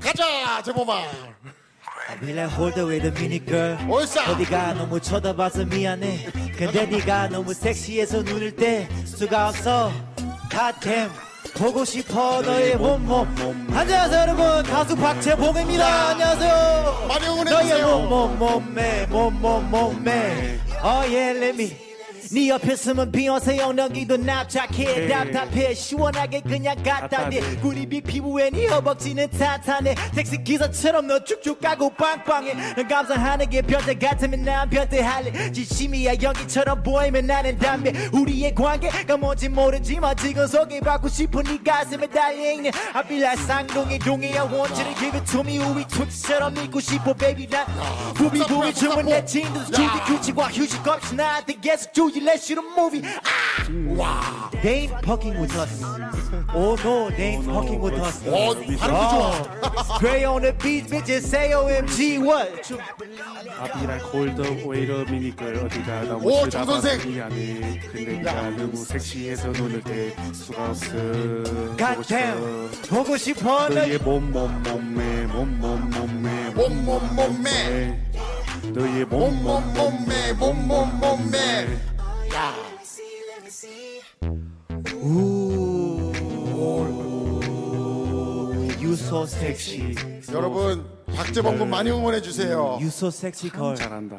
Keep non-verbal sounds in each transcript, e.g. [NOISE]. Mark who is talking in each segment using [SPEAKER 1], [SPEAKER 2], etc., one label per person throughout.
[SPEAKER 1] 가자 제보만
[SPEAKER 2] We like hold away the mini girl.
[SPEAKER 1] 올싸
[SPEAKER 2] 어디가 너무 쳐다봐서 미안해. 근데 네가 너무 섹시해서 눈을 뗄 수가 없어. damn 보고 싶어 너의 몸몸. 안녕하세요 여러분. 가수 박재봉입니다. 안녕하세요.
[SPEAKER 1] 많이
[SPEAKER 2] 너의
[SPEAKER 1] 응원해주세요.
[SPEAKER 2] 몸몸 몸매 몸몸 몸매. 어예 let me 네 옆에 있으면 비욘세 영역이도 납작해 답답해 시원하게 그냥 갖다 대 구리비 피부에 네 허벅지는 탄탄해 택시 기사처럼 너 쭉쭉 까고 빵빵해. 넌 감상하는 게 변태 같으면 난 변태할래. 진심이야 연기처럼 보이면 나는 담배. 우리의 관계가 뭔지 모르지만 지금 소개받고 싶은 네 가슴에 달려있는 I feel like 쌍둥이 동이 I want you to give it to me 우리 투치처럼 믿고 싶어 baby. 난 부비부비 춤은 내 친구 주디 규칙과 휴식 없이 나한테 계속 주지 Let's shoot a movie 아! They ain't fucking with us Oh no they ain't fucking with us
[SPEAKER 1] 어 발음도 좋아
[SPEAKER 2] Gray on the beat bitches say OMG what
[SPEAKER 3] 아비랄 골드 오이러 미니걸 어디가 너무
[SPEAKER 1] 오, 정 선생.
[SPEAKER 3] 봐서 미안해 근데 네가 너무 섹시해서 눈을 뗄 수가 없어
[SPEAKER 2] God damn 보고 싶어 너
[SPEAKER 3] 너의 몸몸 몸매 몸몸 몸매
[SPEAKER 1] 몸몸 몸매
[SPEAKER 3] 너의
[SPEAKER 1] 몸몸
[SPEAKER 3] 몸몸
[SPEAKER 1] 몸매 몸몸 몸매 야
[SPEAKER 2] You so sexy
[SPEAKER 1] 여러분 박재범 군 많이 응원해 주세요.
[SPEAKER 2] You so sexy girl
[SPEAKER 3] 잘한다.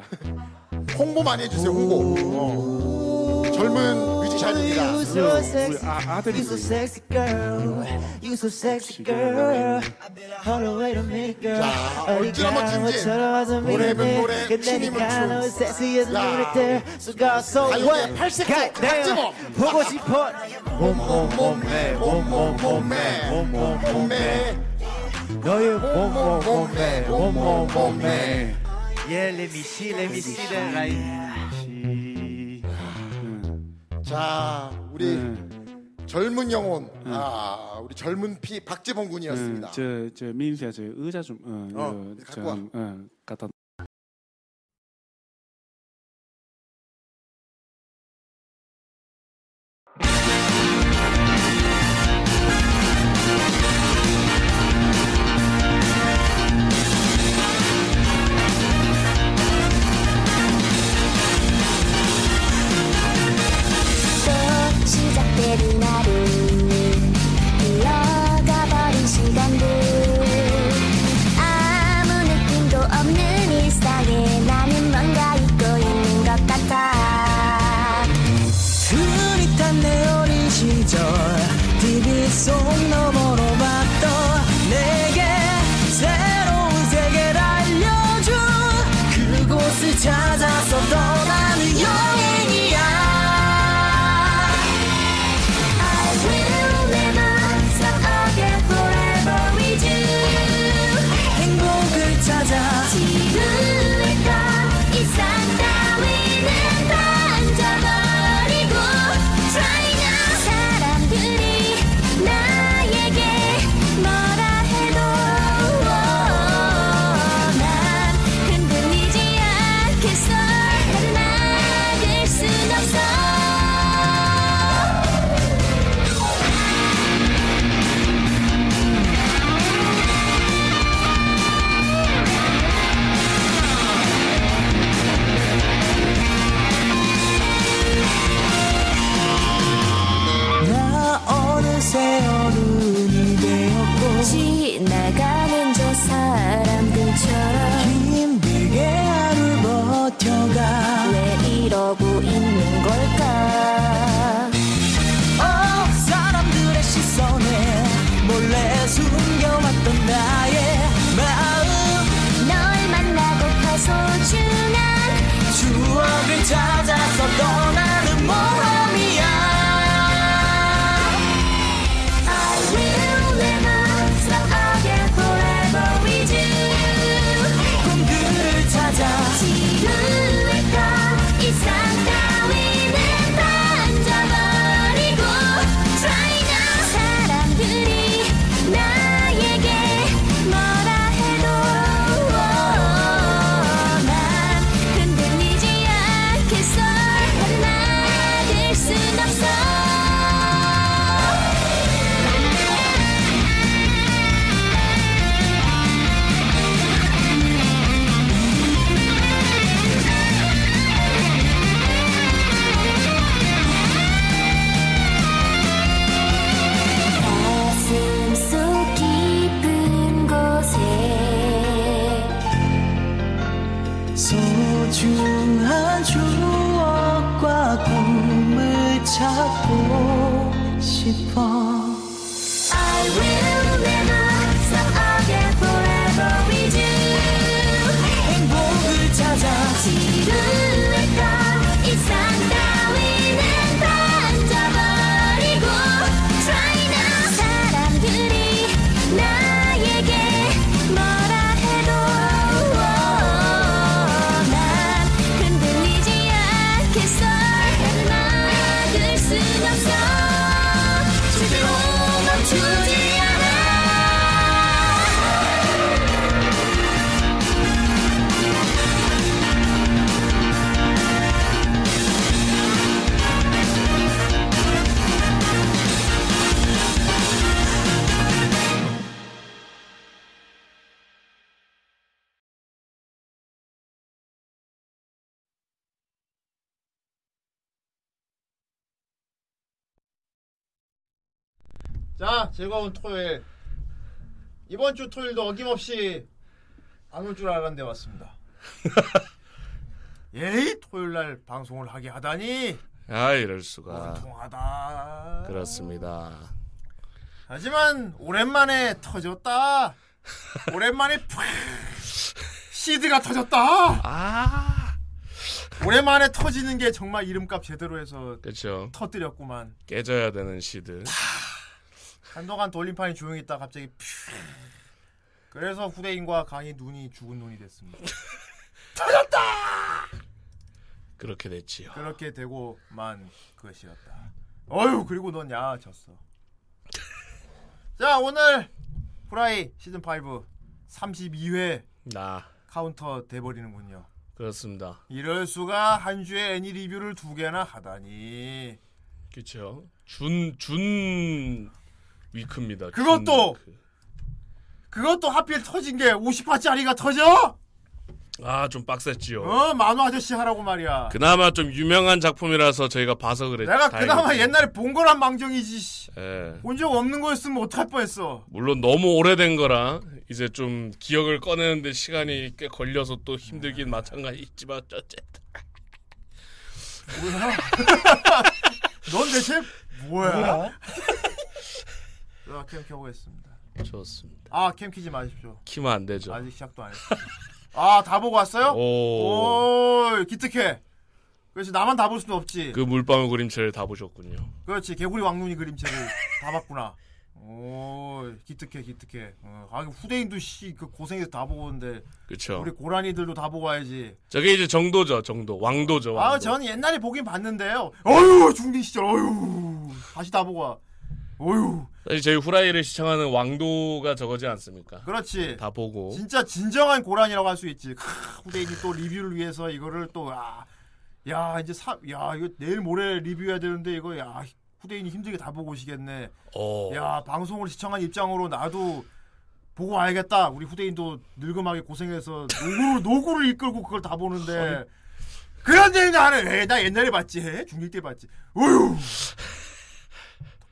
[SPEAKER 1] 홍보 많이 해주세요 홍보. 어. 젊은 뮤지션입니다.
[SPEAKER 2] You so
[SPEAKER 3] 우리
[SPEAKER 2] sexy.
[SPEAKER 3] 아, 아들이
[SPEAKER 2] You so sexy girl. You so sexy girl. Hold on wait a minute girl.
[SPEAKER 1] 자, 얼지나 멋진지. 노래면 노래, 춤이면 춤.
[SPEAKER 2] 없어
[SPEAKER 1] 가요계
[SPEAKER 2] What?
[SPEAKER 1] 팔색조
[SPEAKER 2] God damn.
[SPEAKER 1] 박재범.
[SPEAKER 2] 보고 싶어. 몸몸 몸매 몸몸 몸매 몸몸 몸매
[SPEAKER 1] 몸매
[SPEAKER 2] 너의 몸몸 몸매 몸몸 몸매
[SPEAKER 3] 몸매
[SPEAKER 2] Yeah let me see let me see that right
[SPEAKER 3] 시 응,
[SPEAKER 1] 자 우리
[SPEAKER 3] 응,
[SPEAKER 1] 젊은 영혼 아 우리 젊은 피 박재범
[SPEAKER 3] 응,
[SPEAKER 1] 군이었습니다
[SPEAKER 3] 저, 저 민수야 저 의자 좀 응,
[SPEAKER 1] 어,
[SPEAKER 3] 이거
[SPEAKER 1] 갖고 와.
[SPEAKER 3] 좀,
[SPEAKER 4] son 즐거운 토요일. 이번 주 토요일도 어김없이 안 올 줄 알았는데 왔습니다. [LAUGHS] 예이 토요일 날 방송을 하게 하다니
[SPEAKER 5] 아 이럴 수가
[SPEAKER 4] 통하다.
[SPEAKER 5] 그렇습니다.
[SPEAKER 4] 하지만 오랜만에 터졌다. 오랜만에 푹 시드가 터졌다.
[SPEAKER 5] 아
[SPEAKER 4] 오랜만에 터지는 게 정말 이름값 제대로 해서
[SPEAKER 5] 그렇죠.
[SPEAKER 4] 터뜨렸구만.
[SPEAKER 5] 깨져야 되는 시드.
[SPEAKER 4] 한동안 돌림판이 조용히 있다 갑자기 퓨. 그래서 후대인과 강이 눈이 죽은 눈이 됐습니다. [LAUGHS]
[SPEAKER 5] 그렇게 됐지요.
[SPEAKER 4] 그렇게 되고만 그것이었다. 어휴 그리고 넌 야졌어. [LAUGHS] 자 오늘 후라이 시즌 5 32회
[SPEAKER 5] 나
[SPEAKER 4] 카운터 돼버리는군요.
[SPEAKER 5] 그렇습니다.
[SPEAKER 4] 이럴 수가 한 주에 애니 리뷰를 두 개나 하다니.
[SPEAKER 5] 그렇죠. 준 준 위크입니다.
[SPEAKER 4] 그것도!
[SPEAKER 5] 준 위크.
[SPEAKER 4] 그것도 하필 터진 게 50화짜리가 터져?
[SPEAKER 5] 아 좀 빡셌지요.
[SPEAKER 4] 어 만화 아저씨 하라고 말이야.
[SPEAKER 5] 그나마 좀 유명한 작품이라서 저희가 봐서 그랬.
[SPEAKER 4] 내가 그나마
[SPEAKER 5] 다행이지.
[SPEAKER 4] 옛날에 본 거란 망정이지. 씨.
[SPEAKER 5] 예.
[SPEAKER 4] 본적 없는 거였으면 어떡할 뻔했어.
[SPEAKER 5] 물론 너무 오래된 거라 이제 좀 기억을 꺼내는데 시간이 꽤 걸려서 또 힘들긴 마찬가지지만 어쨌든
[SPEAKER 4] 뭐야? [LAUGHS] 넌 대체 뭐야? 자, 캠 켜보겠습니다.
[SPEAKER 5] 좋습니다.
[SPEAKER 4] 아, 캠 키지 마십시오.
[SPEAKER 5] 키면 안 되죠.
[SPEAKER 4] 아직 시작도 안 했어요. 아, 다 보고 왔어요?
[SPEAKER 5] 오.
[SPEAKER 4] 오, 기특해. 그렇지, 나만 다 볼 수는 없지.
[SPEAKER 5] 그 물방울 그림체를 다 보셨군요.
[SPEAKER 4] 그렇지, 개구리 왕눈이 그림체를 [LAUGHS] 다 봤구나. 오, 기특해, 기특해. 어, 아, 후대인도 씨, 그 고생해서 다 보고 오는데,
[SPEAKER 5] 그쵸.
[SPEAKER 4] 우리 고라니들도 다 보고 와야지.
[SPEAKER 5] 저게 이제 정도죠, 정도. 왕도죠, 왕도.
[SPEAKER 4] 아, 전 옛날에 보긴 봤는데요. 어휴, 중딩 시절, 어휴. 다시 다 보고 와. 어휴.
[SPEAKER 5] 사실 저희 후라이를 시청하는 왕도가 저거지 않습니까?
[SPEAKER 4] 그렇지.
[SPEAKER 5] 다 보고.
[SPEAKER 4] 진짜 진정한 고란이라고 할 수 있지. 크, 후대인이 또 리뷰를 위해서 이거를 또, 아, 야, 이제 사, 야, 이거 내일 모레 리뷰해야 되는데 이거, 야, 후대인이 힘들게 다 보고 오시겠네.
[SPEAKER 5] 어.
[SPEAKER 4] 야, 방송을 시청한 입장으로 나도 보고 와야겠다. 우리 후대인도 늘그막에 고생해서 노구를, [LAUGHS] 노구를 이끌고 그걸 다 보는데. 그런데 나는, 에이, 나 옛날에 봤지. 에? 중1 때 봤지. 어휴.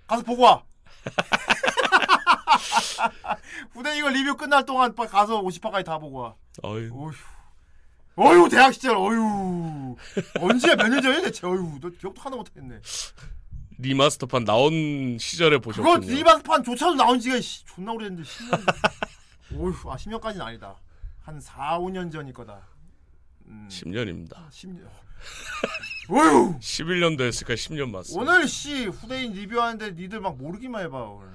[SPEAKER 4] 가서 보고 와. [LAUGHS] 후대인 이거 리뷰 끝날 동안 가서 50화까지 다 보고 와.
[SPEAKER 5] 어휴.
[SPEAKER 4] 어휴. 어휴, 대학 시절, 어휴. 언제 몇 년 전이야, 대체, 어휴. 너 기억도 하나 못하겠네.
[SPEAKER 5] 리마스터판 나온 시절에
[SPEAKER 4] 그거
[SPEAKER 5] 보셨군요.
[SPEAKER 4] 리바스판조차도 나온 지가 씨, 존나 오래됐는데 10년. [LAUGHS] 어휴, 아 10년까지는 아니다. 한 4, 5년 전일 거다. 음,
[SPEAKER 5] 10년입니다.
[SPEAKER 4] 10년. 어휴.
[SPEAKER 5] 11년도 했으니까 10년 맞습니다.
[SPEAKER 4] 오늘 씨 후대인 리뷰하는데 니들 막 모르기만 해봐 오늘.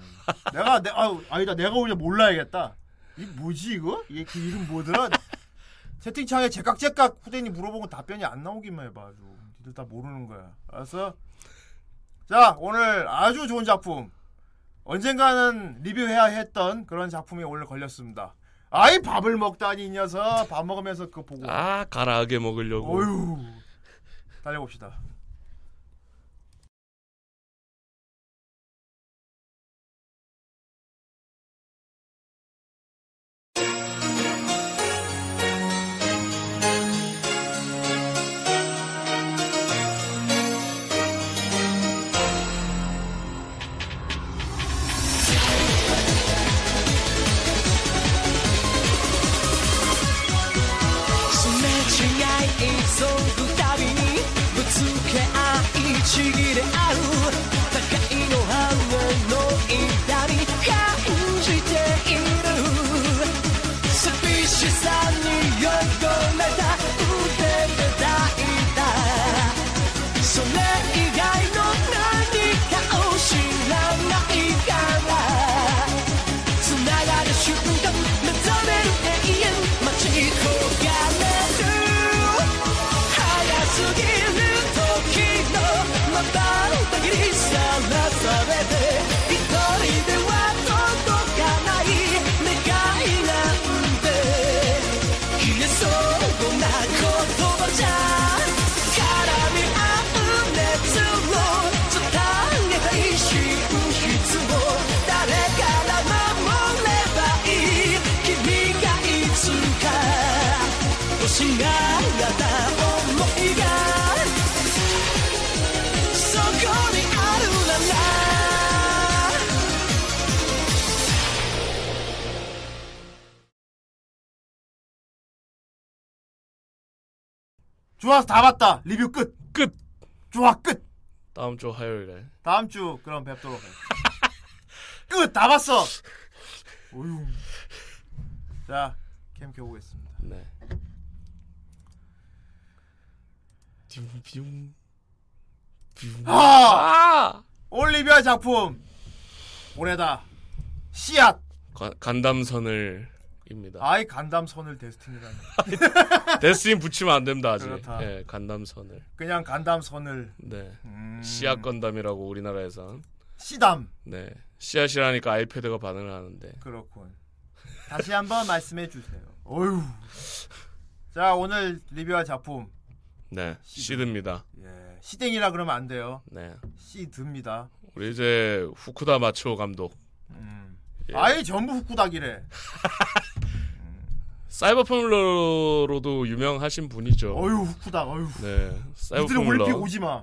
[SPEAKER 4] 내가 내 아, 아니다 내가 오히려 몰라야겠다. 이 뭐지 이거? 이게 그 이름 뭐더라? 채팅창에 제깍제깍 후대인이 물어보고 답변이 안 나오기만 해봐. 니들 다 모르는 거야. 알았어? 자 오늘 아주 좋은 작품. 언젠가는 리뷰해야 했던 그런 작품이 오늘 걸렸습니다. 아이 밥을 먹다니 이 녀석 밥 먹으면서 그거 보고.
[SPEAKER 5] 아, 가라하게 먹으려고.
[SPEAKER 4] 어휴. 달려봅시다.
[SPEAKER 6] 맺힌 愛急ぐたびにぶつけ合いちぎれ合う
[SPEAKER 4] 좋아서 다 봤다. 리뷰 끝.
[SPEAKER 5] 끝.
[SPEAKER 4] 좋아 끝.
[SPEAKER 5] 다음 주 화요일에
[SPEAKER 4] 다음 주 그럼 뵙도록 해. [LAUGHS] 끝. 다 봤어. 어휴. 자, 캠 켜보겠습니다.
[SPEAKER 5] 네. 뷰.
[SPEAKER 4] 아!
[SPEAKER 5] 아!
[SPEAKER 4] 올리비아 작품. 올해다. 씨앗.
[SPEAKER 5] 관- 간담선을 입니다.
[SPEAKER 4] 아이 간담 선을 데스티니라니.
[SPEAKER 5] 데스틴 붙이면 안 됩니다 아직.
[SPEAKER 4] 그렇다.
[SPEAKER 5] 예, 간담선을.
[SPEAKER 4] 그냥 간담 선을.
[SPEAKER 5] 네.
[SPEAKER 4] 음.
[SPEAKER 5] 씨앗 건담이라고 우리나라에서.
[SPEAKER 4] 씨담.
[SPEAKER 5] 네. 씨앗이라니까 아이패드가 반응을 하는데.
[SPEAKER 4] 그렇군. 다시 한번 말씀해 주세요. 어휴. 자, 오늘 리뷰할 작품.
[SPEAKER 5] 네. 시드입니다.
[SPEAKER 4] 예. 시댕이라 그러면 안 돼요.
[SPEAKER 5] 네.
[SPEAKER 4] 시드입니다.
[SPEAKER 5] 우리 이제 후쿠다 마츠오 감독.
[SPEAKER 4] 음.
[SPEAKER 5] 예.
[SPEAKER 4] 아예 전부 후쿠닥이래. [LAUGHS]
[SPEAKER 5] 사이버 포뮬러로도 유명하신 분이죠.
[SPEAKER 4] 어휴, 후쿠닥. 어휴.
[SPEAKER 5] 네. 사이버
[SPEAKER 4] 이들 올림픽
[SPEAKER 5] 포뮬러.
[SPEAKER 4] 오지 마.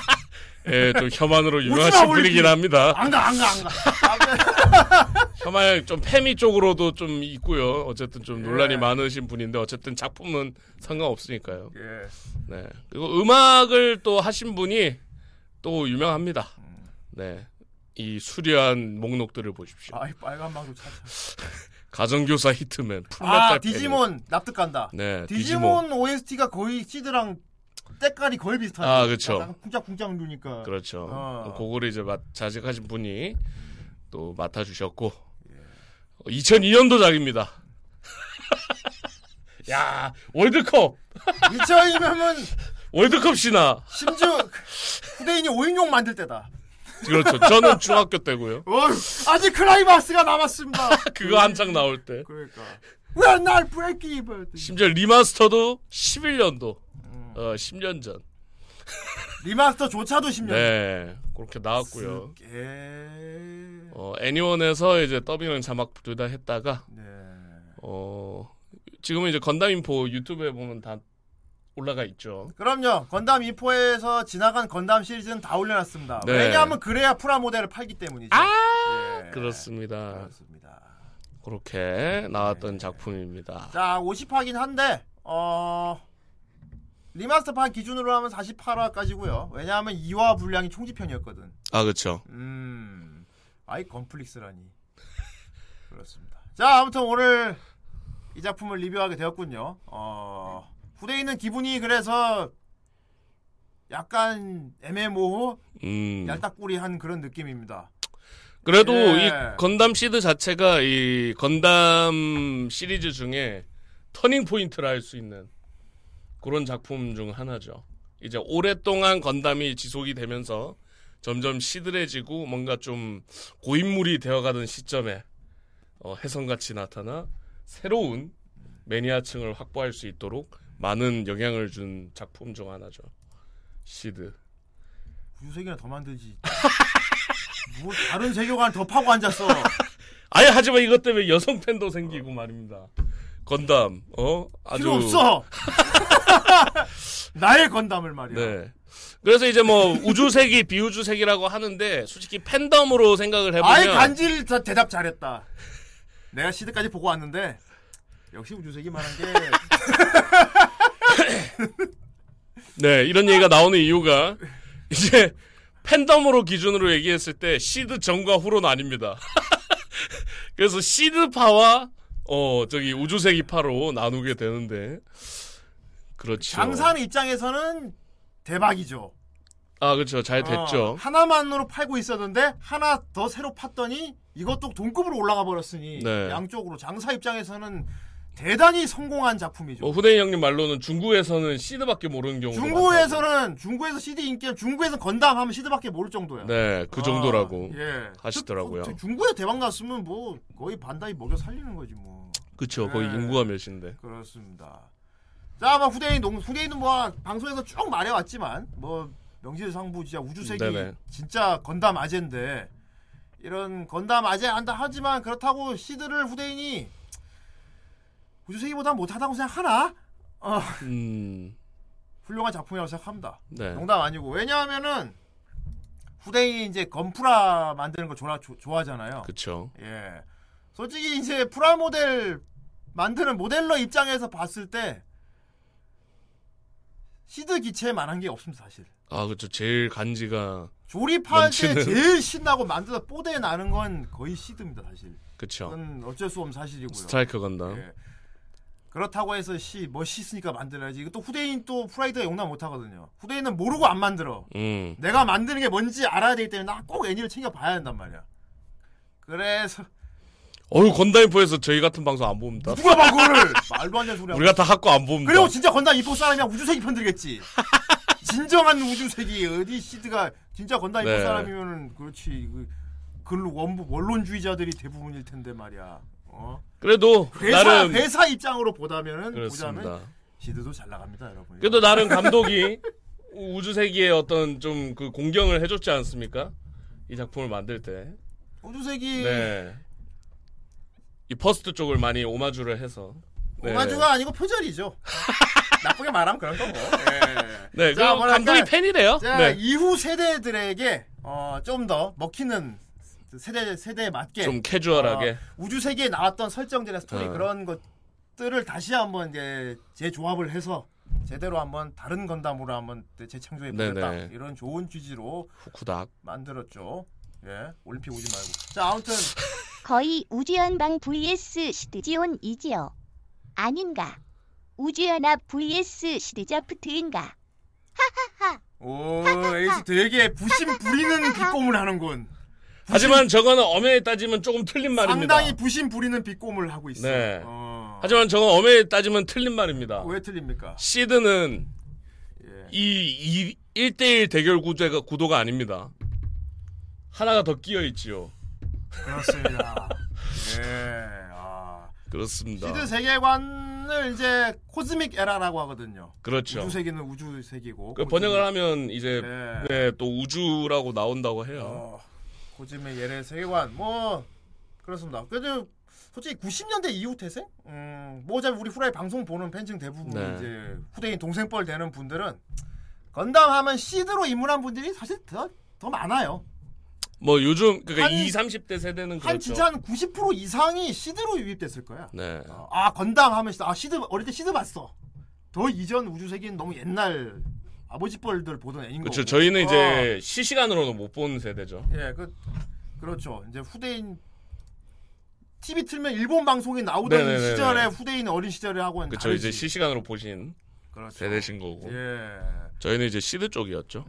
[SPEAKER 4] [LAUGHS]
[SPEAKER 5] 예, 또 혐한으로 유명하신
[SPEAKER 4] 마,
[SPEAKER 5] 분이긴
[SPEAKER 4] 올림픽.
[SPEAKER 5] 합니다.
[SPEAKER 4] 안 가, 안 가, 안 가. [LAUGHS]
[SPEAKER 5] 혐한 좀 페미 쪽으로도 좀 있고요. 어쨌든 좀 논란이
[SPEAKER 4] 예.
[SPEAKER 5] 많으신 분인데 어쨌든 작품은 상관없으니까요.
[SPEAKER 4] 예.
[SPEAKER 5] 네. 그리고 음악을 또 하신 분이 또 유명합니다. 네. 이 수려한 목록들을 보십시오.
[SPEAKER 4] 아 이, 빨간 방도 차차. [LAUGHS]
[SPEAKER 5] 가정교사 히트맨,
[SPEAKER 4] 아, 디지몬 납득 간다.
[SPEAKER 5] 네, 디지몬.
[SPEAKER 4] 디지몬 OST가 거의 시드랑 때깔이 거의 비슷하죠.
[SPEAKER 5] 아.
[SPEAKER 4] 약간 쿵짝쿵짝 누니까.
[SPEAKER 5] 그렇죠.
[SPEAKER 4] 어.
[SPEAKER 5] 그거를 이제 맡- 자직하신 분이 또 맡아주셨고
[SPEAKER 4] 예.
[SPEAKER 5] 2002년도작입니다. [LAUGHS] 야 월드컵
[SPEAKER 4] 2000이면은 [LAUGHS]
[SPEAKER 5] 월드컵 신화
[SPEAKER 4] 심지어 후대인이 5인용 만들 때다.
[SPEAKER 5] 그렇죠. 저는 중학교 때고요.
[SPEAKER 4] 어휴, 아직 클라이맥스가 남았습니다. [LAUGHS]
[SPEAKER 5] 그거 한창 나올 때
[SPEAKER 4] 그러니까. 왜 날 브레이크 입을
[SPEAKER 5] 심지어 리마스터도 11년도 어 10년 전.
[SPEAKER 4] 리마스터조차도 10년.
[SPEAKER 5] 네 그렇게 나왔고요.
[SPEAKER 4] 예.
[SPEAKER 5] 어 애니원에서 이제 더빙을 자막 둘 다 했다가
[SPEAKER 4] 네.
[SPEAKER 5] 어 지금은 이제 건담 인포 유튜브에 보면 다 올라가 있죠.
[SPEAKER 4] 그럼요. 건담 인포에서 지나간 건담 시리즈는 다 올려놨습니다.
[SPEAKER 5] 네.
[SPEAKER 4] 왜냐하면 그래야 프라 모델을 팔기 때문이죠.
[SPEAKER 5] 아
[SPEAKER 4] 예.
[SPEAKER 5] 그렇습니다.
[SPEAKER 4] 그렇습니다.
[SPEAKER 5] 그렇게 나왔던 작품입니다.
[SPEAKER 4] 자, 50화긴 한데 어 리마스터판 기준으로 하면 48화까지고요. 왜냐하면 2화 분량이 총집편이었거든.
[SPEAKER 5] 아 그렇죠.
[SPEAKER 4] 음, 아이 건플릭스라니. [LAUGHS] 그렇습니다. 자, 아무튼 오늘 이 작품을 리뷰하게 되었군요. 어, 후대인은 기분이 그래서 약간 애매모호,
[SPEAKER 5] 음.
[SPEAKER 4] 얄딱구리한 그런 느낌입니다.
[SPEAKER 5] 그래도
[SPEAKER 4] 예.
[SPEAKER 5] 이 건담 시드 자체가 이 건담 시리즈 중에 터닝 포인트라 할 수 있는 그런 작품 중 하나죠. 이제 오랫동안 건담이 지속이 되면서 점점 시들해지고 뭔가 좀 고인물이 되어가던 시점에 어, 혜성같이 나타나 새로운 매니아층을 확보할 수 있도록 많은 영향을 준 작품 중 하나죠. 시드.
[SPEAKER 4] 우주세계나 더 만들지. [LAUGHS] 뭐 다른 세계관 더 파고 앉았어. [LAUGHS]
[SPEAKER 5] 아예 하지만 이것 때문에 여성 팬도 생기고 말입니다. 건담, 어? 아주.
[SPEAKER 4] 필요 없어. [LAUGHS] 나의 건담을 말이야.
[SPEAKER 5] 네. 그래서 이제 뭐 우주색이 비우주색이라고 하는데 솔직히 팬덤으로 생각을 해보면
[SPEAKER 4] 아이 간질 다 대답 잘했다. 내가 시드까지 보고 왔는데 역시 우주색이 말한 게 [LAUGHS]
[SPEAKER 5] 네 이런 얘기가 나오는 이유가 이제 팬덤으로 기준으로 얘기했을 때 시드 전과 후로는 아닙니다. [LAUGHS] 그래서 시드파와 어 저기 우주세기 파로 나누게 되는데 그렇죠.
[SPEAKER 4] 장사하는 입장에서는 대박이죠.
[SPEAKER 5] 아 그렇죠. 잘 됐죠.
[SPEAKER 4] 어, 하나만으로 팔고 있었는데 하나 더 새로 팠더니 이것도 동급으로 올라가 버렸으니
[SPEAKER 5] 네.
[SPEAKER 4] 양쪽으로 장사 입장에서는 대단히 성공한 작품이죠.
[SPEAKER 5] 뭐 후대인 형님 말로는 중국에서는 시드밖에 모르는 경우도
[SPEAKER 4] 중국에서는 중국에서 CD 인기 중국에서 건담 하면 시드밖에 모를 정도야.
[SPEAKER 5] 네, 그 정도라고
[SPEAKER 4] 아, 예.
[SPEAKER 5] 하시더라고요.
[SPEAKER 4] 저- 저 중국에 대박 났으면 뭐 거의 반다이 먹여 살리는 거지 뭐.
[SPEAKER 5] 그쵸. 거의
[SPEAKER 4] 네.
[SPEAKER 5] 인구가 몇인데.
[SPEAKER 4] 그렇습니다. 자, 뭐 후대인 농 후대인은 뭐 방송에서 쭉 말해왔지만 뭐 명실상부 진짜 우주세기
[SPEAKER 5] 네네.
[SPEAKER 4] 진짜 건담 아재인데 이런 건담 아재 한다 하지만 그렇다고 시드를 후대인이 우주세기보다 못하다고 생각하나? 어,
[SPEAKER 5] 음,
[SPEAKER 4] 훌륭한 작품이라고 생각합니다.
[SPEAKER 5] 네.
[SPEAKER 4] 농담 아니고 왜냐하면은 후대인이 이제 건프라 만드는 거 좋아, 조- 좋아하잖아요.
[SPEAKER 5] 그쵸.
[SPEAKER 4] 예. 솔직히 이제 프라모델 만드는 모델러 입장에서 봤을 때 시드 기체만한 게 없습니다 사실.
[SPEAKER 5] 아, 그쵸. 제일 간지가,
[SPEAKER 4] 조립할 때
[SPEAKER 5] 넘치는.
[SPEAKER 4] 제일 신나고 만들어 뽀대 나는 건 거의 시드입니다 사실. 그건 어쩔 수 없는 사실이고요.
[SPEAKER 5] 스트라이크 건담.
[SPEAKER 4] 예. 그렇다고 해서 시 멋이 있으니까 만들어야지. 또 후대인 또 프라이드가 용납 못 하거든요. 후대인은 모르고 안 만들어.
[SPEAKER 5] 음,
[SPEAKER 4] 내가 만드는 게 뭔지 알아야 되기 때문에 나 꼭 애니를 챙겨 봐야 한단 말이야. 그래서
[SPEAKER 5] 어휴, 건담인포에서 저희 같은 방송 안 봅니다.
[SPEAKER 4] 누가 봐 그거를 [LAUGHS] 말도 안 되는 소리 하고
[SPEAKER 5] 우리 같은 학과 안 봅니다.
[SPEAKER 4] 그리고 진짜 건담 이포 사람이면 우주세기 편들겠지 [LAUGHS] 진정한 우주세기 어디 시드가 진짜 건담 이포
[SPEAKER 5] 네.
[SPEAKER 4] 사람이면은 그렇지 그 글로 원부 원론주의자들이 대부분일 텐데 말이야 어?
[SPEAKER 5] 그래도,
[SPEAKER 4] 회사
[SPEAKER 5] 나름,
[SPEAKER 4] 회사 입장으로 보다면은
[SPEAKER 5] 그렇습니다.
[SPEAKER 4] 보자면 시드도 잘 나갑니다 여러분
[SPEAKER 5] 그래도 나름 감독이 [LAUGHS] 우주 세기의 어떤 좀 그 공경을 해줬지 않습니까? 이 작품을 만들 때.
[SPEAKER 4] 우주 세기
[SPEAKER 5] 네. 이 퍼스트 쪽을 많이 오마주를 해서. 네.
[SPEAKER 4] 오마주가 아니고 표절이죠 [LAUGHS] 나쁘게 말하면 그런 거고 예.
[SPEAKER 5] 네,
[SPEAKER 4] 자,
[SPEAKER 5] 감독이 팬이래요.
[SPEAKER 4] 자,
[SPEAKER 5] 네.
[SPEAKER 4] 이후 세대들에게 어, 좀 더 먹히는 세대 세대에 맞게
[SPEAKER 5] 좀 캐주얼하게.
[SPEAKER 4] 어, 우주 세기에 나왔던 설정들의 스토리
[SPEAKER 5] 어.
[SPEAKER 4] 그런 것들을 다시 한번 이제 재조합을 해서 제대로 한번 다른 건담으로 한번 재창조해 보겠다. 이런 좋은 취지로
[SPEAKER 5] 후쿠닥.
[SPEAKER 4] 만들었죠. 예, 올림픽 오지 말고. 자, 아무튼 [LAUGHS]
[SPEAKER 7] 거의 우주연방 vs 시드지온 이지요. 아닌가? 우주연합 vs 시드자프트인가?
[SPEAKER 4] 오 에이스 되게 부심 부리는 [LAUGHS] 비꼬물 하는군.
[SPEAKER 5] 하지만 저거는 엄연히 따지면 조금 틀린 말입니다.
[SPEAKER 4] 상당히 부심 부리는 비꼬물 하고 있어.
[SPEAKER 5] 네.
[SPEAKER 4] 어.
[SPEAKER 5] 하지만 저건 엄연히 따지면 틀린 말입니다.
[SPEAKER 4] 왜 틀립니까?
[SPEAKER 5] 시드는
[SPEAKER 4] 예.
[SPEAKER 5] 이, 이 1대1 대결 구도가, 구도가 아닙니다. 하나가 더 끼어 있지요.
[SPEAKER 4] 그렇습니다. [LAUGHS] 예. 아.
[SPEAKER 5] 그렇습니다.
[SPEAKER 4] 시드 세계관을 이제 Cosmic Era라고 하거든요.
[SPEAKER 5] 그렇죠.
[SPEAKER 4] 우주세기는 우주세기고.
[SPEAKER 5] 그 번역을 하면 이제
[SPEAKER 4] 네.
[SPEAKER 5] 네, 또 우주라고 나온다고 해요.
[SPEAKER 4] 어, Cosmic Era 세계관 뭐 그렇습니다. 그래도 솔직히 90년대 이후 태생? 음, 뭐 어차피 우리 후라이 방송 보는 팬층 대부분
[SPEAKER 5] 네.
[SPEAKER 4] 이제 후대인 동생뻘 되는 분들은 건담 하면 시드로 입문한 분들이 사실 더, 더 많아요.
[SPEAKER 5] 뭐 요즘
[SPEAKER 4] 한-
[SPEAKER 5] 20, 30대 세대는 그렇죠.
[SPEAKER 4] 한 진짜 한 90% 이상이 시드로 유입됐을 거야.
[SPEAKER 5] 네.
[SPEAKER 4] 어, 아 건담 하면 시드, 아 시드 어릴 때 시드 봤어. 더 이전 우주세기는 너무 옛날 아버지 뻘들 보던 애니.
[SPEAKER 5] 그렇죠. 저희는
[SPEAKER 4] 어,
[SPEAKER 5] 이제 실시간으로는 못 보는 세대죠.
[SPEAKER 4] 예, 그 그렇죠. 이제 후대인 TV 틀면 일본 방송에 나오던
[SPEAKER 5] 네네네네.
[SPEAKER 4] 시절에 후대인 어린 시절에 하고는
[SPEAKER 5] 그렇죠. 이제 실시간으로 보신
[SPEAKER 4] 그렇죠.
[SPEAKER 5] 세대신 거고.
[SPEAKER 4] 예.
[SPEAKER 5] 저희는 이제 시드 쪽이었죠.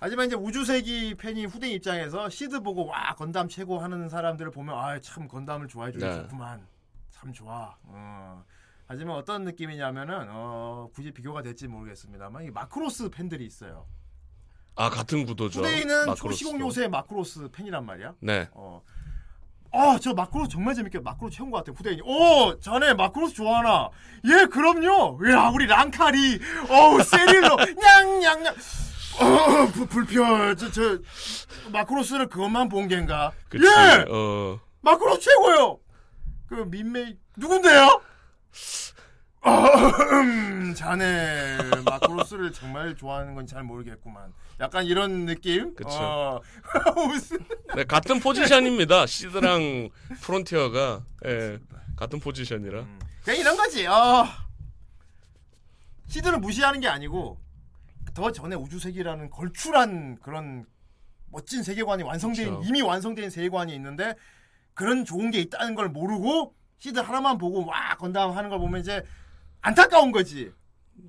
[SPEAKER 4] 하지만 이제 우주세기 팬이 후대인 입장에서 시드 보고 와 건담 최고 하는 사람들을 보면 아 참 건담을 좋아해 주기
[SPEAKER 5] 네.
[SPEAKER 4] 참 좋아. 어. 하지만 어떤 느낌이냐면은 어, 굳이 비교가 될지 모르겠습니다만 이 마크로스 팬들이 있어요.
[SPEAKER 5] 아 같은 구도죠.
[SPEAKER 4] 후대인은. 초시공 요새 마크로스 팬이란 말이야.
[SPEAKER 5] 네.
[SPEAKER 4] 어. 아, 저 마크로스 정말 재밌게 마크로스 채운 것 같아요. 후대인이. 오, 자네 마크로스 좋아하나? 예, 그럼요. 야, 우리 랑카리. 어우, 셰릴 노. [LAUGHS] 냥냥냥. 어, 부, 불편. 저, 저, 마크로스를 그것만 본 겐가?
[SPEAKER 5] 그치.
[SPEAKER 4] 예!
[SPEAKER 5] 어.
[SPEAKER 4] 마크로스 최고요! 그, 민메이, 누군데요? 아, 음, 자네, 마크로스를 정말 좋아하는 건 잘 모르겠구만. 약간 이런 느낌?
[SPEAKER 5] 그쵸.
[SPEAKER 4] 어. [LAUGHS] 무슨.
[SPEAKER 5] 네, 같은 포지션입니다. [LAUGHS] 시드랑 프론티어가 예, 같은 포지션이라.
[SPEAKER 4] 그냥 이런 거지. 어. 시드를 무시하는 게 아니고 더 전에 우주세계라는 걸출한 그런 멋진 세계관이 완성된
[SPEAKER 5] 그쵸.
[SPEAKER 4] 이미 완성된 세계관이 있는데 그런 좋은 게 있다는 걸 모르고 시드 하나만 보고 와 건담 하는 걸 보면 이제 안타까운 거지.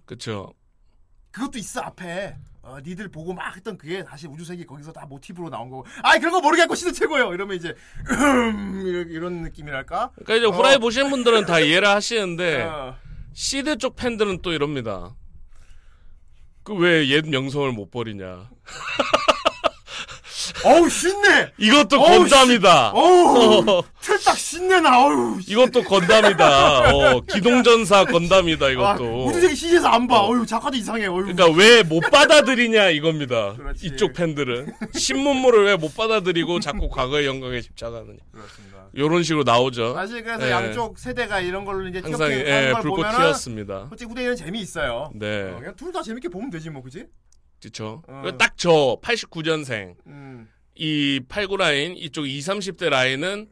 [SPEAKER 5] 그쵸.
[SPEAKER 4] 그것도 있어 앞에. 어, 니들 보고 막 했던 그게 다시 우주세계 거기서 다 모티브로 나온 거고. 아이 그런 거 모르겠고 시드 최고예요. 이러면 이제 [CLEARS THROAT] 음, 이런, 이런 느낌이랄까.
[SPEAKER 5] 그러니까 이제 후라이 보시는 분들은 다 [LAUGHS] 이해를 하시는데
[SPEAKER 4] 어.
[SPEAKER 5] 시드 쪽 팬들은 또 이럽니다. 그 왜 옛 명성을 못 버리냐. [LAUGHS]
[SPEAKER 4] 어우 신내.
[SPEAKER 5] 이것도
[SPEAKER 4] 어우,
[SPEAKER 5] 건담이다.
[SPEAKER 4] 어우 [LAUGHS] 틀딱 신내나. 어우. 씨.
[SPEAKER 5] 이것도 건담이다. 어, 기동전사 건담이다
[SPEAKER 4] 아,
[SPEAKER 5] 이것도.
[SPEAKER 4] 우주세계 시리에서 안 봐. 어 휴 작가도 이상해. 어휴.
[SPEAKER 5] 그러니까 왜 못 받아들이냐 이겁니다.
[SPEAKER 4] 그렇지.
[SPEAKER 5] 이쪽 팬들은 신문물을 왜 못 받아들이고 자꾸 과거의 영광에 집착하느냐.
[SPEAKER 4] 그렇습니다.
[SPEAKER 5] 이런 식으로 나오죠.
[SPEAKER 4] 사실 그래서
[SPEAKER 5] 예.
[SPEAKER 4] 양쪽 세대가 이런 걸로 이제
[SPEAKER 5] 항상 예, 불꽃 튀었습니다.
[SPEAKER 4] 솔직히 후대인은 재미 있어요.
[SPEAKER 5] 네,
[SPEAKER 4] 그냥 둘다 재밌게 보면 되지 뭐 그지?
[SPEAKER 5] 그렇죠.
[SPEAKER 4] 어.
[SPEAKER 5] 딱저 89년생
[SPEAKER 4] 음.
[SPEAKER 5] 이 89 라인 이쪽 20, 30대 라인은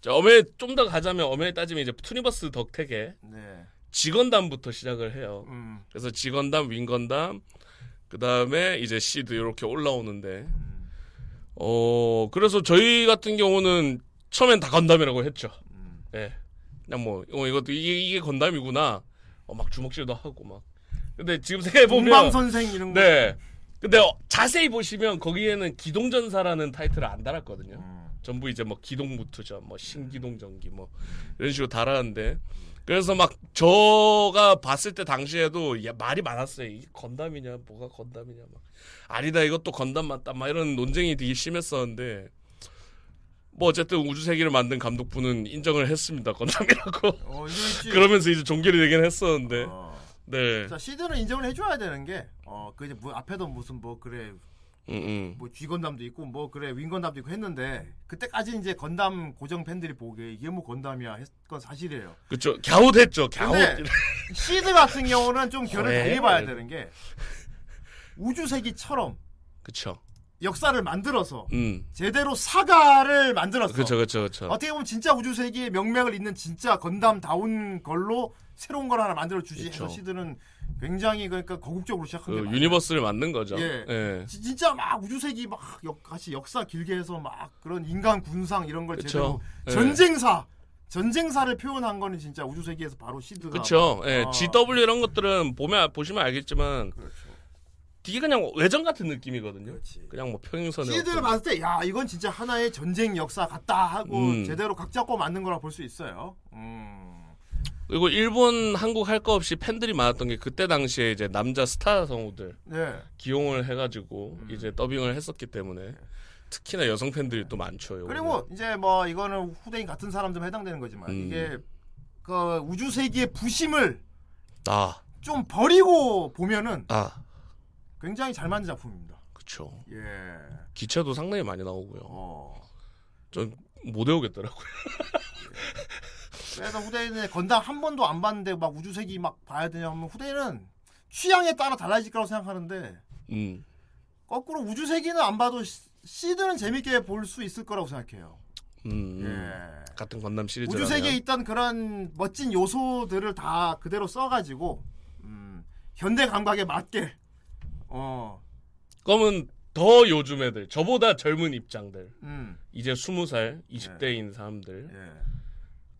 [SPEAKER 5] 저 어메 좀더 가자면 어메 따지면 이제 투니버스 덕택에
[SPEAKER 4] 네.
[SPEAKER 5] 직원담부터 시작을 해요.
[SPEAKER 4] 음.
[SPEAKER 5] 그래서 직원담, 윙건담, 그 다음에 이제 시드 이렇게 올라오는데, 어 그래서 저희 같은 경우는 처음엔 다 건담이라고 했죠.
[SPEAKER 4] 음.
[SPEAKER 5] 예, 그냥 뭐 어, 이것도 이게 이게 건담이구나. 어, 막 주먹질도 하고 막. 근데 지금 생각해 보면,
[SPEAKER 4] 선생 이런 거.
[SPEAKER 5] 네. 근데 어, 자세히 보시면 거기에는 기동전사라는 타이틀을 안 달았거든요.
[SPEAKER 4] 음.
[SPEAKER 5] 전부 이제 뭐 기동무투죠, 뭐 신기동전기 뭐 이런 식으로 달았는데 그래서 막 저가 봤을 때 당시에도 야, 말이 많았어요. 이게 건담이냐, 뭐가 건담이냐, 막 아니다 이것도 건담 맞다, 막 이런 논쟁이 되게 심했었는데 뭐 어쨌든 우주 세계를 만든 감독분은 인정을 했습니다 건담이라고.
[SPEAKER 4] 어. [LAUGHS]
[SPEAKER 5] 그러면서 이제 종결이 되긴 했었는데,
[SPEAKER 4] 어.
[SPEAKER 5] 네,
[SPEAKER 4] 자 시드는 인정을 해줘야 되는 게, 어, 그 이제 뭐 앞에도 무슨 뭐 그래
[SPEAKER 5] 음, 음.
[SPEAKER 4] 뭐 G건담도 있고 뭐 그래 윙건담도 있고 했는데 그때까지 이제 건담 고정 팬들이 보기에 이게 뭐 건담이야 했건 사실이에요.
[SPEAKER 5] 그쵸 갸웃했죠, 갸웃.
[SPEAKER 4] 시드 같은 경우는 좀 결을
[SPEAKER 5] 왜?
[SPEAKER 4] 달리 봐야 되는 게 우주세기처럼
[SPEAKER 5] 그쵸,
[SPEAKER 4] 역사를 만들어서
[SPEAKER 5] 음,
[SPEAKER 4] 제대로 saga를 만들었어.
[SPEAKER 5] 그쵸, 그쵸, 그쵸.
[SPEAKER 4] 어떻게 보면 진짜 우주세기의 명맥을 잇는 진짜 건담다운 걸로 새로운 걸 하나 만들어 주지 해서. 시드는 굉장히 그러니까 거국적으로 시작한
[SPEAKER 5] 그
[SPEAKER 4] 게.
[SPEAKER 5] universe를 만든 거죠.
[SPEAKER 4] 예.
[SPEAKER 5] 예.
[SPEAKER 4] 지- 진짜 막 우주세기 막 역, 같이 역사 길게 해서 막 그런 인간 군상 이런 걸
[SPEAKER 5] 그쵸.
[SPEAKER 4] 제대로
[SPEAKER 5] 예.
[SPEAKER 4] 전쟁사 전쟁사를 표현한 거는 진짜 우주세기에서 바로 시드가
[SPEAKER 5] 그쵸. 예.
[SPEAKER 4] 어.
[SPEAKER 5] GW 이런 것들은 보면 보시면 알겠지만
[SPEAKER 4] 그렇죠.
[SPEAKER 5] 되게 그냥 외전 같은 느낌이거든요.
[SPEAKER 4] 그렇지.
[SPEAKER 5] 그냥 뭐 평행선에
[SPEAKER 4] 시드를
[SPEAKER 5] 어떤-
[SPEAKER 4] 봤을 때 야 이건 진짜 하나의 전쟁 역사 같다 하고
[SPEAKER 5] 음.
[SPEAKER 4] 제대로 각 잡고 만든 거라 볼 수 있어요. 음.
[SPEAKER 5] 그리고 일본, 한국 할 거 없이 팬들이 많았던 게 그때 당시에 이제 남자 스타 성우들
[SPEAKER 4] 네.
[SPEAKER 5] 기용을 해가지고
[SPEAKER 4] 음.
[SPEAKER 5] 이제 더빙을 했었기 때문에 특히나 여성 팬들이 또 많죠.
[SPEAKER 4] 그리고 이제 뭐 이거는 후대인 같은 사람들 해당되는 거지만
[SPEAKER 5] 음.
[SPEAKER 4] 이게 그 우주 세기의 부심을
[SPEAKER 5] 아,
[SPEAKER 4] 좀 버리고 보면은
[SPEAKER 5] 아,
[SPEAKER 4] 굉장히 잘 만든 작품입니다.
[SPEAKER 5] 그쵸.
[SPEAKER 4] 예.
[SPEAKER 5] 기체도 상당히 많이 나오고요.
[SPEAKER 4] 어.
[SPEAKER 5] 전못 외우겠더라고요. [LAUGHS]
[SPEAKER 4] 그래서 후대인은 건담 한 번도 안 봤는데 막 우주세기 막 봐야 되냐 하면 후대인은 취향에 따라 달라질 거라고 생각하는데
[SPEAKER 5] 음,
[SPEAKER 4] 거꾸로 우주세기는 안 봐도 시- 시드는 재밌게 볼 수 있을 거라고 생각해요.
[SPEAKER 5] 음, 음.
[SPEAKER 4] 예.
[SPEAKER 5] 같은 건담 시리즈.
[SPEAKER 4] 우주세계에 있던 그런 멋진 요소들을 다 그대로 써가지고 음, 현대 감각에 맞게 어,
[SPEAKER 5] 그러면 더 요즘 애들, 저보다 젊은 입장들,
[SPEAKER 4] 음,
[SPEAKER 5] 이제 20살, 20대인 사람들,
[SPEAKER 4] 예.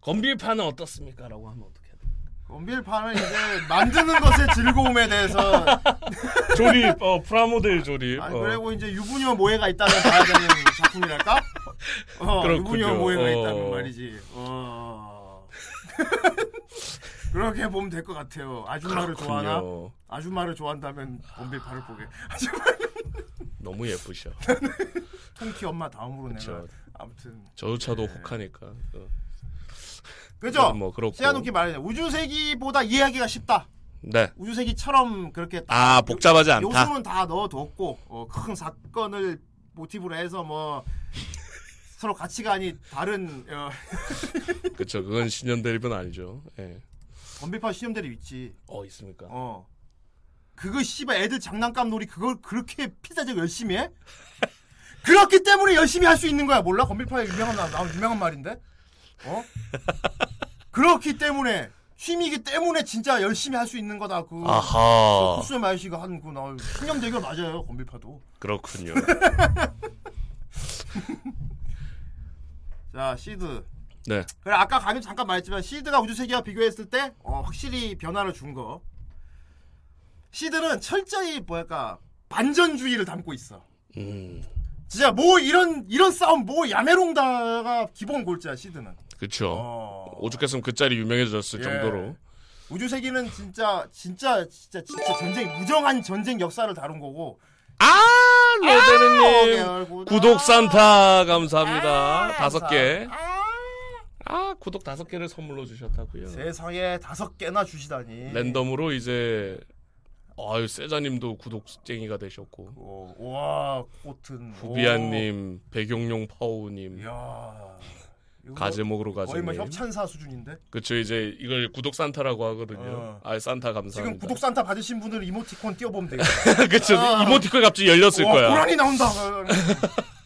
[SPEAKER 5] 건빌파는 어떻습니까? 라고 하면 어떻게 해야 돼?
[SPEAKER 4] 건빌파는 이제 만드는 것의 즐거움에 대해서 [LAUGHS]
[SPEAKER 5] 조립, 어, 프라모델 조립.
[SPEAKER 4] 아니,
[SPEAKER 5] 어.
[SPEAKER 4] 그리고 이제 유부녀 모해가 있다면 봐야 되는 작품이랄까? 어. 유부녀 모해가
[SPEAKER 5] 어.
[SPEAKER 4] 있다면 말이지. 어. [LAUGHS] 그렇게 보면 될 것 같아요. 아줌마를 좋아하나?
[SPEAKER 5] 그렇군요.
[SPEAKER 4] 아줌마를 좋아한다면 건빌파를 보게.
[SPEAKER 5] 너무 예쁘셔. [LAUGHS]
[SPEAKER 4] 통키 엄마 다음으로
[SPEAKER 5] 그쵸.
[SPEAKER 4] 내가 아무튼
[SPEAKER 5] 저조차도 혹하니까. 어.
[SPEAKER 4] 그죠?
[SPEAKER 5] 뭐 그렇고.
[SPEAKER 4] 시아누키 말이냐 우주세기보다 이해하기가 쉽다.
[SPEAKER 5] 네.
[SPEAKER 4] 우주세기처럼 그렇게 딱
[SPEAKER 5] 아, 복잡하지 않다.
[SPEAKER 4] 요소는 다 넣어뒀고 어, 큰 사건을 모티브로 해서 뭐 [LAUGHS] 서로 가치관이 다른 어,
[SPEAKER 5] 그쵸. 그건 신년 대립은 아니죠. 예.
[SPEAKER 4] 건비파 시험대로 있지.
[SPEAKER 5] 어, 있습니까?
[SPEAKER 4] 어. 그거 씨발 애들 장난감 놀이 그걸 그렇게 피자적 열심히 해? [LAUGHS] 그렇기 때문에 열심히 할 수 있는 거야. 몰라? 건빌파의 유명한 나, 나 유명한 말인데. 어? [LAUGHS] 그렇기 때문에 취미이기 때문에 진짜 열심히 할 수 있는 거다. 그
[SPEAKER 5] 아하.
[SPEAKER 4] 코스의 마이씨가 한그 나 신념 대결 맞아요. 건빌파도.
[SPEAKER 5] 그렇군요. [LAUGHS]
[SPEAKER 4] 자 시드
[SPEAKER 5] 네.
[SPEAKER 4] 그래 아까 가면 잠깐 말했지만 시드가 우주 세계와 비교했을 때 어, 확실히 변화를 준 거. 시드는 철저히 뭐랄까 반전주의를 담고 있어.
[SPEAKER 5] 음,
[SPEAKER 4] 진짜 뭐 이런 이런 싸움 뭐 야메롱다가 기본 골자야 시드는.
[SPEAKER 5] 그쵸.
[SPEAKER 4] 어.
[SPEAKER 5] 오죽했으면 그 짤이 유명해졌을
[SPEAKER 4] 예.
[SPEAKER 5] 정도로.
[SPEAKER 4] 우주 세계는 진짜 진짜 진짜 진짜 전쟁 무정한 전쟁 역사를 다룬 거고.
[SPEAKER 5] 아, 로데르님.
[SPEAKER 4] 아,
[SPEAKER 5] 구독 산타 감사합니다.
[SPEAKER 4] 아,
[SPEAKER 5] 다섯 개.
[SPEAKER 4] 아,
[SPEAKER 5] 아, 구독 다섯 개를 선물로 주셨다고요.
[SPEAKER 4] 세상에 다섯 개나 주시다니.
[SPEAKER 5] 랜덤으로 이제 아유 세자님도 구독쟁이가 되셨고
[SPEAKER 4] 오, 와
[SPEAKER 5] 백용용 파오님,
[SPEAKER 4] 오, 이야. 이거
[SPEAKER 5] 가재 먹으로
[SPEAKER 4] 거의 뭐. 협찬사 수준인데.
[SPEAKER 5] 그쵸 이제 이걸 구독 산타라고 하거든요.
[SPEAKER 4] 어.
[SPEAKER 5] 아 산타
[SPEAKER 4] 지금
[SPEAKER 5] 감사합니다.
[SPEAKER 4] 구독 산타 받으신 분들 이모티콘 띄워보면 되겠다. [LAUGHS]
[SPEAKER 5] 그쵸
[SPEAKER 4] 아.
[SPEAKER 5] 이모티콘 갑자기 열렸을
[SPEAKER 4] 와,
[SPEAKER 5] 거야.
[SPEAKER 4] 고라니 나온다. [LAUGHS]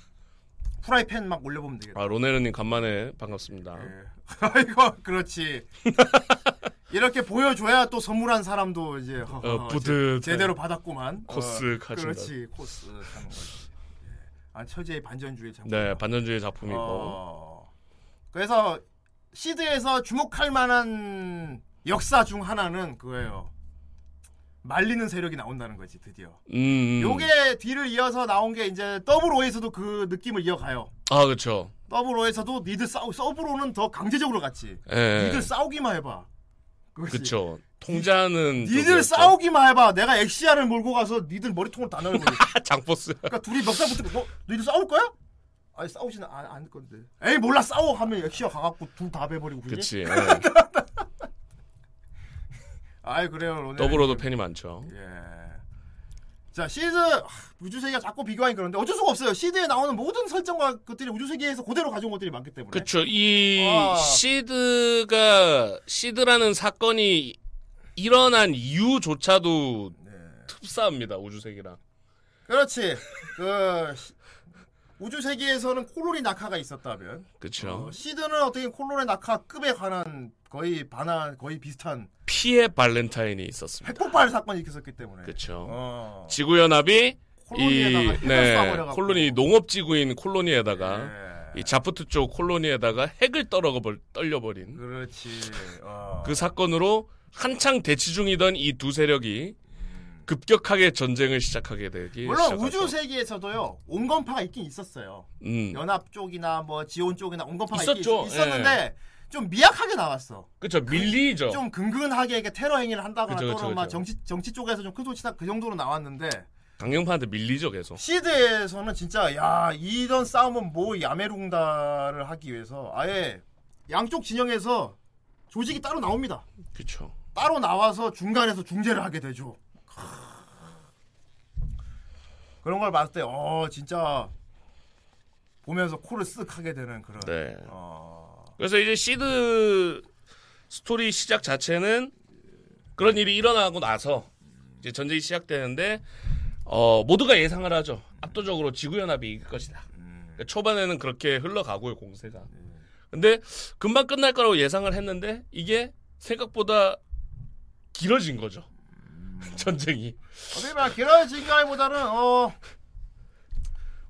[SPEAKER 4] 프라이팬 막 올려보면 되겠다.
[SPEAKER 5] 아 로네르님 간만에 반갑습니다.
[SPEAKER 4] 예. [LAUGHS] 아이고 그렇지. 이렇게 보여줘야 또 선물한 사람도 이제
[SPEAKER 5] 어, 뿌듯한
[SPEAKER 4] 제- 제대로 받았구만.
[SPEAKER 5] 코스
[SPEAKER 4] 어. 그렇지 코스 하는 거지. 예. 아 처제의 반전주의 작품.
[SPEAKER 5] 네 반전주의 작품이고
[SPEAKER 4] 어, 그래서 시드에서 주목할 만한 역사 중 하나는 그거예요. 말리는 세력이 나온다는 거지 드디어.
[SPEAKER 5] 음, 음.
[SPEAKER 4] 요게 뒤를 이어서 나온 게 이제 더블 오에서도 그 느낌을 이어가요.
[SPEAKER 5] 아 그쵸.
[SPEAKER 4] 더블 오에서도 니들 싸우 서브로는 더 강제적으로 갔지.
[SPEAKER 5] 예.
[SPEAKER 4] 니들 싸우기만 해봐.
[SPEAKER 5] 그쵸. 통제하는
[SPEAKER 4] 니들
[SPEAKER 5] 쪽이었죠.
[SPEAKER 4] 싸우기만 해봐. 내가 엑시아를 몰고 가서 니들 머리통을 다 날려버려. [LAUGHS]
[SPEAKER 5] 장포스.
[SPEAKER 4] 그러니까 둘이 멱살 붙고 너 니들 싸울 거야? 아니 싸우지는 안, 않을 건데. 에이 몰라 싸워 하면 엑시아 가갖고 둘 다 베버리고 그지?
[SPEAKER 5] 그치. [LAUGHS] 예.
[SPEAKER 4] 아이 그래요. 오늘
[SPEAKER 5] 더블 오도 팬이 많죠.
[SPEAKER 4] 예. 자 시드 하, 우주세기가 자꾸 비교하니 그런데 어쩔 수가 없어요. 시드에 나오는 모든 설정과 것들이 우주세기에서 그대로 가져온 것들이 많기 때문에.
[SPEAKER 5] 그쵸. 이
[SPEAKER 4] 아.
[SPEAKER 5] 시드가 시드라는 사건이 일어난 이유조차도
[SPEAKER 4] 네.
[SPEAKER 5] 흡사합니다. 우주세기랑.
[SPEAKER 4] 그렇지. 그 시- 우주세기에서는 콜로니 낙하가 있었다면
[SPEAKER 5] 그쵸.
[SPEAKER 4] 어, 시드는 어떻게 콜로니 낙하급에 관한 거의 반한 거의 비슷한
[SPEAKER 5] 피의 발렌타인이 있었습니다.
[SPEAKER 4] 핵폭발 사건이 있었기 때문에.
[SPEAKER 5] 그쵸.
[SPEAKER 4] 어.
[SPEAKER 5] 지구 연합이 이
[SPEAKER 4] 콜로니에다가 핵을
[SPEAKER 5] 네. 콜로니 농업 지구인 콜로니에다가
[SPEAKER 4] 예.
[SPEAKER 5] 이 자프트 쪽 콜로니에다가 핵을 떨어버 떨려버린
[SPEAKER 4] 그렇지. 어.
[SPEAKER 5] 그 사건으로 한창 대치 중이던 이 두 세력이 급격하게 전쟁을 시작하게 되기
[SPEAKER 4] 물론
[SPEAKER 5] 시작하죠.
[SPEAKER 4] 우주 세계에서도요 온건파가 있긴 있었어요.
[SPEAKER 5] 음.
[SPEAKER 4] 연합 쪽이나 뭐 지온 쪽이나 온건파가
[SPEAKER 5] 있었죠.
[SPEAKER 4] 있긴 있었는데 좀 미약하게 나왔어.
[SPEAKER 5] 그쵸 밀리죠.
[SPEAKER 4] 좀 근근하게 이렇게 테러 행위를 한다거나
[SPEAKER 5] 그죠,
[SPEAKER 4] 또는 막. 정치 정치 쪽에서 좀 큰소리나 그 정도로 나왔는데
[SPEAKER 5] 강경파한테 밀리죠 계속.
[SPEAKER 4] 시드에서는 진짜 야 이런 싸움은 뭐 야메룽다를 하기 위해서 아예 양쪽 진영에서 조직이 따로 나옵니다.
[SPEAKER 5] 그쵸.
[SPEAKER 4] 따로 나와서 중간에서 중재를 하게 되죠. 그런 걸 봤을 때, 어, 진짜, 보면서 코를 쓱 하게 되는 그런.
[SPEAKER 5] 네.
[SPEAKER 4] 어,
[SPEAKER 5] 그래서 이제 시드 스토리 시작 자체는 그런 일이 일어나고 나서 이제 전쟁이 시작되는데 어, 모두가 예상을 하죠. 압도적으로 지구연합이 이길 것이다. 그러니까 초반에는 그렇게 흘러가고요 공세가. 근데 금방 끝날 거라고 예상을 했는데 이게 생각보다 길어진 거죠. [LAUGHS] 전쟁이.
[SPEAKER 4] 어떻게 보면 거보다는, 어,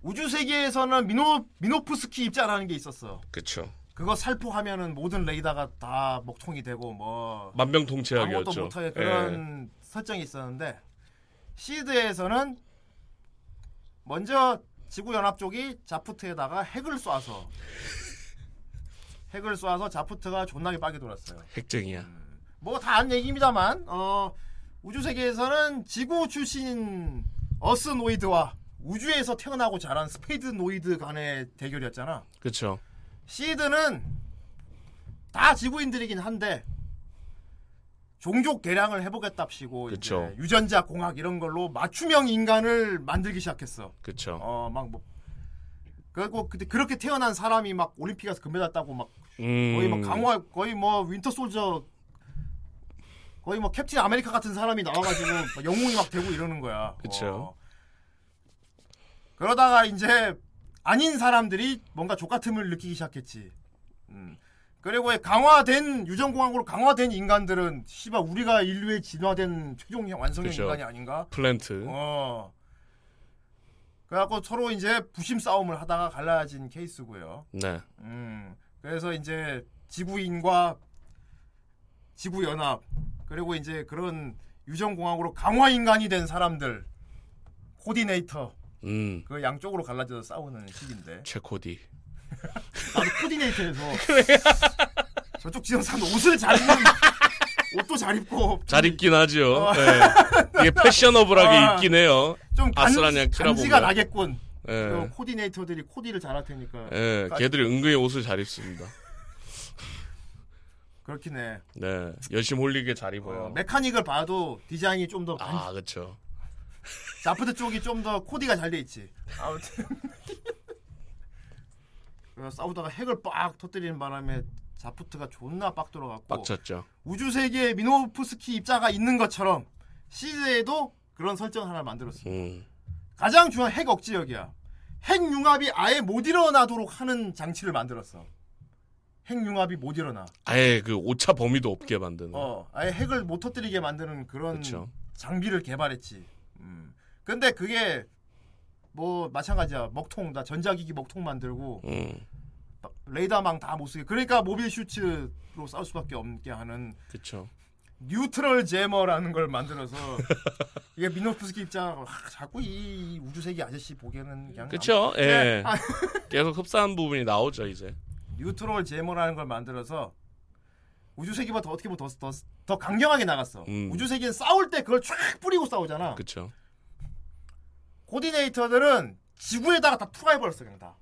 [SPEAKER 4] 우주 세계에서는 미노, 미노프스키 입자라는 게 있었어.
[SPEAKER 5] 그쵸.
[SPEAKER 4] 그거 살포하면은 모든 레이더가 다 먹통이 되고, 뭐, 아무것도
[SPEAKER 5] 만병통치약이었죠.
[SPEAKER 4] 못하게
[SPEAKER 5] 예.
[SPEAKER 4] 그런 설정이 있었는데 시드에서는 먼저 지구연합 쪽이 자프트에다가 핵을 쏴서 [LAUGHS] 핵을 쏴서 자프트가 존나게 빡이 돌았어요.
[SPEAKER 5] 핵쟁이야.
[SPEAKER 4] 뭐다 아는 얘기입니다만 어, 우주세기에서는 지구 출신 어스 노이드와 우주에서 태어나고 자란 Spacenoid 간의 대결이었잖아.
[SPEAKER 5] 그쵸.
[SPEAKER 4] 시드는 다 지구인들이긴 한데 종족 개량을 해보겠답시고 이제. 유전자 공학 이런 걸로 맞춤형 인간을 만들기 시작했어.
[SPEAKER 5] 그쵸.
[SPEAKER 4] 어막 뭐 그리고 그때 그렇게 태어난 사람이 막 올림픽에서 금메달 따고 막
[SPEAKER 5] 음.
[SPEAKER 4] 거의 뭐 강화 거의 뭐 윈터 솔저 거의 뭐 캡틴 아메리카 같은 사람이 나와가지고 [LAUGHS] 막 영웅이 막 되고 이러는 거야. 어. 그러다가 이제 아닌 사람들이 뭔가 족같음을 느끼기 시작했지. 음. 그리고 강화된 유전공학으로 강화된 인간들은 씨발 우리가 인류의 진화된 최종 완성형
[SPEAKER 5] 그쵸.
[SPEAKER 4] 인간이 아닌가?
[SPEAKER 5] 플랜트.
[SPEAKER 4] 어. 그래갖고 서로 이제 부심 싸움을 하다가 갈라진 케이스고요.
[SPEAKER 5] 네.
[SPEAKER 4] 음. 그래서 이제 지구인과 지구 연합 그리고 이제 그런 유전 공학으로 강화 인간이 된 사람들 코디네이터
[SPEAKER 5] 음,
[SPEAKER 4] 그 양쪽으로 갈라져서 싸우는 식인데
[SPEAKER 5] 최코디. [LAUGHS]
[SPEAKER 4] 나도 코디네이터에서 [LAUGHS] 저쪽 사람 옷을 잘 입는 옷도 잘 입고
[SPEAKER 5] 잘 입긴 하죠.
[SPEAKER 4] 어.
[SPEAKER 5] 예. 이게 패셔너블하게
[SPEAKER 4] 어.
[SPEAKER 5] 입긴 해요.
[SPEAKER 4] 좀 간, 간지가. 나겠군. 그
[SPEAKER 5] 예.
[SPEAKER 4] 코디네이터들이 코디를 잘할 테니까
[SPEAKER 5] 예, 걔들이 은근히 옷을 잘 입습니다.
[SPEAKER 4] 그렇긴 해.
[SPEAKER 5] 네, 열심히 홀리게 잘
[SPEAKER 4] 어,
[SPEAKER 5] 입어요.
[SPEAKER 4] 메카닉을 봐도 디자인이 좀 더
[SPEAKER 5] 아, 그렇죠.
[SPEAKER 4] 자프트 쪽이 좀 더 코디가 잘 돼 있지. 아무튼 [LAUGHS] 싸우다가 핵을 빡 터뜨리는 바람에 자프트가 존나 빡 들어갔고
[SPEAKER 5] 빡쳤죠.
[SPEAKER 4] 우주 세계에 미노프스키 입자가 있는 것처럼 시즈에도 그런 설정 하나 만들었어.
[SPEAKER 5] 음,
[SPEAKER 4] 가장 중요한 핵 억지력이야. 핵 융합이 아예 못 일어나도록 하는 장치를 만들었어. 핵 융합이 못 일어나.
[SPEAKER 5] 아예 그 오차 범위도 없게 만드는.
[SPEAKER 4] 어, 아예 핵을 못 터뜨리게 만드는 그런
[SPEAKER 5] 그쵸.
[SPEAKER 4] 장비를 개발했지. 음. 근데 그게 뭐 마찬가지야. 먹통 나 전자기기 먹통 만들고
[SPEAKER 5] 음,
[SPEAKER 4] 레이더망 다 못 쓰게. 그러니까 모빌 슈츠로 싸울 수밖에 없게 하는
[SPEAKER 5] 그렇죠.
[SPEAKER 4] 뉴트럴 제머라는 걸 만들어서 [LAUGHS] 이게 미노프스키 입장 아, 자꾸 이 우주세계 아저씨 보기에는 그냥
[SPEAKER 5] 그렇죠.
[SPEAKER 4] 네.
[SPEAKER 5] 예. 계속 흡사한 부분이 나오죠 이제.
[SPEAKER 4] 뉴트럴 제머라는 걸 만들어서 우주세계보다 어떻게 보면 더, 더, 더 강경하게 나갔어.
[SPEAKER 5] 음.
[SPEAKER 4] 우주세계는 싸울 때 그걸 쫙 뿌리고 싸우잖아.
[SPEAKER 5] 그렇죠.
[SPEAKER 4] 코디네이터들은 지구에다가 다 투하해버렸어 그냥 다.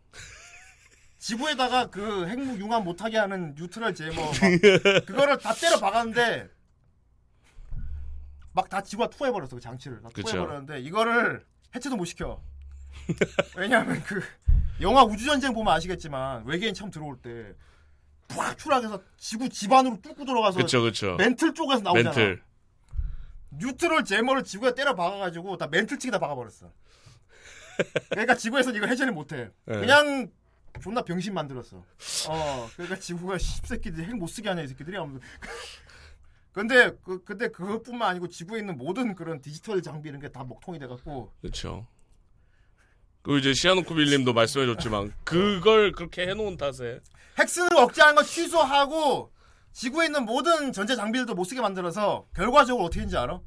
[SPEAKER 4] 지구에다가 그 핵무 융합 못하게 하는 뉴트럴 막 그거를 다 때려 박았는데 막 다 지구가 투하해버렸어 그 장치를 다. 투하해버렸는데 이거를 해체도 못 시켜. 왜냐하면 그 영화 우주전쟁 보면 아시겠지만 외계인 처음 들어올 때팍 추락해서 지구 집안으로 뚫고 들어가서
[SPEAKER 5] 그렇죠, 그렇죠.
[SPEAKER 4] 멘틀 쪽에서 나오잖아.
[SPEAKER 5] 멘틀.
[SPEAKER 4] 뉴트럴 제머를 지구에 때려 박아가지고 다 멘틀 치기 다 박아버렸어. 그러니까 지구에서 이걸 해제를 못해.
[SPEAKER 5] 네.
[SPEAKER 4] 그냥 존나 병신 만들었어. 어, 그러니까 지구가 씹새끼들이 핵못 쓰게 하냐 이 새끼들이 하면서. 근데 그 근데 그것뿐만 아니고 지구에 있는 모든 그런 디지털 장비 이런 게 다 먹통이 돼갖고
[SPEAKER 5] 그렇죠. 그리고 이제 시아노쿠빌님도 말씀해줬지만 그걸 그렇게 해놓은 탓에
[SPEAKER 4] 핵 쓰는 거 억제하는 거 취소하고 지구에 있는 모든 전자 장비들도 못 쓰게 만들어서 결과적으로 어떻게 했는지 알아?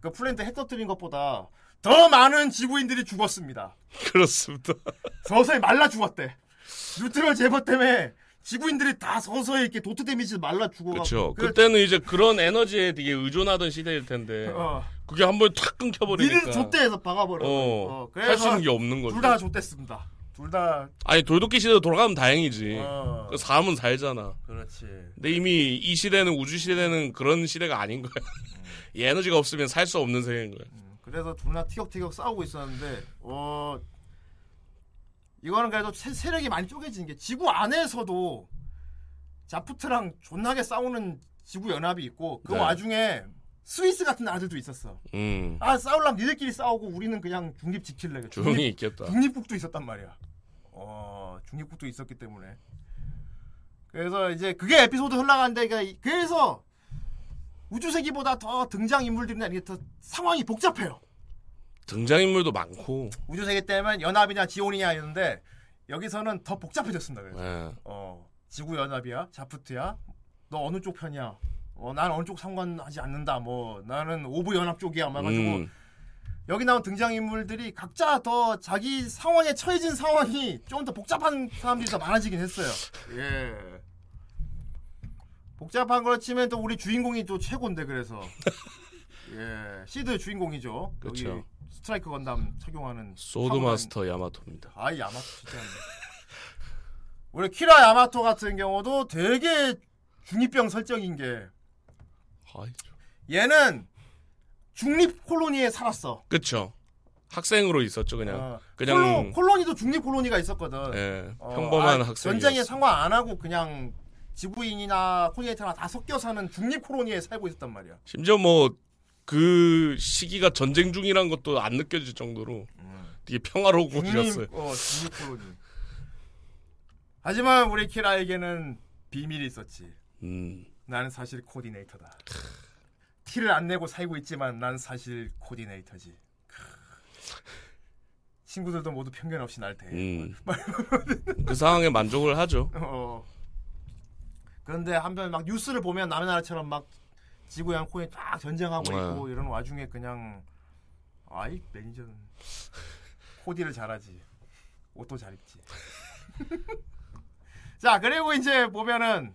[SPEAKER 4] 그 플랜트 핵 터뜨린 것보다 더 많은 지구인들이 죽었습니다.
[SPEAKER 5] 그렇습니다.
[SPEAKER 4] 서서히 말라 죽었대. neutron jammer 때문에 지구인들이 다 서서히 이렇게 dot damage 말라 죽어가고.
[SPEAKER 5] 그렇죠. 그때는 이제 그런 에너지에 되게 의존하던 시대일 텐데
[SPEAKER 4] 어.
[SPEAKER 5] 그게 한 번에 탁 끊겨버리니까
[SPEAKER 4] 니들 좆대에서 박아버려.
[SPEAKER 5] 어,
[SPEAKER 4] 어,
[SPEAKER 5] 할수
[SPEAKER 4] 그래서
[SPEAKER 5] 있는 게 없는 거죠.
[SPEAKER 4] 둘다 좆됐습니다. 둘 다.
[SPEAKER 5] 아니 돌도끼 시대로 돌아가면 다행이지.
[SPEAKER 4] 어.
[SPEAKER 5] 그 삶은 살잖아.
[SPEAKER 4] 그렇지.
[SPEAKER 5] 근데 이미 이 시대는 우주 시대는 그런 시대가 아닌 거야. [LAUGHS] 이 에너지가 없으면 살 수 없는 세계인 거야.
[SPEAKER 4] 그래서 둘다 티격태격 싸우고 있었는데 어 이거는 그래도 세, 세력이 많이 쪼개진 게 지구 안에서도 자프트랑 존나게 싸우는 지구 연합이 있고 그
[SPEAKER 5] 네.
[SPEAKER 4] 와중에 스위스 같은 나라들도 있었어.
[SPEAKER 5] 음,
[SPEAKER 4] 아 싸울라면 니들끼리 싸우고 우리는 그냥 중립 지킬래.
[SPEAKER 5] 조용히
[SPEAKER 4] 중립,
[SPEAKER 5] 있겠다.
[SPEAKER 4] 중립국도 있었단 말이야. 어 중립국도 있었기 때문에. 그래서 이제 그게 에피소드 흘러가는데 그러니까 그래서 우주세기보다 더 등장 인물들이나 이게 더 상황이 복잡해요.
[SPEAKER 5] 등장 인물도 많고.
[SPEAKER 4] 우주세계 때문에 연합이냐 지온이냐 했는데 여기서는 더 복잡해졌습니다. 그래서.
[SPEAKER 5] 예.
[SPEAKER 4] 어, 지구 연합이야, 자프트야. 너 어느 쪽 편이야? 어, 난 어느 쪽 상관하지 않는다. 뭐 나는 오브 연합 쪽이야. 막 가지고
[SPEAKER 5] 음,
[SPEAKER 4] 여기 나온 등장 인물들이 각자 더 자기 상황에 처해진 상황이 좀 더 복잡한 사람들이 더 많아지긴 했어요. 예. 복잡한 걸 치면 또 우리 주인공이 또 최고인데 그래서 [LAUGHS] 예 시드 주인공이죠. 여기
[SPEAKER 5] 그쵸.
[SPEAKER 4] 스트라이크 건담 착용하는
[SPEAKER 5] sword master 야마토입니다.
[SPEAKER 4] 아 야마토 진짜. 우리 키라 야마토 같은 경우도 되게 중이병 설정인 게 얘는 중립 콜로니에 살았어.
[SPEAKER 5] 그쵸. 학생으로 있었죠, 그냥.
[SPEAKER 4] 어,
[SPEAKER 5] 그냥-
[SPEAKER 4] 콜로, 콜로니도 중립 콜로니가 있었거든.
[SPEAKER 5] 예,
[SPEAKER 4] 어,
[SPEAKER 5] 평범한
[SPEAKER 4] 아,
[SPEAKER 5] 학생.
[SPEAKER 4] 전쟁에 상관 안 하고 그냥 지구인이나 코디네이터나 다 섞여 사는 중립 콜로니에 살고 있었단 말이야.
[SPEAKER 5] 심지어 뭐 그 시기가 전쟁 중이란 것도 안 느껴질 정도로 되게 평화로운 곳이었어요.
[SPEAKER 4] 중립, 어, 중립 콜로니. 하지만 우리 키라에게는 비밀이 있었지.
[SPEAKER 5] 음,
[SPEAKER 4] 나는 사실 코디네이터다. 티를 안 내고 살고 있지만 난 사실 코디네이터지. 크. 친구들도 모두 편견 없이 날 대해.
[SPEAKER 5] 음. [LAUGHS] 그 상황에 만족을 하죠.
[SPEAKER 4] 어. 그런데 한편 막 뉴스를 보면 남의 나라처럼 막 지구 양코에 딱 전쟁하고
[SPEAKER 5] 네.
[SPEAKER 4] 있고 이런 와중에 그냥 아이 매니저는 코디를 잘하지 옷도 잘 입지. [LAUGHS] 자 그리고 이제 보면은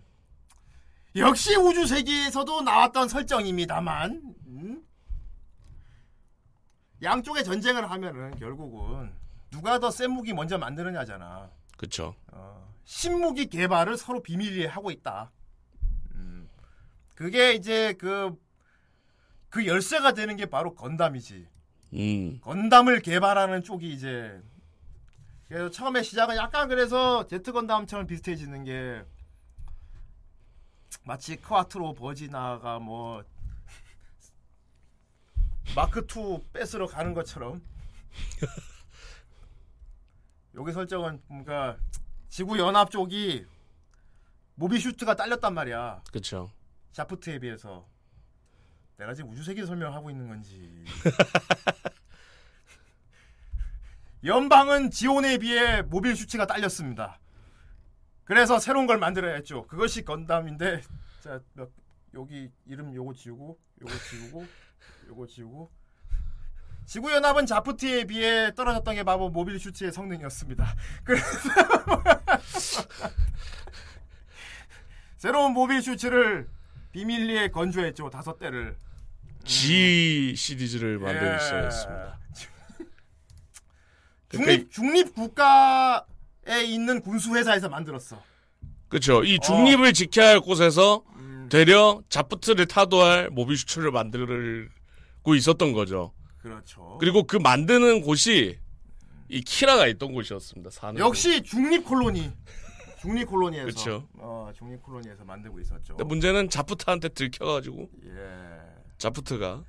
[SPEAKER 4] 역시 우주 세계에서도 나왔던 설정입니다만 음? 양쪽의 전쟁을 하면은 결국은 누가 더 센 무기 먼저 만드느냐잖아.
[SPEAKER 5] 그쵸.
[SPEAKER 4] 어, 신무기 개발을 서로 비밀리에 하고 있다. 음, 그게 이제 그, 그 열쇠가 되는 게 바로 건담이지.
[SPEAKER 5] 음.
[SPEAKER 4] 건담을 개발하는 쪽이 이제, 그래서 처음에 시작은 약간 그래서 제트 건담처럼 비슷해지는 게, 마치 크와트로 버지나가 뭐, 마크 2 뺏으러 가는 것처럼. [LAUGHS] 여기 설정은 뭔가 지구 연합 쪽이 mobile suit가 딸렸단 말이야.
[SPEAKER 5] 그쵸.
[SPEAKER 4] 자프트에 비해서 내가 지금 우주세기 설명하고 있는 건지. [LAUGHS] 연방은 지온에 비해 mobile suit가 딸렸습니다. 그래서 새로운 걸 만들어야 했죠. 그것이 건담인데 자 몇, 여기 이름 요거 지우고 요거 지우고 [LAUGHS] 요거 지우고 지구 연합은 자프트에 비해 떨어졌던 게 바로 mobile suit의 성능이었습니다. [LAUGHS] 그래서 [LAUGHS] 새로운 모빌 슈트를 비밀리에 건조했죠. 다섯 대를.
[SPEAKER 5] G 시리즈를 만들기
[SPEAKER 4] 예.
[SPEAKER 5] 시작했습니다.
[SPEAKER 4] 중립 중립 국가에 있는 군수 회사에서 만들었어.
[SPEAKER 5] 그쵸. 이 중립을 지켜야 할 곳에서
[SPEAKER 4] 음,
[SPEAKER 5] 되려 자프트를 타도할 모비슈츠를 만들고 있었던 거죠.
[SPEAKER 4] 그렇죠.
[SPEAKER 5] 그리고 그 만드는 곳이 이 키라가 있던 곳이었습니다. 사는
[SPEAKER 4] 역시 중립 콜로니. 중립 콜로니에서
[SPEAKER 5] 그쵸.
[SPEAKER 4] 어, 중립 콜로니에서 만들고 있었죠.
[SPEAKER 5] 근데 문제는 자프트한테 들켜가지고
[SPEAKER 4] 예.
[SPEAKER 5] 자프트가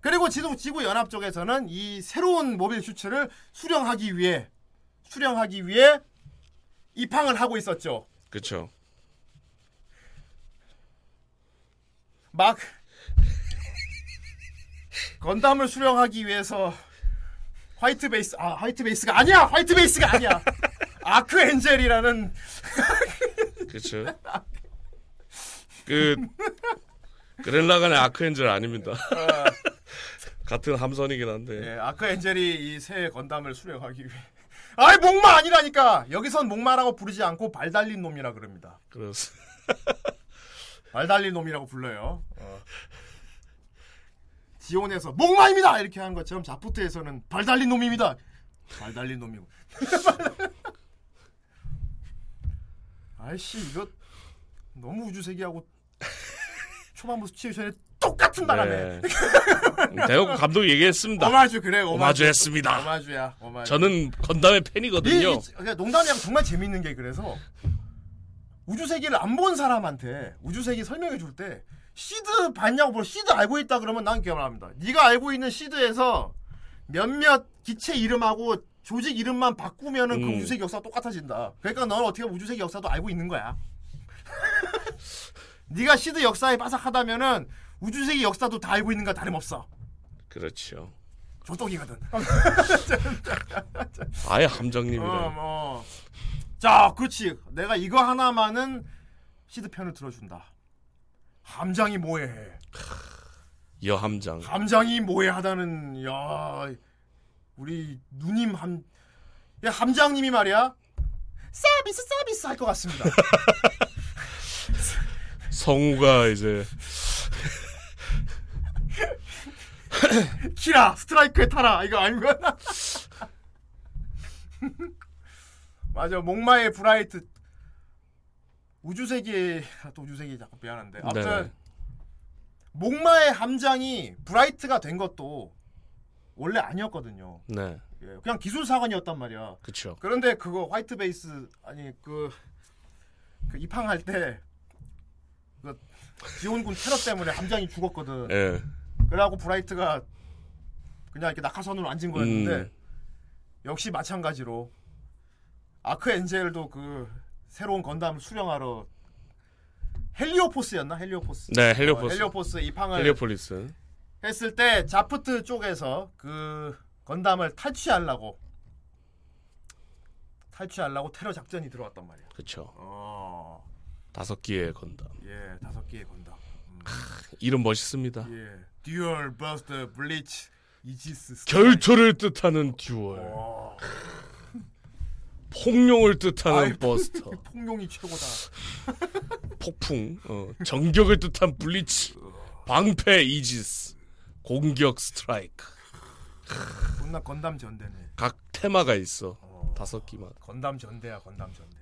[SPEAKER 4] 그리고 지구 지구 연합 쪽에서는 이 새로운 모빌 슈츠를 수령하기 위해 수령하기 위해 입항을 하고 있었죠.
[SPEAKER 5] 그쵸.
[SPEAKER 4] 막 건담을 수령하기 위해서 화이트 베이스 아 화이트 베이스가 아니야 화이트 베이스가 아니야 아크 엔젤이라는 [LAUGHS]
[SPEAKER 5] 그쵸. 그 그렌라간의 아크 엔젤 아닙니다. 같은 함선이긴 한데
[SPEAKER 4] 예, 아크 엔젤이 이 새 건담을 수령하기 위해 아이 목마 아니라니까. 여기선 목마라고 부르지 않고 발 달린 놈이라 그럽니다.
[SPEAKER 5] 그래서
[SPEAKER 4] 발 달린 놈이라고 불러요. 어. 지온에서 목마입니다! 이렇게 하는 것처럼 자푸트에서는 발 달린 놈입니다. 발 달린 놈이고. [LAUGHS] 아이씨 이거 너무 우주세계하고 초반부 시츄에이션에 똑같은 바람에
[SPEAKER 5] 네. 대놓고 감독이 얘기했습니다.
[SPEAKER 4] 오마주 그래 오마주
[SPEAKER 5] 오마주했습니다.
[SPEAKER 4] 오마주야 오마주
[SPEAKER 5] 저는 건담의
[SPEAKER 4] 이,
[SPEAKER 5] 팬이거든요.
[SPEAKER 4] 이, 그러니까 농담이랑 정말 재밌는 게 그래서 우주 세계를 안 본 사람한테 우주 세계 설명해 줄 때 시드 봤냐고 뭐 시드 알고 있다 그러면 난 기억을 합니다. 네가 알고 있는 시드에서 몇몇 기체 이름하고 조직 이름만 바꾸면은 그
[SPEAKER 5] 음.
[SPEAKER 4] 우주세기 역사가 똑같아진다. 그러니까 너는 어떻게 보면 우주세기 역사도 알고 있는 거야. [LAUGHS] 네가 시드 역사에 빠삭하다면은 우주세기 역사도 다 알고 있는 거 다름없어.
[SPEAKER 5] 그렇죠.
[SPEAKER 4] 조떡이거든. [LAUGHS]
[SPEAKER 5] 아예 함정님이래.
[SPEAKER 4] 어, 뭐. 자, 그렇지. 내가 이거 하나만은 시드 편을 들어준다. 함장이 뭐해?
[SPEAKER 5] 여함장.
[SPEAKER 4] 함장이 뭐해하다는 야 우리 누님 함, 야 함장님이 말이야 서비스 서비스 할 것 같습니다. [LAUGHS]
[SPEAKER 5] 성우가 이제 [LAUGHS]
[SPEAKER 4] 키라 스트라이크에 타라 이거 아니면 [LAUGHS] 맞아 목마의 브라이트 우주세계 아, 또 우주세계 자꾸 미안한데 아무튼
[SPEAKER 5] 네.
[SPEAKER 4] 목마의 함장이 브라이트가 된 것도 원래 아니었거든요.
[SPEAKER 5] 네,
[SPEAKER 4] 예, 그냥 기술 사관이었단 말이야.
[SPEAKER 5] 그쵸.
[SPEAKER 4] 그런데 그거 화이트 베이스 아니 그, 그 입항할 때 그 지원군 테러 때문에 함장이 죽었거든.
[SPEAKER 5] 예.
[SPEAKER 4] 그래갖고 브라이트가 그냥 이렇게 낙하선으로 앉은 거였는데
[SPEAKER 5] 음.
[SPEAKER 4] 역시 마찬가지로 아크 엔젤도 그 새로운 건담을 수령하러 헬리오포스였나 헬리오포스
[SPEAKER 5] 네, 헬리오포스.
[SPEAKER 4] 어, 헬리오포스 입항을
[SPEAKER 5] 헬리오폴리스.
[SPEAKER 4] 했을 때 자프트 쪽에서 그 건담을 탈취하려고 탈취하려고 테러 작전이 들어왔단 말이야.
[SPEAKER 5] 그쵸.
[SPEAKER 4] 어,
[SPEAKER 5] 다섯 개의 건담.
[SPEAKER 4] 예, 다섯 개의 건담.
[SPEAKER 5] 이름 멋있습니다.
[SPEAKER 4] 예, 듀얼 버스터 블리츠 이지스.
[SPEAKER 5] 결투를 뜻하는 듀얼.
[SPEAKER 4] 와, [LAUGHS]
[SPEAKER 5] 폭룡을 뜻하는
[SPEAKER 4] 아이,
[SPEAKER 5] 버스터. [LAUGHS]
[SPEAKER 4] 폭룡이 최고다. [LAUGHS]
[SPEAKER 5] 폭풍. 어, 전격을 뜻한 블리츠. 방패 이지스. 공격 스트라이크.
[SPEAKER 4] 존나 건담 전대네.
[SPEAKER 5] 각 테마가 있어.
[SPEAKER 4] 어,
[SPEAKER 5] 다섯 개만.
[SPEAKER 4] 건담 전대야, 건담 전대.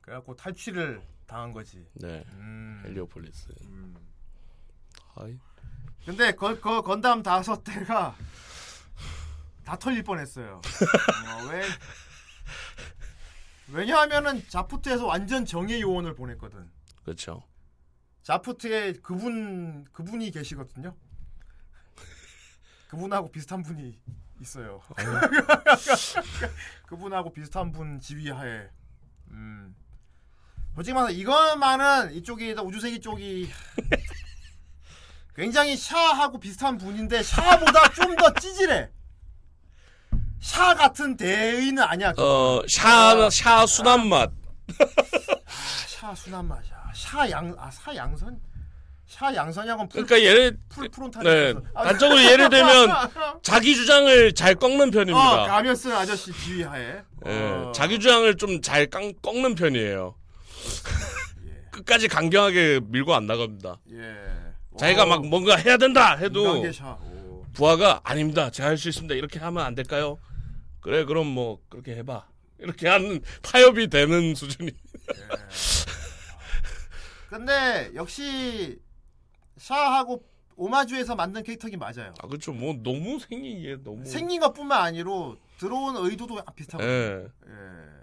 [SPEAKER 4] 그래갖고 탈취를 당한 거지.
[SPEAKER 5] 네.
[SPEAKER 4] 음.
[SPEAKER 5] 헬리오폴리스.
[SPEAKER 4] 음.
[SPEAKER 5] 아이.
[SPEAKER 4] 근데 그, 그 건담 다섯 대가 다 털릴 뻔했어요. 어, 왜? 왜냐하면은 자푸트에서 완전 정의 요원을 보냈거든.
[SPEAKER 5] 그렇죠.
[SPEAKER 4] 자푸트에 그분 그분이 계시거든요. 그분하고 비슷한 분이 있어요. [LAUGHS] 그분하고 비슷한 분 지휘하에. 음. 솔직히 말해서 이것만은 이쪽이 우주세기 쪽이 [LAUGHS] 굉장히 샤하고 비슷한 분인데 샤보다 좀 더 찌질해. 샤 같은 대의는 아니야.
[SPEAKER 5] 어, 샤, 샤 순한 맛.
[SPEAKER 4] 샤 순한 맛이야. 샤 양 아사 양선 샤 양선양은 풀,
[SPEAKER 5] 그러니까 예를,
[SPEAKER 4] 풀 프론탈이
[SPEAKER 5] 네.
[SPEAKER 4] 있어서. 아,
[SPEAKER 5] 단적으로 예를 들면 [LAUGHS] 자기 주장을 잘 꺾는
[SPEAKER 4] 어,
[SPEAKER 5] 편입니다.
[SPEAKER 4] 가면 쓴 아저씨 지휘하에.
[SPEAKER 5] 예,
[SPEAKER 4] 어.
[SPEAKER 5] 자기 주장을 좀 잘 꺾는 편이에요. 끝까지 강경하게 밀고 안 나갑니다.
[SPEAKER 4] 예.
[SPEAKER 5] 자기가
[SPEAKER 4] 어,
[SPEAKER 5] 막 뭔가 해야 된다 해도. 부하가 아닙니다. 제가 할 수 있습니다. 이렇게 하면 안 될까요? 그래 그럼 뭐 그렇게 해봐. 이렇게 하는 타협이 되는 수준이.
[SPEAKER 4] 근데 역시 샤하고 오마주에서 만든 캐릭터긴 맞아요.
[SPEAKER 5] 아 그렇죠. 뭐 너무 생긴 게 너무.
[SPEAKER 4] 생긴 것뿐만 아니로 들어온 의도도 비슷하거든요.
[SPEAKER 5] 예.
[SPEAKER 4] 예.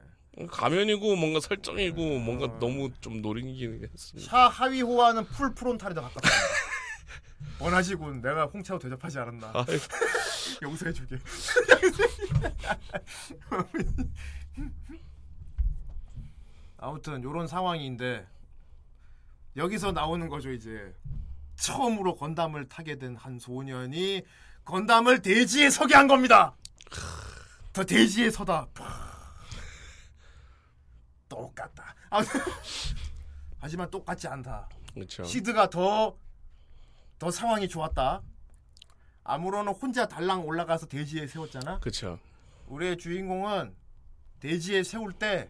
[SPEAKER 5] 가면이고 뭔가 설정이고 뭔가 너무 좀 노리긴 했습니다.
[SPEAKER 4] 샤 하위 호화는 풀 프론탈에다 가깝습니다. [LAUGHS] 원하시군 내가 홍차로 대접하지 않았나.
[SPEAKER 5] 아, [LAUGHS]
[SPEAKER 4] 용서해줄게. [LAUGHS] 아무튼 요런 상황인데 여기서 나오는 거죠 이제 처음으로 건담을 타게 된 한 소년이 건담을 대지에 서게 한 겁니다. 더 대지에 서다. 똑같다. 아무튼 [LAUGHS] 하지만 똑같지 않다.
[SPEAKER 5] 그렇죠.
[SPEAKER 4] 시드가 더, 더 상황이 좋았다. 아무로는 혼자 달랑 올라가서 대지에 세웠잖아.
[SPEAKER 5] 그렇죠.
[SPEAKER 4] 우리의 주인공은 대지에 세울 때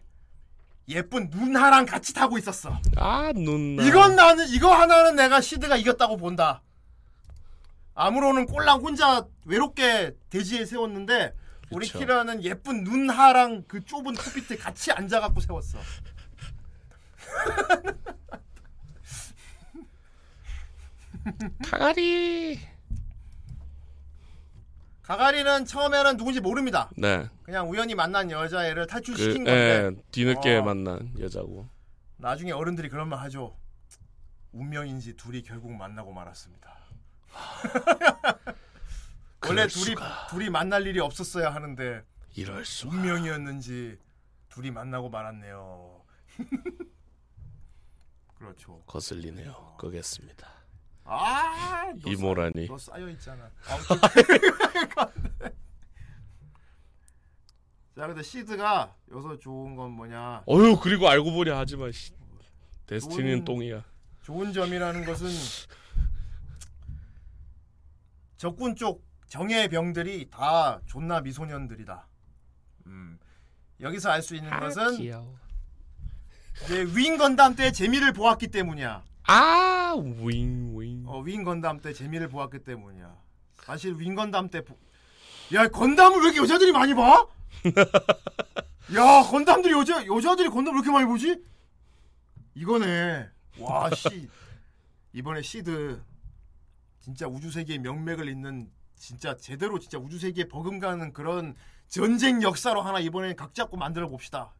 [SPEAKER 4] 예쁜 눈하랑 같이 타고 있었어.
[SPEAKER 5] 아 눈.
[SPEAKER 4] 이건 나는 이거 하나는 내가 시드가 이겼다고 본다. 아무로는 꼴랑 혼자 외롭게 대지에 세웠는데 우리. 키라는 예쁜 눈하랑 그 좁은 컵밑에 같이 앉아갖고 세웠어.
[SPEAKER 5] 가가리.
[SPEAKER 4] 가가리는 처음에는 누군지 모릅니다.
[SPEAKER 5] 네.
[SPEAKER 4] 그냥 우연히 만난 여자애를
[SPEAKER 5] 그,
[SPEAKER 4] 탈출시킨 건데
[SPEAKER 5] 예, 뒤늦게
[SPEAKER 4] 어.
[SPEAKER 5] 만난 여자고.
[SPEAKER 4] 나중에 어른들이 그런 말 하죠. 운명인지 둘이 결국 만나고 말았습니다. 원래 둘이
[SPEAKER 5] 수가.
[SPEAKER 4] 둘이 만날 일이 없었어야 하는데
[SPEAKER 5] 이럴 수.
[SPEAKER 4] 운명이었는지 둘이 만나고 말았네요. [LAUGHS] 그렇죠.
[SPEAKER 5] 거슬리네요. 끄겠습니다.
[SPEAKER 4] 아, 너
[SPEAKER 5] 이모라니.
[SPEAKER 4] 쌓- 너 쌓여 있잖아. 아무튼 [LAUGHS] 자, 근데 시드가 여기서 좋은 건 뭐냐?
[SPEAKER 5] 어휴 그리고 알고 보니 하지만 씨, 데스티니는 똥이야.
[SPEAKER 4] 좋은 점이라는 것은 적군 쪽 정예 병들이 다 존나 미소년들이다. 음. 여기서 알 수 있는 것은
[SPEAKER 5] 귀여워.
[SPEAKER 4] 이제 윙 건담 때 재미를 보았기 때문이야.
[SPEAKER 5] 아 윙 윙.
[SPEAKER 4] 어, 윙 건담 때 재미를 보았기 때문이야. 사실 윙 건담 때, 보... 야 건담을 왜 이렇게 여자들이 많이 봐? [LAUGHS] 야 건담들이 여자 여자들이 건담 왜 이렇게 많이 보지? 이거네. 와 씨. [LAUGHS] 이번에 시드 진짜 우주 세계의 명맥을 잇는 진짜 제대로 진짜 우주 세계에 버금가는 그런 전쟁 역사로 하나 이번에 각 잡고 만들어 봅시다.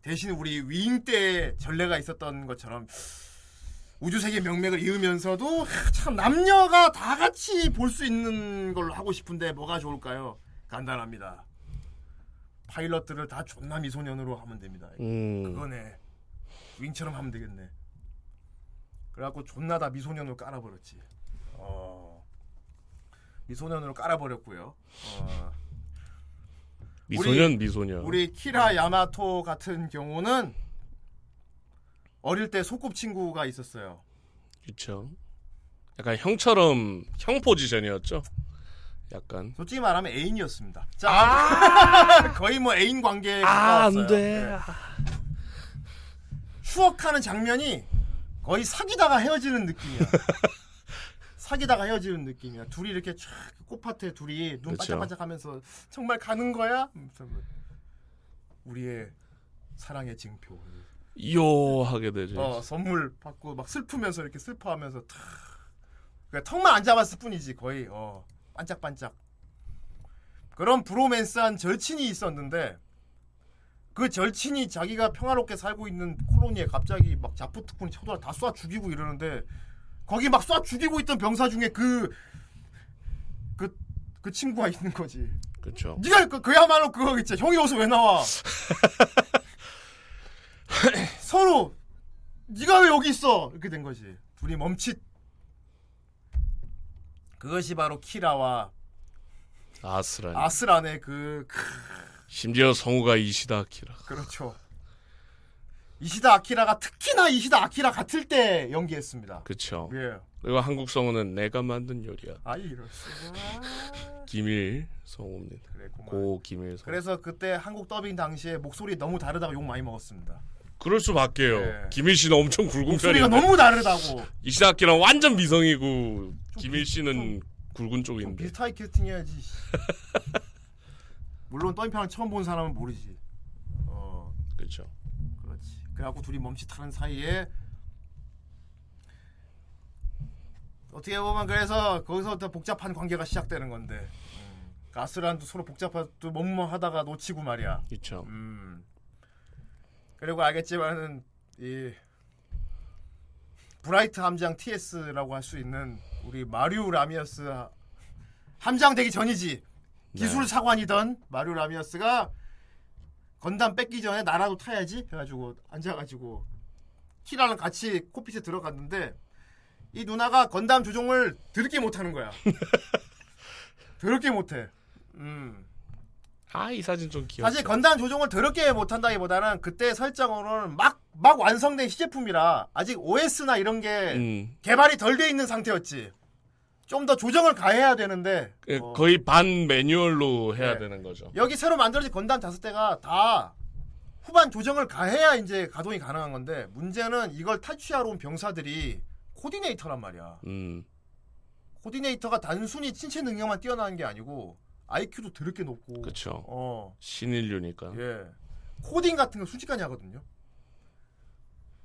[SPEAKER 4] 대신 우리 윙때 전례가 있었던 것처럼 우주 세계 명맥을 이으면서도 참 남녀가 다 같이 볼 수 있는 걸로 하고 싶은데 뭐가 좋을까요? 간단합니다. 파일럿들을 다 존나 미소년으로 하면 됩니다.
[SPEAKER 5] 음.
[SPEAKER 4] 그거네. 윙처럼 하면 되겠네. 그래갖고 존나 다 미소년으로 깔아버렸지. 어, 미소년으로 깔아버렸고요. 어,
[SPEAKER 5] 미소년 미소년.
[SPEAKER 4] 우리 키라 야마토 같은 경우는 어릴 때 소꿉친구가 있었어요.
[SPEAKER 5] 그렇죠. 약간 형처럼 형 포지션이었죠. 약간
[SPEAKER 4] 솔직히 말하면 애인이었습니다. 자, [LAUGHS] 거의 뭐 애인 관계에
[SPEAKER 5] 아
[SPEAKER 4] 가까웠어요.
[SPEAKER 5] 안 돼.
[SPEAKER 4] 네. 추억하는 장면이 거의 사귀다가 헤어지는 느낌이야. [LAUGHS] 사귀다가 헤어지는 느낌이야. 둘이 이렇게 쫙 꽃밭에 둘이 눈
[SPEAKER 5] 그쵸.
[SPEAKER 4] 반짝반짝하면서 정말 가는 거야? 뭐 우리의 사랑의 징표.
[SPEAKER 5] 요 하게 되죠.
[SPEAKER 4] 어 선물 받고 막 슬프면서 이렇게 슬퍼하면서 탁. 그러니까 턱만 안 잡았을 뿐이지 거의 어 반짝반짝. 그런 브로맨스한 절친이 있었는데 그 절친이 자기가 평화롭게 살고 있는 콜로니에 갑자기 막 자푸트꾼이 쳐들어 다 쏴 죽이고 이러는데 거기 막 쏴 죽이고 있던 병사 중에 그 그, 그 친구가 있는 거지.
[SPEAKER 5] 그렇죠.
[SPEAKER 4] 네가 그, 그야말로 그거 있지. 형이 여기서 왜 나와? [LAUGHS] 서로 네가 왜 여기 있어? 이렇게 된 거지. 둘이 멈칫. 그것이 바로 키라와
[SPEAKER 5] 아스란.
[SPEAKER 4] 아스란의 그 크,
[SPEAKER 5] 심지어 성우가 이시다 아키라.
[SPEAKER 4] 그렇죠. 이시다 아키라가 특히나 이시다 아키라 같을 때 연기했습니다.
[SPEAKER 5] 그렇죠.
[SPEAKER 4] 예.
[SPEAKER 5] 그리고 한국 성우는 내가 만든 요리야.
[SPEAKER 4] 아 이럴 수가.
[SPEAKER 5] 김일 성우입니다.
[SPEAKER 4] 그랬구만.
[SPEAKER 5] 고 김일 성우.
[SPEAKER 4] 그래서 그때 한국 더빙 당시에 목소리 너무 다르다고 욕 많이 먹었습니다.
[SPEAKER 5] 그럴 수밖에요.
[SPEAKER 4] 네.
[SPEAKER 5] 김일 씨는 엄청 굵은
[SPEAKER 4] 목소리가
[SPEAKER 5] 편인데
[SPEAKER 4] 너무 다르다고.
[SPEAKER 5] 이시다 아키라는 완전 미성이고 김일 씨는 굵은
[SPEAKER 4] 좀
[SPEAKER 5] 쪽인데.
[SPEAKER 4] 비슷하게 캐스팅해야지. [LAUGHS] 물론 더빙편을 처음 본 사람은 모르지. 어,
[SPEAKER 5] 그렇죠.
[SPEAKER 4] 그래갖고 둘이 멈칫하는 사이에 어떻게 보면 그래서 거기서부터 복잡한 관계가 시작되는 건데 음, 가스란도 서로 복잡하도 뭐뭐하다가 놓치고 말이야.
[SPEAKER 5] 그렇죠.
[SPEAKER 4] 음. 그리고 알겠지만은 이 브라이트 함장 TS라고 할 수 있는 우리 마리오 라미어스 하- 함장 되기 전이지 기술
[SPEAKER 5] 네.
[SPEAKER 4] 사관이던 마리오 라미어스가 건담 뺏기 전에 나라도 타야지 해가지고 앉아가지고 키라랑 같이 코핏에 들어갔는데 이 누나가 건담 조종을 더럽게 못하는 거야. [LAUGHS] 더럽게 못해. 음.
[SPEAKER 5] 아 이 사진 좀 귀엽죠.
[SPEAKER 4] 사실 건담 조종을 더럽게 못한다기보다는 그때 설정으로는 막, 막 완성된 시제품이라 아직 OS나 이런 게
[SPEAKER 5] 음.
[SPEAKER 4] 개발이 덜 돼 있는 상태였지. 좀 더 조정을 가해야 되는데
[SPEAKER 5] 그
[SPEAKER 4] 어,
[SPEAKER 5] 거의 반 매뉴얼로 해야
[SPEAKER 4] 네.
[SPEAKER 5] 되는 거죠.
[SPEAKER 4] 여기 새로 만들어진 건담 다섯 대가 다 후반 조정을 가해야 이제 가동이 가능한 건데 문제는 이걸 탈취하러 온 병사들이 코디네이터란 말이야.
[SPEAKER 5] 음.
[SPEAKER 4] 코디네이터가 단순히 신체 능력만 뛰어나는 게 아니고 IQ도 더럽게 높고
[SPEAKER 5] 그렇죠.
[SPEAKER 4] 어.
[SPEAKER 5] 신인류니까.
[SPEAKER 4] 예. 코딩 같은 거 순식간에 하거든요.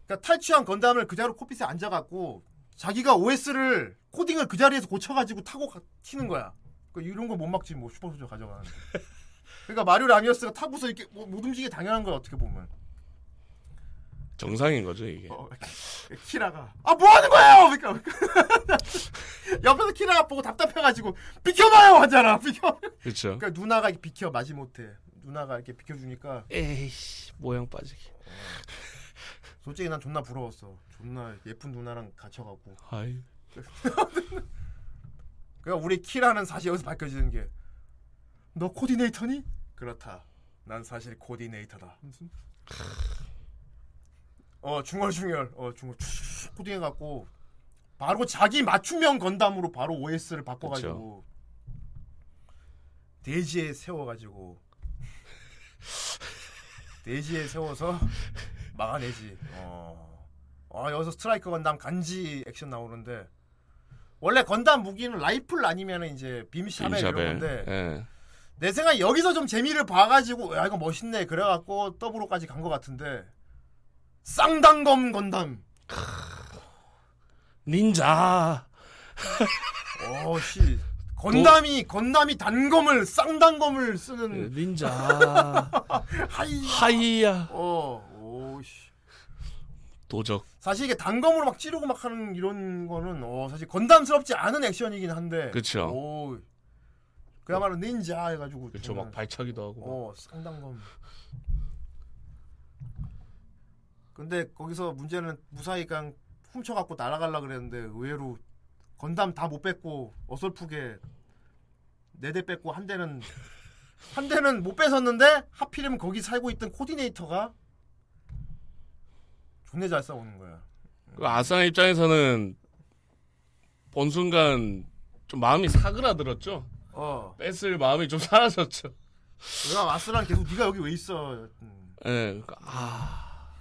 [SPEAKER 4] 그러니까 탈취한 건담을 그 자리로 코핏에 앉아갖고 자기가 OS를 코딩을 그 자리에서 고쳐가지고 타고 가, 튀는 거야. 그 이런 거 못 막지 뭐 슈퍼소저 가져가는데. [LAUGHS] 그러니까 마리오 라미어스가 타고서 이렇게 뭐- 못 움직이게 당연한 거야 어떻게 보면.
[SPEAKER 5] 정상인 거죠 이게.
[SPEAKER 4] 어, 키라가 아 뭐 하는 거예요? 그러니까 [LAUGHS] 옆에서 키라가 보고 답답해가지고 비켜봐요 하잖아. 비켜.
[SPEAKER 5] 그렇죠.
[SPEAKER 4] 그러니까 누나가 이렇게 비켜 마지 못해. 누나가 이렇게 비켜주니까
[SPEAKER 5] 에이씨 모양 빠지기.
[SPEAKER 4] 솔직히 난 존나 부러웠어. 존나 예쁜 누나랑 갇혀갖고.
[SPEAKER 5] 아이. [LAUGHS]
[SPEAKER 4] 그러니까 우리 키라는 사실 여기서 밝혀지는 게 너 코디네이터니? 그렇다. 난 사실 코디네이터다. 무슨? 어 중얼 중얼 어 중얼 쭉 코딩해 갖고 바로 자기 맞춤형 건담으로 바로 OS를 바꿔가지고 대지에 세워가지고 [LAUGHS] 대지에 세워서 막아내지. 어. 아 여기서 스트라이커 건담 간지 액션 나오는데 원래 건담 무기는 라이플 아니면 이제 beam saber 이런
[SPEAKER 5] beam saber.
[SPEAKER 4] 건데
[SPEAKER 5] 예.
[SPEAKER 4] 내 생각에 여기서 좀 재미를 봐가지고 야 이거 멋있네 그래갖고 더블오까지 간 것 같은데 쌍단검 건담
[SPEAKER 5] 닌자.
[SPEAKER 4] 어씨 건담이 건담이 단검을 쌍단검을 쓰는
[SPEAKER 5] 닌자. [LAUGHS]
[SPEAKER 4] 하이
[SPEAKER 5] 하이야.
[SPEAKER 4] 어 오씨
[SPEAKER 5] 도적.
[SPEAKER 4] 사실 이게 단검으로 막 찌르고 막 하는 이런 거는 어 사실 건담스럽지 않은 액션이긴 한데
[SPEAKER 5] 그쵸.
[SPEAKER 4] 오 그야말로 닌자 해가지고
[SPEAKER 5] 그렇죠. 막 발차기도 하고.
[SPEAKER 4] 어 쌍단검 근데 거기서 문제는 무사히 그냥 훔쳐갖고 날아가려 그랬는데 의외로 건담 다못 뺐고 어설프게 네대 뺐고 한 대는 한 대는 못 뺏었는데 하필이면 거기 살고 있던 코디네이터가 존내 잘 싸우는 거야.
[SPEAKER 5] 그 아싸 입장에서는 본 순간 좀 마음이 사그라들었죠.
[SPEAKER 4] 어.
[SPEAKER 5] 뺏을 마음이 좀 사라졌죠.
[SPEAKER 4] 내가 마스랑 계속 네가 여기 왜 있어? 음.
[SPEAKER 5] 예, 그러니까 아,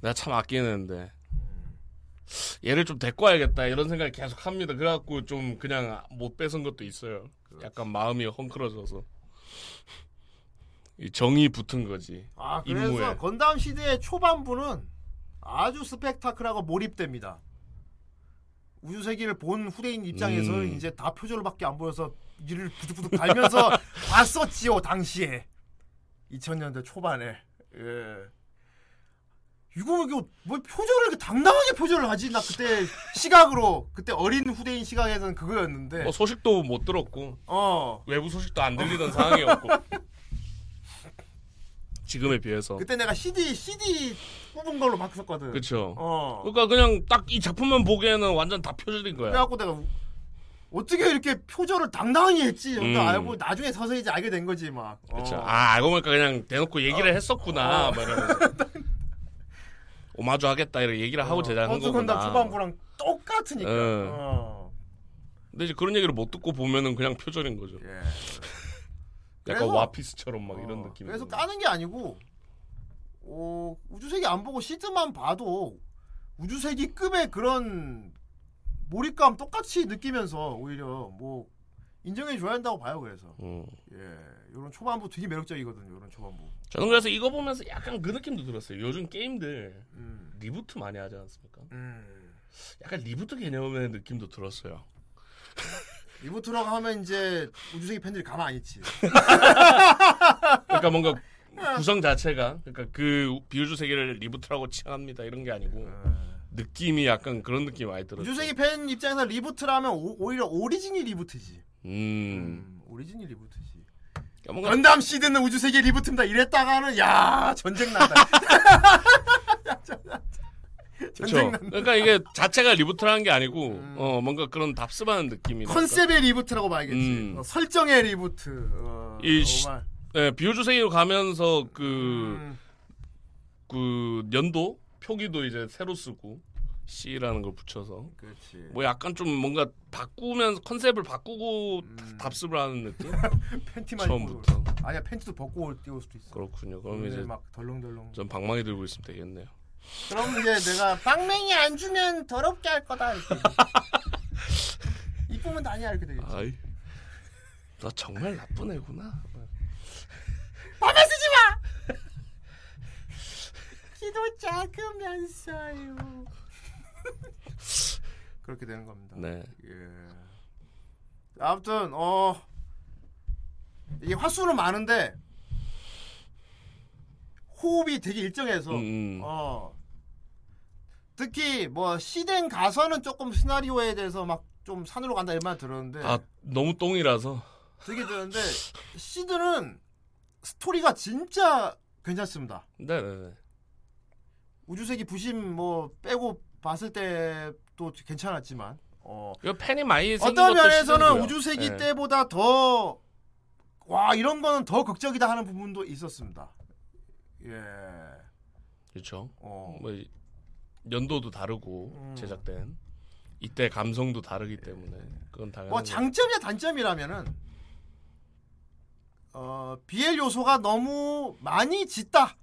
[SPEAKER 5] 내가 참 아끼는데 얘를 좀 데리고 와야겠다 이런 생각을 계속 합니다. 그래갖고 좀 그냥 못 뺏은 것도 있어요. 약간 마음이 헝클어져서 이 정이 붙은 거지.
[SPEAKER 4] 아 그래서
[SPEAKER 5] 임무에.
[SPEAKER 4] 건담 시대의 초반부는 아주 스펙타클하고 몰입됩니다. 우주세기를 본 후대인 입장에서
[SPEAKER 5] 음.
[SPEAKER 4] 이제 다 표절밖에 안 보여서 이를 부득부득 달면서 [LAUGHS] 봤었지요 당시에. 2000년대 초반에. 예. 이거 이거 뭐 표절을 당당하게 표절을 하지? 나 그때 시각으로 그때 어린 후대인 시각에서는 그거였는데.
[SPEAKER 5] 뭐 소식도 못 들었고
[SPEAKER 4] 어.
[SPEAKER 5] 외부 소식도 안 들리던 상황이었고. [LAUGHS] 지금에 비해서.
[SPEAKER 4] 그때 내가 CD CD 뽑은 걸로 바꿨었거든
[SPEAKER 5] 그렇죠.
[SPEAKER 4] 어
[SPEAKER 5] 그러니까 그냥 딱 이 작품만 보기에는 완전 다 표절인 거야.
[SPEAKER 4] 그래갖고 내가 우- 어떻게 이렇게 표절을 당당히 했지 그러니까
[SPEAKER 5] 음.
[SPEAKER 4] 알고 나중에 서서 이제 알게 된 거지 막. 어.
[SPEAKER 5] 아 알고 보니까 그냥 대놓고 얘기를 했었구나. 막 이러면서 [LAUGHS] 오마주 하겠다 이렇게 얘기를 하고 제작한
[SPEAKER 4] 어,
[SPEAKER 5] 거구나.
[SPEAKER 4] 건담 초반부랑 똑같으니까
[SPEAKER 5] 응.
[SPEAKER 4] 어.
[SPEAKER 5] 근데 이제 그런 얘기를 못 듣고 보면은 그냥 표절인 거죠.
[SPEAKER 4] 예. [LAUGHS]
[SPEAKER 5] 약간
[SPEAKER 4] 그래서-
[SPEAKER 5] 와피스처럼 막 이런
[SPEAKER 4] 어,
[SPEAKER 5] 느낌.
[SPEAKER 4] 그래서 까는 게 아니고 어, 우주세기 안 보고 시드만 봐도 우주세기급의 그런 몰입감 똑같이 느끼면서 오히려 뭐 인정해 줘야 한다고 봐요 그래서
[SPEAKER 5] 음.
[SPEAKER 4] 예 이런 초반부 되게 매력적이거든요 이런 초반부
[SPEAKER 5] 저는 그래서 이거 보면서 약간 그 느낌도 들었어요. 요즘 게임들
[SPEAKER 4] 음.
[SPEAKER 5] reboot 많이 하지 않습니까?
[SPEAKER 4] 음.
[SPEAKER 5] 약간 reboot 개념의 느낌도 들었어요. [LAUGHS]
[SPEAKER 4] reboot라고 하면 이제 우주세기 팬들이 가만 안 있지 [LAUGHS]
[SPEAKER 5] 그러니까 뭔가 구성 자체가 그러니까 그 비우주세기를 reboot라고 칭합니다. 이런 게 아니고 느낌이 약간 그런 느낌이 많이 들었어요.
[SPEAKER 4] 우주세기 팬 입장에서 reboot라면 오, 히려 오리진이 reboot지.
[SPEAKER 5] 음.
[SPEAKER 4] 음, 오리진이 reboot지.
[SPEAKER 5] 그러니까 뭔가
[SPEAKER 4] 건담 시드는 우주세기 reboot입니다. 이랬다가는 야 전쟁 난다. [LAUGHS] 난다.
[SPEAKER 5] 그러니까 이게 자체가 reboot라는 게 아니고 어 뭔가 그런 답습하는 느낌이
[SPEAKER 4] 컨셉의 reboot라고 봐야겠지.
[SPEAKER 5] 음.
[SPEAKER 4] 어, 설정의 reboot. 어,
[SPEAKER 5] 이 시-. 네, 비우주 세계로 가면서 그
[SPEAKER 4] 음,
[SPEAKER 5] 그 연도 표기도 이제 새로 쓰고 C라는 걸 붙여서.
[SPEAKER 4] 그렇지.
[SPEAKER 5] 뭐 약간 좀 뭔가 바꾸면서 컨셉을 바꾸고
[SPEAKER 4] 음.
[SPEAKER 5] 답습을 하는 느낌? [LAUGHS]
[SPEAKER 4] 팬티만
[SPEAKER 5] 처음부터.
[SPEAKER 4] 아니야 팬티도 벗고 띄울 수도 있어.
[SPEAKER 5] 그렇군요. 그럼 이제
[SPEAKER 4] 막 덜렁덜렁.
[SPEAKER 5] 전 방망이 들고 있으면 되겠네요.
[SPEAKER 4] 그럼 이제 내가 빵맹이 안 주면 더럽게 할 거다 이렇게. [LAUGHS] 이쁘면 다냐 이렇게 되겠지.
[SPEAKER 5] 아이, 너 정말 나쁜 애구나.
[SPEAKER 4] 밤에 쓰지 마 [LAUGHS] 키도 작으면서요 그렇게 되는 겁니다
[SPEAKER 5] 네.
[SPEAKER 4] 예. 아무튼 어 이게 화수는 많은데 호흡이 되게 일정해서
[SPEAKER 5] 음, 음.
[SPEAKER 4] 어 특히 뭐 시댕 가서는 조금 시나리오에 대해서 막 좀 산으로 간다 이런 말 들었는데
[SPEAKER 5] 아 너무 똥이라서.
[SPEAKER 4] 되게 들었는데 시드는 스토리가 진짜 괜찮습니다.
[SPEAKER 5] 네네네.
[SPEAKER 4] 우주세기 부심 뭐 빼고 봤을 때도 괜찮았지만 어
[SPEAKER 5] 팬이 많이
[SPEAKER 4] 어떤 면에서는. 우주세기
[SPEAKER 5] 네.
[SPEAKER 4] 때보다 더 와 이런 거는 더 극적이다 하는 부분도 있었습니다. 예.
[SPEAKER 5] 그렇죠.
[SPEAKER 4] 어.
[SPEAKER 5] 뭐 이- 연도도 다르고
[SPEAKER 4] 음.
[SPEAKER 5] 제작된 이때 감성도 다르기 때문에 그건 당연한
[SPEAKER 4] 뭐. 장점이야 단점이라면은 어 BL 요소가 너무 많이 짙다.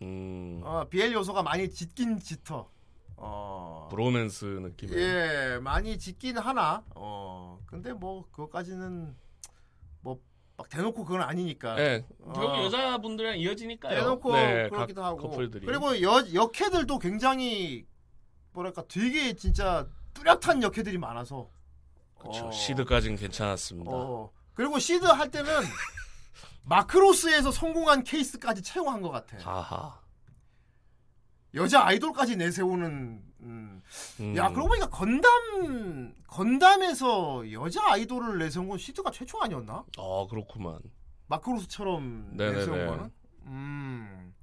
[SPEAKER 5] 음,
[SPEAKER 4] 어 BL 요소가 많이 짙긴 짙어. 어.
[SPEAKER 5] 브로맨스 느낌의
[SPEAKER 4] 예, 많이 짙긴 하나. 어. 근데 뭐 그것까지는 뭐 막 대놓고 그건 아니니까.
[SPEAKER 5] 예,
[SPEAKER 4] 어.
[SPEAKER 5] 결국 여자분들이랑 이어지니까요.
[SPEAKER 4] 대놓고
[SPEAKER 5] 네,
[SPEAKER 4] 그렇기도
[SPEAKER 5] 각
[SPEAKER 4] 하고.
[SPEAKER 5] 커플들이.
[SPEAKER 4] 그리고 여 역캐들도 굉장히 뭐랄까 되게 진짜 뚜렷한 역캐들이 많아서.
[SPEAKER 5] 그렇죠.
[SPEAKER 4] 어.
[SPEAKER 5] 시드까지는 괜찮았습니다.
[SPEAKER 4] 어. 그리고 시드 할 때는 마크로스에서 성공한 케이스까지 채용한 것 같아.
[SPEAKER 5] 하하.
[SPEAKER 4] 여자 아이돌까지 내세우는. 음.
[SPEAKER 5] 음.
[SPEAKER 4] 야 그러고 보니까 건담 건담에서 여자 아이돌을 내세운 건 시드가 최초 아니었나?
[SPEAKER 5] 어 그렇구만.
[SPEAKER 4] 마크로스처럼
[SPEAKER 5] 네네네.
[SPEAKER 4] 내세운 거는. 음.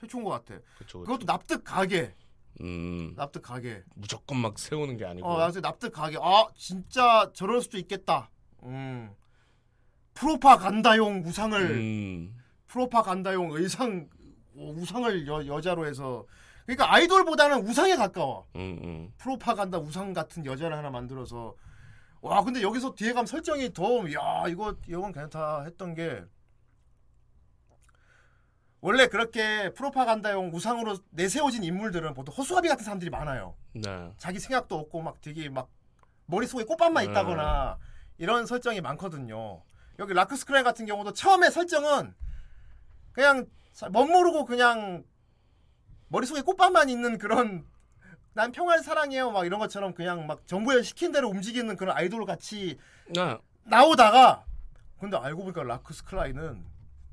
[SPEAKER 4] 최초인 것 같아.
[SPEAKER 5] 그렇죠.
[SPEAKER 4] 그것도 납득 가게.
[SPEAKER 5] 음,
[SPEAKER 4] 납득 가게.
[SPEAKER 5] 무조건 막 세우는 게 아니고.
[SPEAKER 4] 어, 나중에 납득 가게. 아, 진짜 저럴 수도 있겠다. 음. 프로파간다용 우상을
[SPEAKER 5] 음,
[SPEAKER 4] 프로파간다용 의상 어, 우상을 여, 여자로 해서 그러니까 아이돌보다는 우상에 가까워.
[SPEAKER 5] 음, 음.
[SPEAKER 4] 프로파간다 우상 같은 여자를 하나 만들어서 와 근데 여기서 뒤에 가면 설정이 더 야 이거 이건 괜찮다 했던 게 원래 그렇게 프로파간다용 우상으로 내세워진 인물들은 보통 허수아비 같은 사람들이 많아요.
[SPEAKER 5] 네.
[SPEAKER 4] 자기 생각도 없고 막 되게 막 머릿속에 꽃밭만
[SPEAKER 5] 네.
[SPEAKER 4] 있다거나 이런 설정이 많거든요. 여기 라크스크라인 같은 경우도 처음에 설정은 그냥 자- 멋모르고 그냥 머릿속에 꽃밭만 있는 그런 [LAUGHS] 난 평화를 사랑해요 막 이런 것처럼 그냥 막 정부에 시킨 대로 움직이는 그런 아이돌 같이
[SPEAKER 5] 네.
[SPEAKER 4] 나오다가 근데 알고 보니까 라크스크라인은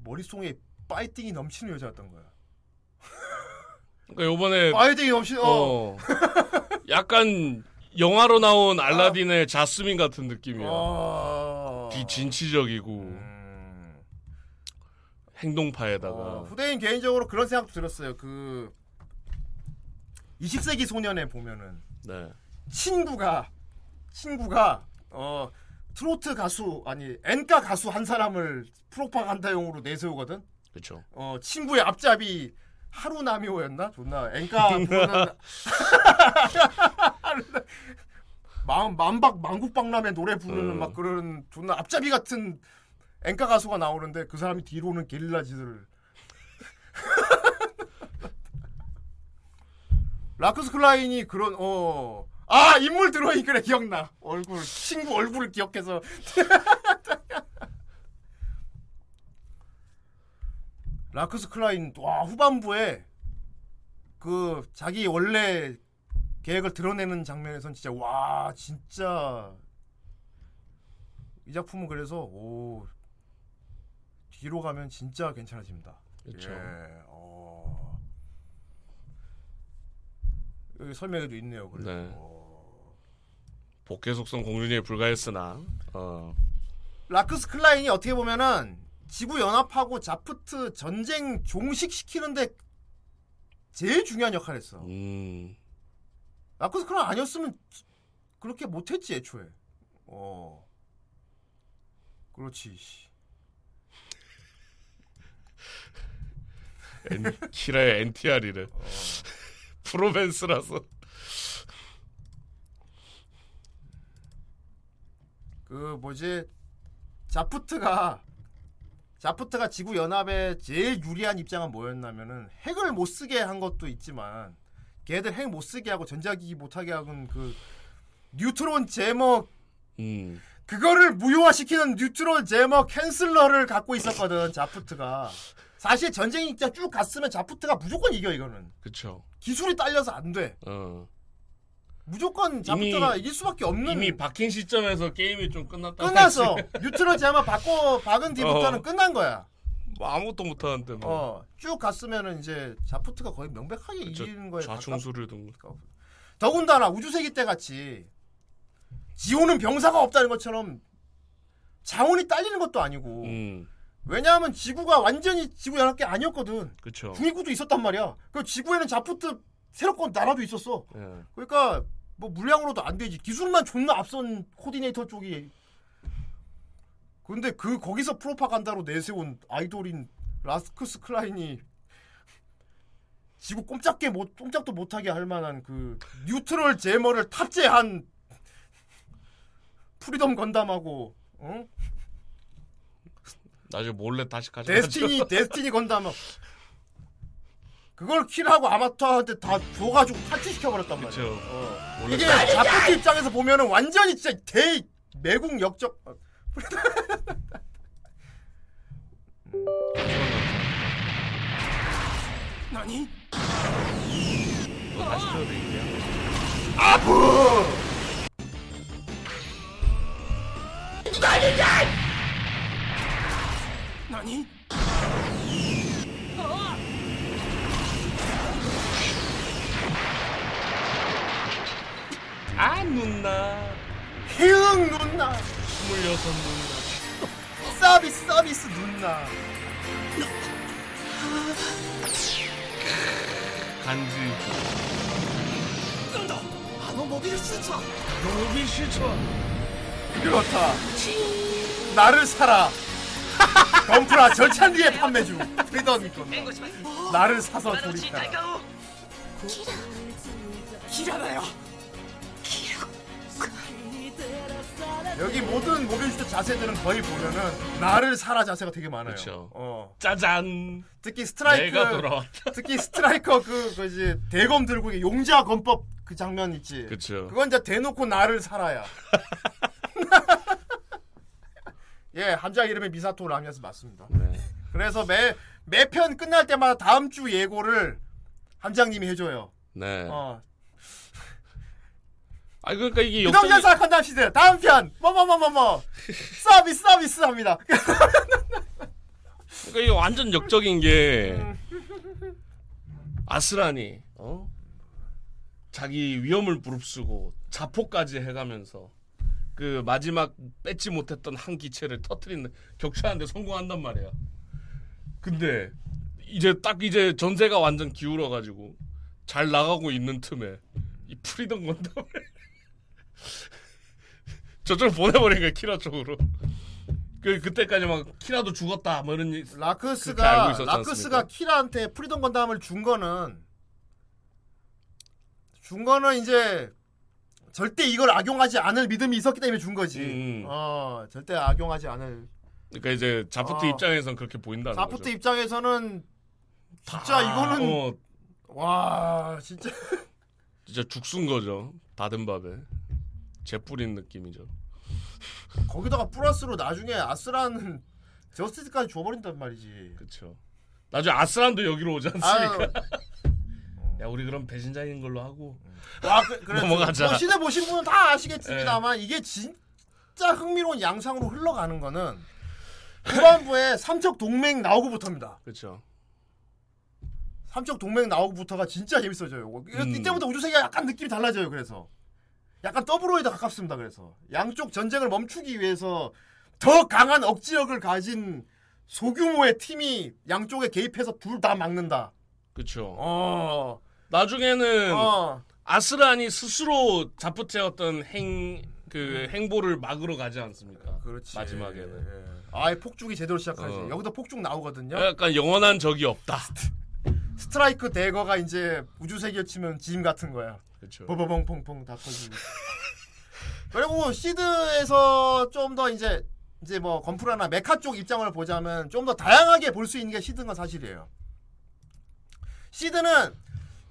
[SPEAKER 4] 머릿속에 파이팅이 넘치는 여자였던 거야.
[SPEAKER 5] 그러니까 요번에
[SPEAKER 4] 파이팅이 넘치는 어.
[SPEAKER 5] 어, 약간 영화로 나온 알라딘의 자스민 같은 느낌이야.
[SPEAKER 4] 어.
[SPEAKER 5] 비진취적이고
[SPEAKER 4] 음.
[SPEAKER 5] 행동파에다가
[SPEAKER 4] 어, 후대인 개인적으로 그런 생각도 들었어요. 그 20세기 소년에 보면은
[SPEAKER 5] 네.
[SPEAKER 4] 친구가 친구가 어 트로트 가수 아니 엔카 가수 한 사람을 프로파간다용으로 내세우거든.
[SPEAKER 5] 그렇죠.
[SPEAKER 4] 어 친구의 앞잡이 하루나미오였나? 존나 엔카 [LAUGHS] 부르는 [LAUGHS] 만 만박 만국박람회 노래 부르는
[SPEAKER 5] 음.
[SPEAKER 4] 막 그런 존나 앞잡이 같은 엔카 가수가 나오는데 그 사람이 뒤로는 게릴라 짓을 [LAUGHS] 라크스 클라인이 그런 어. 아 인물 들어이 그래 기억나 얼굴 친구 얼굴을 기억해서 [LAUGHS] 라크스 클라인 와 후반부에 그 자기 원래 계획을 드러내는 장면에선 진짜 와 진짜 이 작품은 그래서 오 뒤로 가면 진짜 괜찮아집니다.
[SPEAKER 5] 그렇죠.
[SPEAKER 4] 예, 어. 여기 설명에도 있네요. 그래서.
[SPEAKER 5] 네.
[SPEAKER 4] 어.
[SPEAKER 5] 복귀 속성 공준이에 불과했으나 어.
[SPEAKER 4] 라크스 클라인이 어떻게 보면은 지구 연합하고 자프트 전쟁 종식시키는데 제일 중요한 역할을 했어.
[SPEAKER 5] 음.
[SPEAKER 4] 라크스 클라인 아니었으면 그렇게 못했지 애초에. 어. 그렇지. 씨.
[SPEAKER 5] N, 키라의 NTR이래.
[SPEAKER 4] 어.
[SPEAKER 5] 프로벤스라서.
[SPEAKER 4] 그 뭐지 자프트가 자프트가 지구 연합에 제일 유리한 입장은 뭐였냐면은 핵을 못 쓰게 한 것도 있지만 걔들 핵 못 쓰게 하고 전자기기 못 하게 하는 그 Neutron Jammer
[SPEAKER 5] 음.
[SPEAKER 4] 그거를 무효화시키는 Neutron Jammer Canceller를 갖고 있었거든 자프트가 사실 전쟁이 진짜 쭉 갔으면 자프트가 무조건 이겨 이거는
[SPEAKER 5] 그쵸.
[SPEAKER 4] 기술이 딸려서 안돼
[SPEAKER 5] 어.
[SPEAKER 4] 무조건 자프트가 이길 수밖에 없는
[SPEAKER 5] 이미 박힌 시점에서 게임이 좀 끝났다.
[SPEAKER 4] 끝났어 뉴트론 제머 바꿔 박은 뒤부터는
[SPEAKER 5] 어.
[SPEAKER 4] 끝난 거야
[SPEAKER 5] 뭐 아무것도 못하는데 뭐.
[SPEAKER 4] 어, 쭉 갔으면은 이제 자프트가 거의 명백하게
[SPEAKER 5] 그쵸.
[SPEAKER 4] 이기는 거에
[SPEAKER 5] 좌충수를 둔.
[SPEAKER 4] 가깝- 더군다나 우주세기 때 같이 지오는 병사가 없다는 것처럼 자원이 딸리는 것도 아니고
[SPEAKER 5] 음.
[SPEAKER 4] 왜냐하면 지구가 완전히 지구 연합계 아니었거든
[SPEAKER 5] 그쵸.
[SPEAKER 4] 중위구도 있었단 말이야 그 지구에는 자프트 새롭고 나라도 있었어
[SPEAKER 5] 예.
[SPEAKER 4] 그러니까 뭐 물량으로도 안 되지 기술만 존나 앞선 코디네이터 쪽이 근데 그 거기서 프로파간다로 내세운 아이돌인 라크스 클라인이 지구 꼼짝게 못 꼼짝도 못하게 할 만한 그 Neutron Jammer를 탑재한 프리덤 건담하고 어?
[SPEAKER 5] 나중에 몰래 다시 가져가죠.
[SPEAKER 4] 데스티니 [LAUGHS] 데스티니 건담 그걸 킬하고 아마타한테 다 줘가지고 탈취시켜 버렸단 말이야. 어. 이게 자프트 입장에서 보면은 완전히 진짜 대 매국 역적. 어, 나니?
[SPEAKER 5] 또다시 쳐드릴게요.
[SPEAKER 4] 나니?
[SPEAKER 5] 아 누나.
[SPEAKER 4] 희응 누나.
[SPEAKER 5] 어떤 누나
[SPEAKER 4] 서비스 서비스 누나.
[SPEAKER 5] 간지
[SPEAKER 6] 난다 아노 모빌 수차
[SPEAKER 5] 모빌 수차
[SPEAKER 4] 그렇다. 나를 사라. [LAUGHS] 덤프라 절찬 뒤에 판매 중. 프리덤 이건 나를 사서 돌리다 기라
[SPEAKER 6] 기라나요.
[SPEAKER 4] 여기 모든 모빌슈트 자세들은 거의 보면은 나를 사라 자세가 되게 많아요.
[SPEAKER 5] 그쵸.
[SPEAKER 4] 어.
[SPEAKER 5] 짜잔
[SPEAKER 4] 특히 스트라이크
[SPEAKER 5] 내가 돌아왔다
[SPEAKER 4] 특히 스트라이커 그 그지 대검 들고 용자 검법 그 장면 있지.
[SPEAKER 5] 그쵸
[SPEAKER 4] 그건 이제 대놓고 나를 살아야. [LAUGHS] 예, 함장 이름이 미사토 라미아스 맞습니다.
[SPEAKER 5] 네.
[SPEAKER 4] 그래서 매 매편 끝날 때마다 다음 주 예고를 함장님이 해줘요.
[SPEAKER 5] 네.
[SPEAKER 4] 어.
[SPEAKER 5] 아 그러니까 이게 역적이
[SPEAKER 4] 이동전사 컨담 시대 다음 편 뭐뭐뭐뭐뭐 [LAUGHS] 서비스 서비스 합니다.
[SPEAKER 5] 그러니까 이게 완전 역적인 게 아스란이 어? 자기 위험을 무릅쓰고 자포까지 해가면서 그 마지막 뺏지 못했던 한 기체를 터트리는 격추하는데 성공한단 말이야. 근데 이제 딱 이제 전세가 완전 기울어 가지고 잘 나가고 있는 틈에 이 프리덤 건담을 [LAUGHS] 저쪽 보내버린 거야 키라 쪽으로. 그 그때까지 막 키라도 죽었다 뭐 이런
[SPEAKER 4] 라크스가 라크스가? 키라한테 프리덤 건담을 준 거는 준 거는 이제 절대 이걸 악용하지 않을 믿음이 있었기 때문에 준 거지.
[SPEAKER 5] 음.
[SPEAKER 4] 어 절대 악용하지 않을.
[SPEAKER 5] 그러니까 이제 자프트
[SPEAKER 4] 어.
[SPEAKER 5] 입장에선 그렇게 보인다는
[SPEAKER 4] 자프트
[SPEAKER 5] 거죠.
[SPEAKER 4] 입장에서는 진짜
[SPEAKER 5] 아,
[SPEAKER 4] 이거는
[SPEAKER 5] 어,
[SPEAKER 4] 와 진짜 [LAUGHS]
[SPEAKER 5] 진짜 죽순 거죠. 받은 밥에 재 뿌린 느낌이죠.
[SPEAKER 4] 거기다가 플러스로 나중에 아스라는 저스티스까지 줘버린단 말이지.
[SPEAKER 5] 그렇죠. 나중에 아스란도 여기로 오지 않습니까? [LAUGHS] 야 우리 그럼 배신자인 걸로 하고
[SPEAKER 4] 와, 그, 그래, [LAUGHS]
[SPEAKER 5] 넘어가자.
[SPEAKER 4] 뭐 시드 보신 분은 다 아시겠습니다만 이게 진짜 흥미로운 양상으로 흘러가는 거는 후반부에 [LAUGHS] 삼척 동맹 나오고부터입니다.
[SPEAKER 5] 그렇죠.
[SPEAKER 4] 삼척 동맹 나오고부터가 진짜 재밌어져요. 이거
[SPEAKER 5] 음.
[SPEAKER 4] 이때부터 우주세기와 약간 느낌이 달라져요. 그래서 약간 더블오에 가깝습니다. 그래서 양쪽 전쟁을 멈추기 위해서 더 강한 억지력을 가진 소규모의 팀이 양쪽에 개입해서 둘 다 막는다.
[SPEAKER 5] 그렇죠.
[SPEAKER 4] 어,
[SPEAKER 5] 나중에는
[SPEAKER 4] 어,
[SPEAKER 5] 아스란이 스스로 어떤 행, 그 행보를 막으러 가지 않습니까?
[SPEAKER 4] 그렇지.
[SPEAKER 5] 마지막에는.
[SPEAKER 4] 예. 아예 폭죽이 제대로 시작하지.
[SPEAKER 5] 어.
[SPEAKER 4] 여기도 폭죽 나오거든요.
[SPEAKER 5] 약간 영원한 적이 없다.
[SPEAKER 4] 스트라이크 대거가 이제 우주세계 치면 짐 같은 거야.
[SPEAKER 5] 그렇죠.
[SPEAKER 4] 버버벙펑펑 다 터지고. [LAUGHS] 그리고 시드에서 좀 더 이제 이제 뭐 건프라나 메카 쪽 입장을 보자면 좀 더 다양하게 볼 수 있는 게 시드인 건 사실이에요. 시드는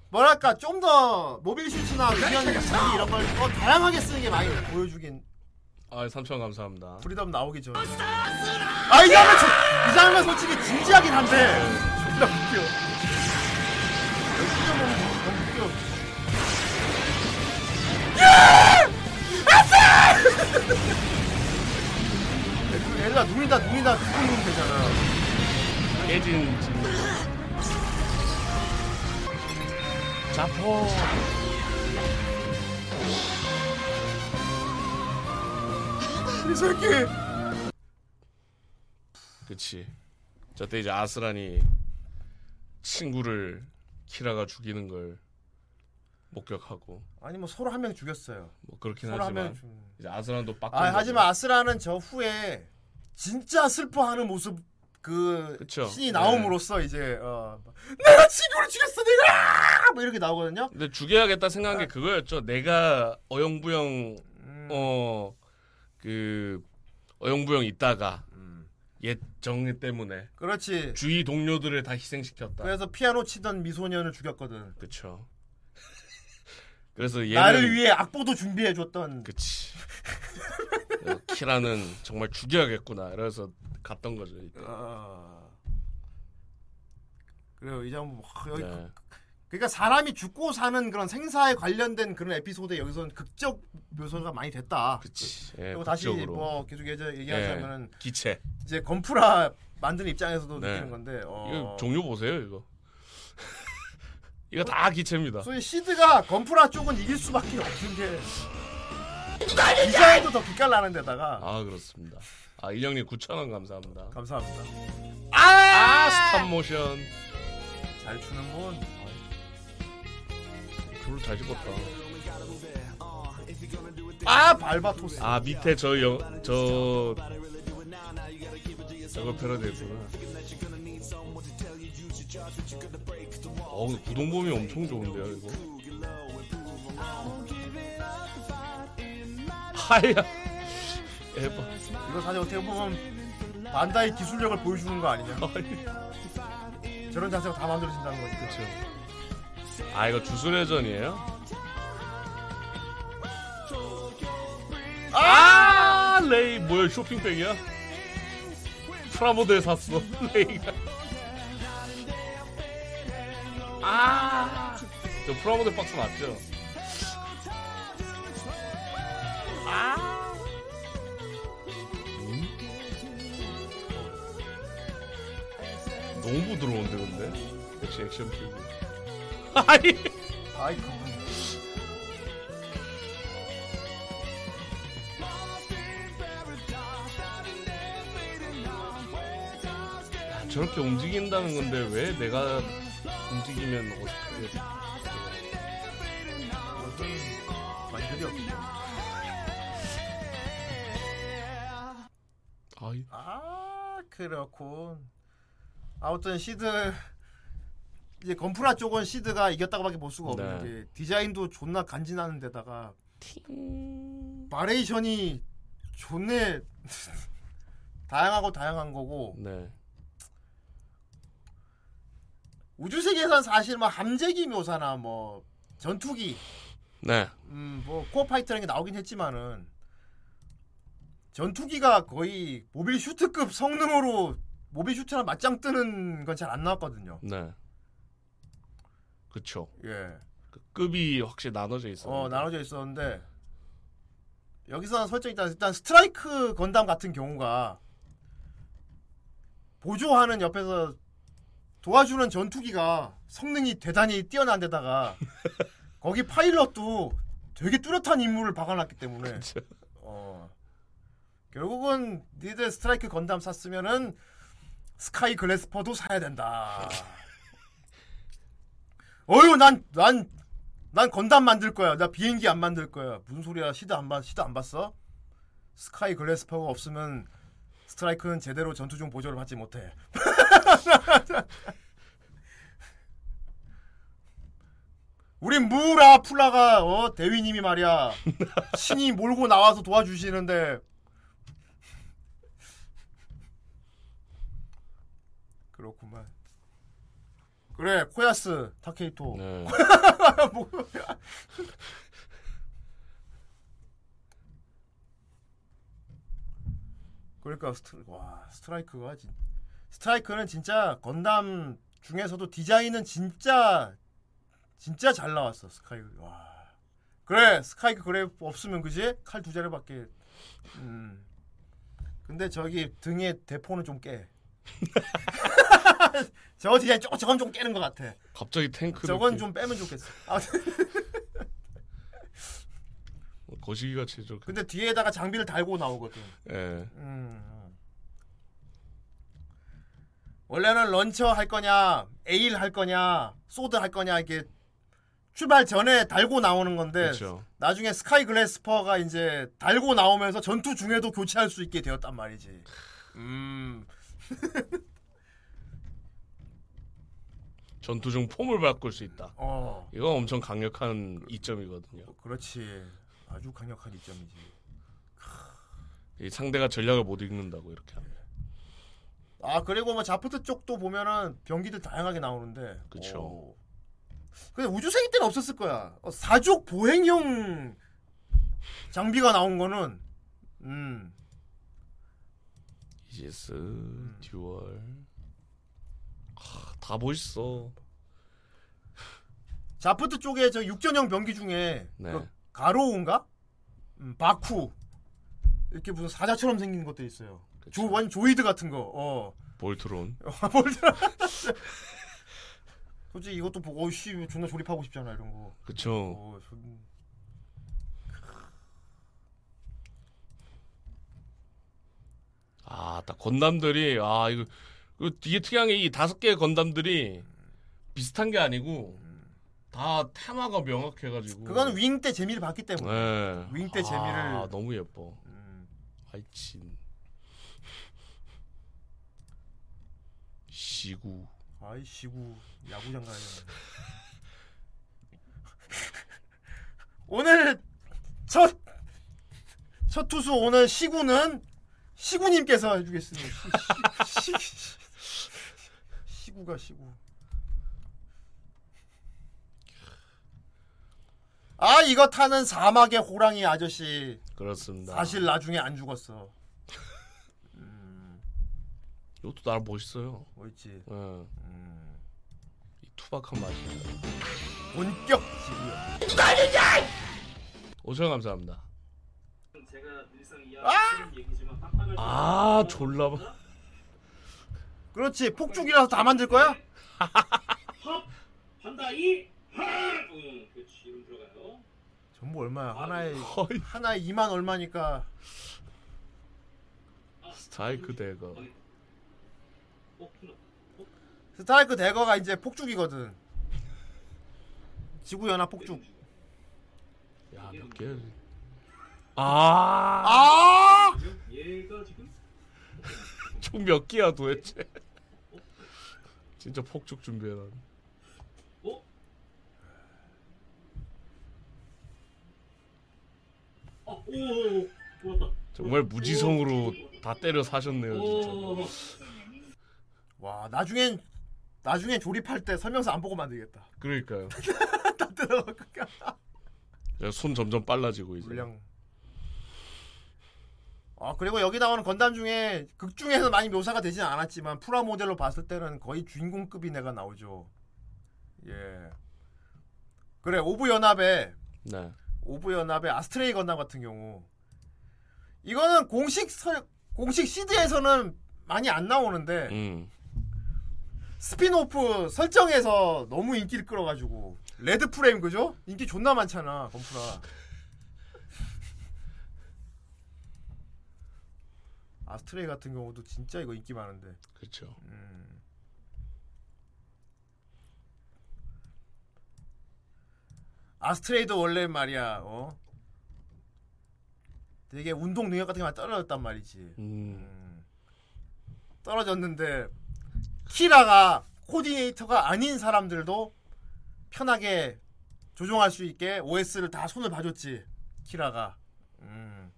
[SPEAKER 4] 뭐랄까 좀 더 mobile suit나 의견 무기 이런 걸 더 다양하게 쓰는 게 많이 보여주긴
[SPEAKER 5] 아 삼천 감사합니다.
[SPEAKER 4] 프리덤 나오기 전에. 아, 이 장면, 저- 이 장면 솔직히 진지하긴 한데. 존나 웃겨. 야! 얘들아, 눈이 다, 눈이 다 두고 누면 되잖아.
[SPEAKER 5] 깨진 진. 자포.
[SPEAKER 4] 이 새끼.
[SPEAKER 5] 그치. 저때 이제 아스란이 친구를 키라가 죽이는 걸 목격하고
[SPEAKER 4] 아니, 뭐 서로 한 명 죽였어요.
[SPEAKER 5] 뭐 그렇긴
[SPEAKER 4] 서로
[SPEAKER 5] 하지만
[SPEAKER 4] 죽.
[SPEAKER 5] 이제 아스란도 빡.
[SPEAKER 4] 아, 하지만 아스라는 저 후에 진짜 슬퍼하는 모습 그
[SPEAKER 5] 그쵸.
[SPEAKER 4] 신이
[SPEAKER 5] 네.
[SPEAKER 4] 나옴으로써 이제 어, 내가 친구를 죽였어 내가 뭐 이렇게 나오거든요.
[SPEAKER 5] 근데 죽여야겠다 생각한 게 그거였죠. 내가 어영부영
[SPEAKER 4] 음,
[SPEAKER 5] 어그 어영부영 있다가
[SPEAKER 4] 음.
[SPEAKER 5] 옛 정리 때문에
[SPEAKER 4] 그렇지.
[SPEAKER 5] 주위 동료들을 다 희생시켰다.
[SPEAKER 4] 그래서 피아노 치던 미소년을 죽였거든.
[SPEAKER 5] 그쵸. [LAUGHS] 그래서 얘는
[SPEAKER 4] 나를 위해 악보도 준비해 줬던.
[SPEAKER 5] 그치. [LAUGHS] 그래서 키라는 정말 죽여야겠구나. 그래서 갔던 거죠. 이때.
[SPEAKER 4] 어... 그래요. 이제 뭐 여기
[SPEAKER 5] 네.
[SPEAKER 4] 그러니까 사람이 죽고 사는 그런 생사에 관련된 그런 에피소드에 여기서는 극적 묘사가 많이 됐다.
[SPEAKER 5] 그치. 예,
[SPEAKER 4] 그리고 다시
[SPEAKER 5] 극적으로.
[SPEAKER 4] 뭐 계속 얘기하자면은
[SPEAKER 5] 예, 기체.
[SPEAKER 4] 이제 건프라 만드는 입장에서도
[SPEAKER 5] 네.
[SPEAKER 4] 느끼는 건데 어...
[SPEAKER 5] 이거 종류 보세요, 이거. [LAUGHS] 이거 다 기체입니다.
[SPEAKER 4] 소위 시드가 건프라 쪽은 이길 수밖에 없는 게 디자인도 더 기깔나는 데다가
[SPEAKER 5] 아, 그렇습니다. 아, 일령님 9,000원 감사합니다.
[SPEAKER 4] 감사합니다.
[SPEAKER 5] 아, 스탑 모션.
[SPEAKER 4] 잘 추는 분.
[SPEAKER 5] 불을 잘 집었다.
[SPEAKER 4] 아 발바토스.
[SPEAKER 5] 아 밑에 저 영, 저 저걸 패러디 했구나. 어 구동범이 엄청 좋은데요 이거. 하야 에바.
[SPEAKER 4] 이거 사실 어떻게 보면 반다이 기술력을 보여주는 거 아니냐? 저런 자세가 다 만들어진다는 거지. 그렇죠.
[SPEAKER 5] 아 이거 주술회전이에요? 아 레이 뭐야 쇼핑백이야? 프라모델 샀어 [LAUGHS] 레이가 아저 프라모델 박스 맞죠? 아 음? 너무 부드러운데 근데 역시 액션 피부 [LAUGHS] 아니
[SPEAKER 4] 아이 그분.
[SPEAKER 5] 저렇게 움직인다는 건데 왜 내가 움직이면 어떻게
[SPEAKER 4] 완전히 없네.
[SPEAKER 5] 아이
[SPEAKER 4] 아 그렇군. 아무튼 시드 이제 건프라 쪽은 시드가 이겼다고밖에 볼 수가
[SPEAKER 5] 네.
[SPEAKER 4] 없는 게 디자인도 존나 간지나는 데다가 variation이 존내 [LAUGHS] 다양하고 다양한 거고
[SPEAKER 5] 네
[SPEAKER 4] 우주 세기에선 사실 뭐 함재기 묘사나 뭐 전투기
[SPEAKER 5] 네.
[SPEAKER 4] 음뭐 코어 파이터라는 게 나오긴 했지만은 전투기가 거의 모빌 슈트급 성능으로 모빌 슈트랑 맞짱 뜨는 건 잘 안 나왔거든요.
[SPEAKER 5] 네. 그쵸.
[SPEAKER 4] 예.
[SPEAKER 5] 그 급이 확실히 나눠져 있어.
[SPEAKER 4] 어 나눠져 있었는데 여기서는 설정 일단 일단 스트라이크 건담 같은 경우가 보조하는 옆에서 도와주는 전투기가 성능이 대단히 뛰어난 데다가 [LAUGHS] 거기 파일럿도 되게 뚜렷한 임무를 박아놨기 때문에. 어 결국은 니들 스트라이크 건담 샀으면은 스카이 글래스퍼도 사야 된다. [LAUGHS] 어휴 난 난 난 건담 만들 거야. 나 비행기 안 만들 거야. 무슨 소리야? 시드 안 봤, 시드 안 봤어? 스카이 글래스퍼가 없으면 스트라이크는 제대로 전투 중 보조를 받지 못해. [LAUGHS] 우리 무 라 플라가 어 대위님이 말이야 친히 몰고 나와서 도와주시는데 그렇구만. 그래 코야스 타케히토.
[SPEAKER 5] 네. [LAUGHS]
[SPEAKER 4] 뭐야. 그러니까 스트, 와 스트라이크가 진, 스트라이크는 진짜 건담 중에서도 디자인은 진짜 진짜 잘 나왔어 스카이 와 그래 스카이크 그래 없으면 그지 칼 두 자루밖에 음 근데 저기 등에 대포는 좀깨 [LAUGHS] [LAUGHS] 저거 디자인 저, 저건 좀 깨는 것 같아
[SPEAKER 5] 갑자기 탱크.
[SPEAKER 4] 저건
[SPEAKER 5] 느낌.
[SPEAKER 4] 좀 빼면 좋겠어 [LAUGHS] 아무튼
[SPEAKER 5] 거시기 같이 저.
[SPEAKER 4] 근데 뒤에다가 장비를 달고 나오거든
[SPEAKER 5] 예.
[SPEAKER 4] 음. 원래는 launcher 할 거냐, Aile 할 거냐, sword 할 거냐 이게 출발 전에 달고 나오는 건데
[SPEAKER 5] 그렇죠.
[SPEAKER 4] 나중에 스카이 글래스퍼가 이제 달고 나오면서 전투 중에도 교체할 수 있게 되었단 말이지. 음. [LAUGHS]
[SPEAKER 5] 전투 중 폼을 바꿀 수 있다.
[SPEAKER 4] 어.
[SPEAKER 5] 이건 엄청 강력한 이점이거든요.
[SPEAKER 4] 그렇지. 아주 강력한 이점이지.
[SPEAKER 5] 이 상대가 전략을 못 읽는다고 이렇게 하면.
[SPEAKER 4] 아 그리고 뭐 자프트 쪽도 보면은 병기들 다양하게 나오는데. 오. 근데 우주세기 때는 없었을 거야. 어, 사족 보행용 장비가 나온 거는 음
[SPEAKER 5] 이지스 듀얼. 아, 다 멋있어.
[SPEAKER 4] 자프트 쪽에 저 육전형 병기 중에
[SPEAKER 5] 네.
[SPEAKER 4] 그 가로우인가? 음, 바쿠 이렇게 무슨 사자처럼 생긴 것도 있어요. 조, 완 조이드 같은 거. 어.
[SPEAKER 5] 볼트론. [LAUGHS]
[SPEAKER 4] 뭐더라. [LAUGHS] 솔직히 이것도 보고 어씨 존나 조립하고 싶잖아 이런 거.
[SPEAKER 5] 그쵸.
[SPEAKER 4] 어, 존...
[SPEAKER 5] 아, 딱 건담들이 아 이거 그 되게 특이한 게 이 다섯 개의 건담들이 비슷한 게 아니고 다 테마가 명확해가지고.
[SPEAKER 4] 그거는 윙 때 재미를 봤기 때문에.
[SPEAKER 5] 네.
[SPEAKER 4] 윙 때 재미를-
[SPEAKER 5] 아, 너무 예뻐.
[SPEAKER 4] 음.
[SPEAKER 5] 아이 친. 시구.
[SPEAKER 4] 아이 시구 야구장 가야 되 [LAUGHS] 오늘 첫, 첫 투수 오늘 시구는 시구님께서 해주겠습니다. 시, 시, 시, 시구 가 시구. 아 이거 타는 사막의 호랑이 아저씨
[SPEAKER 5] 그렇습니다.
[SPEAKER 4] 사실 나중에 안 죽었어.
[SPEAKER 5] 이것도 나름 멋있어요.
[SPEAKER 4] 뭐였지?
[SPEAKER 5] 예.
[SPEAKER 4] 음,
[SPEAKER 5] 이 투박한 맛이.
[SPEAKER 4] 본격 시구야.
[SPEAKER 5] 오천 감사합니다.
[SPEAKER 8] 제가 늘상
[SPEAKER 4] 아!
[SPEAKER 8] 이야기하는 얘기지만 빡빡을
[SPEAKER 5] 아, 졸라. 봐.
[SPEAKER 4] 그렇지 폭죽이라서 다 만들 거야?
[SPEAKER 8] 한다 이 하! 응, 그렇지 이름 들어가요.
[SPEAKER 4] 전부 얼마야? 하나에
[SPEAKER 5] 허이.
[SPEAKER 4] 하나에 2만 얼마니까
[SPEAKER 5] 스타이크 대거.
[SPEAKER 8] 어, 키노.
[SPEAKER 4] 스타이크 대거가 이제 폭죽이거든. 지구 연합 폭죽.
[SPEAKER 5] 야, 몇 개. 아,
[SPEAKER 4] 아!
[SPEAKER 8] 얘가 지금
[SPEAKER 5] 총 몇 개야 도대체? 진짜 폭죽 준비해라.
[SPEAKER 8] 어? 아, 오, 좋았다.
[SPEAKER 5] 정말 무지성으로 다 때려 사셨네요, 진짜.
[SPEAKER 8] 오,
[SPEAKER 4] 와, 나중엔 나중에 조립할 때 설명서 안 보고 만들겠다.
[SPEAKER 5] 그러니까요. [LAUGHS]
[SPEAKER 4] 다
[SPEAKER 5] 야, 손 점점 빨라지고 이제.
[SPEAKER 4] 물량. 아 그리고 여기 나오는 건담 중에 극 중에서 많이 묘사가 되진 않았지만 프라 모델로 봤을 때는 거의 주인공급이 내가 나오죠. 예. 그래 오브 연합에
[SPEAKER 5] 네.
[SPEAKER 4] 오브 연합의 아스트레이 건담 같은 경우 이거는 공식 설, 공식 시드에서는 많이 안 나오는데
[SPEAKER 5] 음.
[SPEAKER 4] 스피노프 설정에서 너무 인기를 끌어가지고 레드 프레임 그죠? 인기 존나 많잖아 건프라. 아스트레이 같은 경우도 진짜 이거 인기 많은데.
[SPEAKER 5] 그렇죠.
[SPEAKER 4] 음. 아스트레이도 원래 말이야. 어? 되게 운동 능력 같은 게 많이 떨어졌단 말이지.
[SPEAKER 5] 음.
[SPEAKER 4] 음. 떨어졌는데 키라가 코디네이터가 아닌 사람들도 편하게 조종할 수 있게 OS를 다 손을 봐줬지 키라가 음.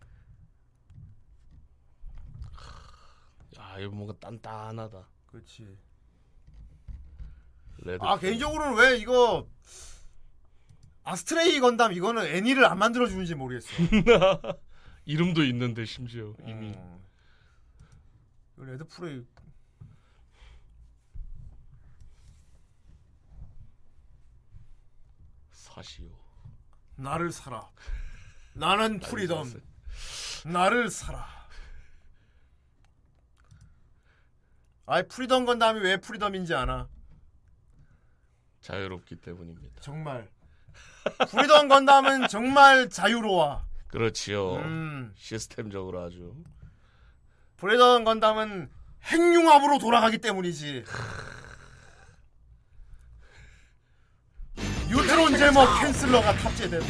[SPEAKER 5] 야, 이거 뭔가 단단하다.
[SPEAKER 4] 그렇지
[SPEAKER 5] 레드.
[SPEAKER 4] 아 개인적으로는 왜 이거 아스트레이 건담 이거는 애니를 안 만들어 주는지 모르겠어 [LAUGHS]
[SPEAKER 5] 이름도 있는데 심지어 이미
[SPEAKER 4] 음. 레드 프레이
[SPEAKER 5] 사시오.
[SPEAKER 4] 나를 사라 나는 [LAUGHS] 프리덤 나를 사라. 아이 프리덤 건담이 왜 프리덤인지 아나?
[SPEAKER 5] 자유롭기 때문입니다.
[SPEAKER 4] 정말 프리덤 건담은 정말 자유로워.
[SPEAKER 5] 그렇지요.
[SPEAKER 4] 음,
[SPEAKER 5] 시스템적으로 아주.
[SPEAKER 4] 프리덤 건담은 핵융합으로 돌아가기 때문이지. 유트론 제머 캔슬러가 탑재된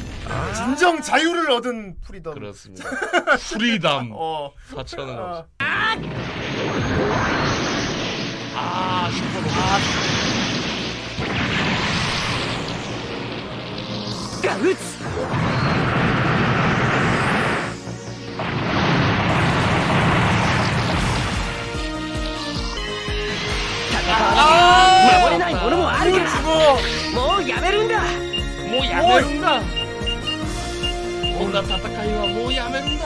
[SPEAKER 4] 진정 자유를 얻은 프리덤.
[SPEAKER 5] 그렇습니다. 프리담 [LAUGHS]
[SPEAKER 4] 어.
[SPEAKER 5] 4천원
[SPEAKER 4] 아,
[SPEAKER 5] Ah, schon mal
[SPEAKER 4] los.
[SPEAKER 6] 守れないものもあるからもうやめるんだ。
[SPEAKER 5] もうやめるんだ。こんな戦いはもうやめるんだ。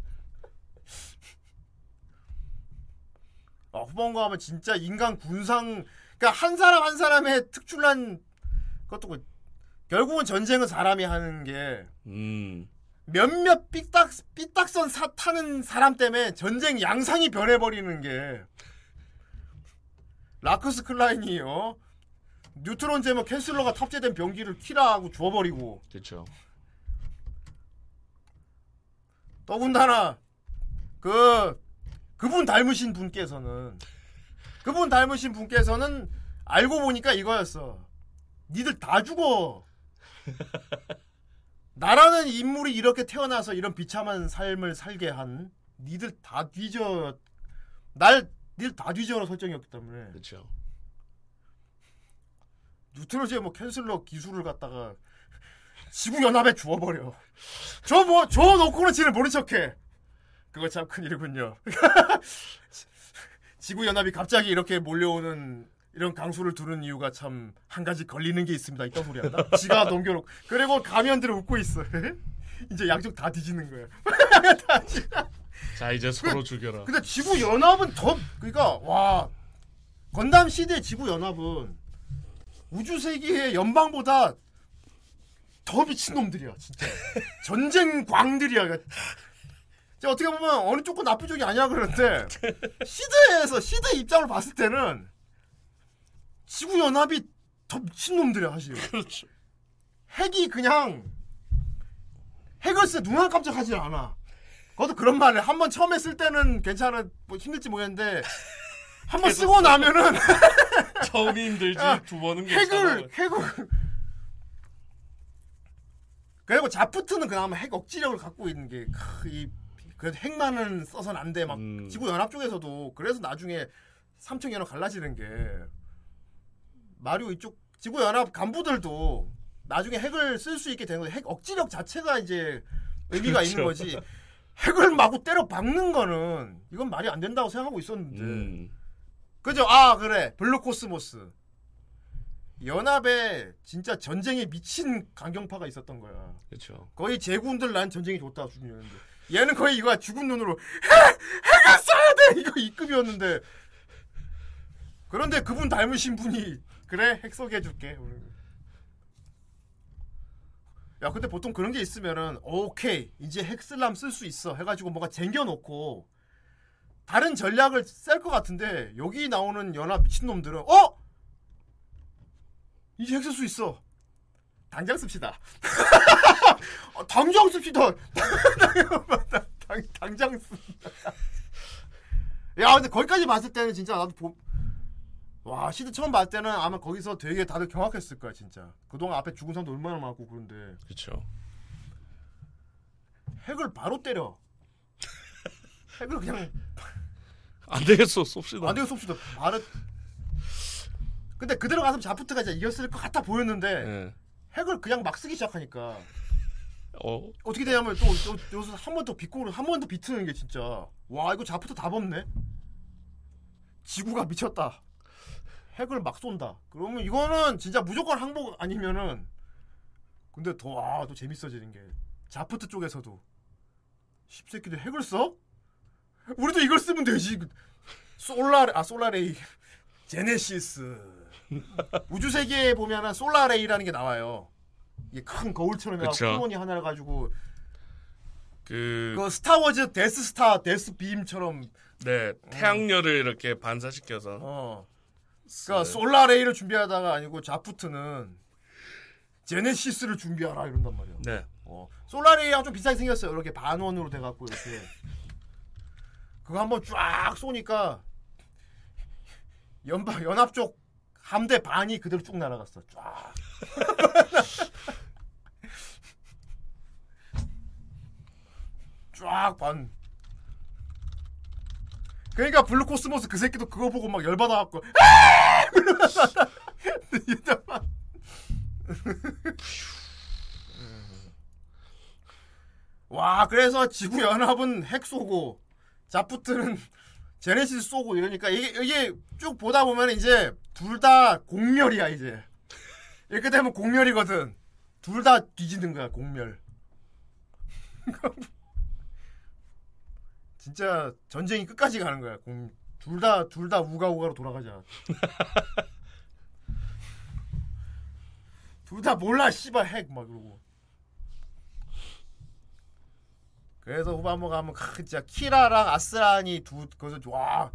[SPEAKER 4] 아, 후반부 하면 진짜 인간 군상 그러니까 한 사람 한 사람의 특출난 것도 그 결국은 전쟁은 사람이 하는 게
[SPEAKER 5] 음.
[SPEAKER 4] 몇몇 삐딱 삐딱선 사 타는 사람 때문에 전쟁 양상이 변해버리는 게 라크스 클라인이요. 뉴트론 제모 캔슬러가 탑재된 병기를 키라 하고 주워버리고
[SPEAKER 5] 그렇죠.
[SPEAKER 4] 더군다나 그 그분 닮으신 분께서는 그분 닮으신 분께서는 알고 보니까 이거였어. 니들 다 죽어. [LAUGHS] 나라는 인물이 이렇게 태어나서 이런 비참한 삶을 살게 한 니들 다 뒤져 날 니들 다 뒤져라 설정이었기 때문에
[SPEAKER 5] 그렇죠.
[SPEAKER 4] 뉴트로제 뭐 캔슬러 기술을 갖다가 지구 연합에 주워버려. 저 뭐 저 놓고는 지를 모른 척해. 그거 참 큰일이군요. [LAUGHS] 지구 연합이 갑자기 이렇게 몰려오는 이런 강수를 두는 이유가 참 한 가지 걸리는 게 있습니다. 이딴 소리 한다. 지가 넘겨놓고 그리고 가면들을 웃고 있어. [LAUGHS] 이제 양쪽 다 뒤지는 거야. [LAUGHS]
[SPEAKER 5] 자 이제 서로 죽여라.
[SPEAKER 4] 근데 지구 연합은 더 그러니까 와 건담 시대 지구 연합은 우주 세계의 연방보다 더 미친 놈들이야 진짜 전쟁 광들이야 어떻게 보면 어느 쪽도 나쁜 쪽이 아니야 그러는데 [LAUGHS] 시대에서 시대 입장을 봤을 때는 지구 연합이 더 미친 놈들이야 사실
[SPEAKER 5] 그렇죠.
[SPEAKER 4] 핵이 그냥 핵을 쓰눈한 깜짝 하질 않아. 그것도 그런 말을 한 번 처음 했을 때는 괜찮아 뭐 힘들지 모르겠는데 한 번 쓰고 나면은 [LAUGHS]
[SPEAKER 5] 처음이 힘들지
[SPEAKER 4] 야,
[SPEAKER 5] 두 번은 괜찮아.
[SPEAKER 4] 핵을 핵을 그리고 자프트는 그나마 핵 억지력을 갖고 있는 게 이 그래도 핵만은 써선 안 돼 막
[SPEAKER 5] 음.
[SPEAKER 4] 지구 연합 쪽에서도 그래서 나중에 삼층 연합 갈라지는 게 마리오 이쪽 지구 연합 간부들도 나중에 핵을 쓸 수 있게 되는 거지 핵 억지력 자체가 이제 의미가 있는
[SPEAKER 5] 그렇죠.
[SPEAKER 4] 거지 핵을 마구 때려 박는 거는 이건 말이 안 된다고 생각하고 있었는데
[SPEAKER 5] 음.
[SPEAKER 4] 그죠? 아 그래 블루코스모스 연합에 진짜 전쟁에 미친 강경파가 있었던 거야.
[SPEAKER 5] 그렇죠.
[SPEAKER 4] 거의 제군들 난 전쟁이 좋다 수준이었는데 얘는 거의 이거 죽은 눈으로. 핵! 핵을 써야 돼! 이거 이급이었는데. 그런데 그분 닮으신 분이 그래 핵 쏘게 해줄게. 야 근데 보통 그런 게 있으면은 오케이 이제 핵 쓸람 쓸 수 있어. 해가지고 뭔가 쟁겨놓고 다른 전략을 쓸 것 같은데 여기 나오는 연합 미친놈들은 어? 이제 핵 쓸 수 있어 당장 씁시다 [LAUGHS] 어, 당장 씁시다. [LAUGHS] 당, 당장 씁시다. 야, 근데 거기까지 봤을 때는 진짜 나도 보... 와, 시드 처음 봤을 때는 아마 거기서 되게 다들 경악했을 거야, 진짜. 그동안 앞에 죽은 사람도 얼마나 많고 그런데
[SPEAKER 5] 그렇죠.
[SPEAKER 4] 핵을 바로 때려. 핵을 그냥
[SPEAKER 5] 안 되겠어 쏩시다.
[SPEAKER 4] 안 되게 쏩시다. 바로. 근데 그대로 가서 자프트가 이제 이겼을 것 같아 보였는데
[SPEAKER 5] 예.
[SPEAKER 4] 핵을 그냥 막 쓰기 시작하니까.
[SPEAKER 5] 어.
[SPEAKER 4] 어떻게 되냐면 또, 또 여기서 한 번 더 비꼬는 한 번 더 비트는 게 진짜. 와 이거 자프트 다 벗네? 지구가 미쳤다. 핵을 막 쏜다. 그러면 이거는 진짜 무조건 항복 아니면은 근데 더 아 또 재밌어지는 게 자프트 쪽에서도. 씹새끼들 핵을 써? 우리도 이걸 쓰면 되지. 솔라 아 솔라레이. 제네시스 [LAUGHS] 우주세기에 보면은 솔라레이라는 게 나와요. 이게 큰 거울처럼
[SPEAKER 5] 그쵸.
[SPEAKER 4] 콜로니 하나를 가지고
[SPEAKER 5] 그,
[SPEAKER 4] 그 스타워즈 데스스타 데스빔처럼
[SPEAKER 5] 네, 태양열을 이렇게 반사시켜서
[SPEAKER 4] 어
[SPEAKER 5] 쓰-
[SPEAKER 4] 그러니까 솔라레이를 준비하다가 아니고 자프트는 제네시스를 준비하라 이런단 말이야.
[SPEAKER 5] 네.
[SPEAKER 4] 어, 솔라레이랑 좀 비슷하게 생겼어요. 이렇게 반원으로 돼갖고 이렇게 그거 한번 쫙 쏘니까 연방 연합 쪽 함대 반이 그대로 쭉 날아갔어. 쫙. [LAUGHS] 쫙 반. 그러니까 블루코스모스 그 새끼도 그거 보고 막 열받아갖고 [LAUGHS] 와 그래서 지구 연합은 핵 쏘고 자프트는 제네시스 쏘고 이러니까 이게 이게 쭉 보다 보면 이제 둘 다 공멸이야 이제. 이렇게 되면 공멸이거든. 둘 다 뒤지는 거야 공멸. [LAUGHS] 진짜 전쟁이 끝까지 가는 거야 둘 다 둘 다 우가우가로 돌아가자. [LAUGHS] 둘 다 몰라 씨발 핵 막 그러고. 그래서 후반부 가면 크, 진짜 키라랑 아스란이 두 거기서 와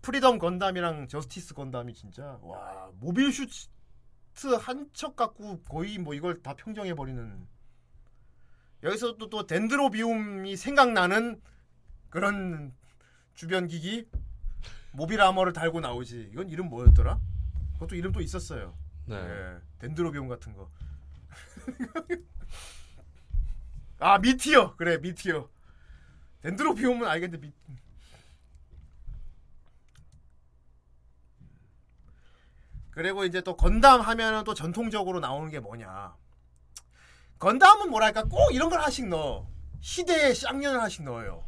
[SPEAKER 4] 프리덤 건담이랑 저스티스 건담이 진짜 와 mobile suit 한 척 갖고 거의 뭐 이걸 다 평정해 버리는 여기서 또, 또 덴드로비움이 생각나는 그런 주변 기기 모빌 아머를 달고 나오지 이건 이름 뭐였더라? 그것도 이름 또 있었어요.
[SPEAKER 5] 네.
[SPEAKER 4] 예, 덴드로비움 같은 거. 아 미티어 그래 미티어. 덴드로비움은 알겠는데 미. 그리고 이제 또 건담 하면은 또 전통적으로 나오는 게 뭐냐. 건담은 뭐랄까 꼭 이런 걸 하나씩 넣어. 시대의 쌍년을 하나씩 넣어요.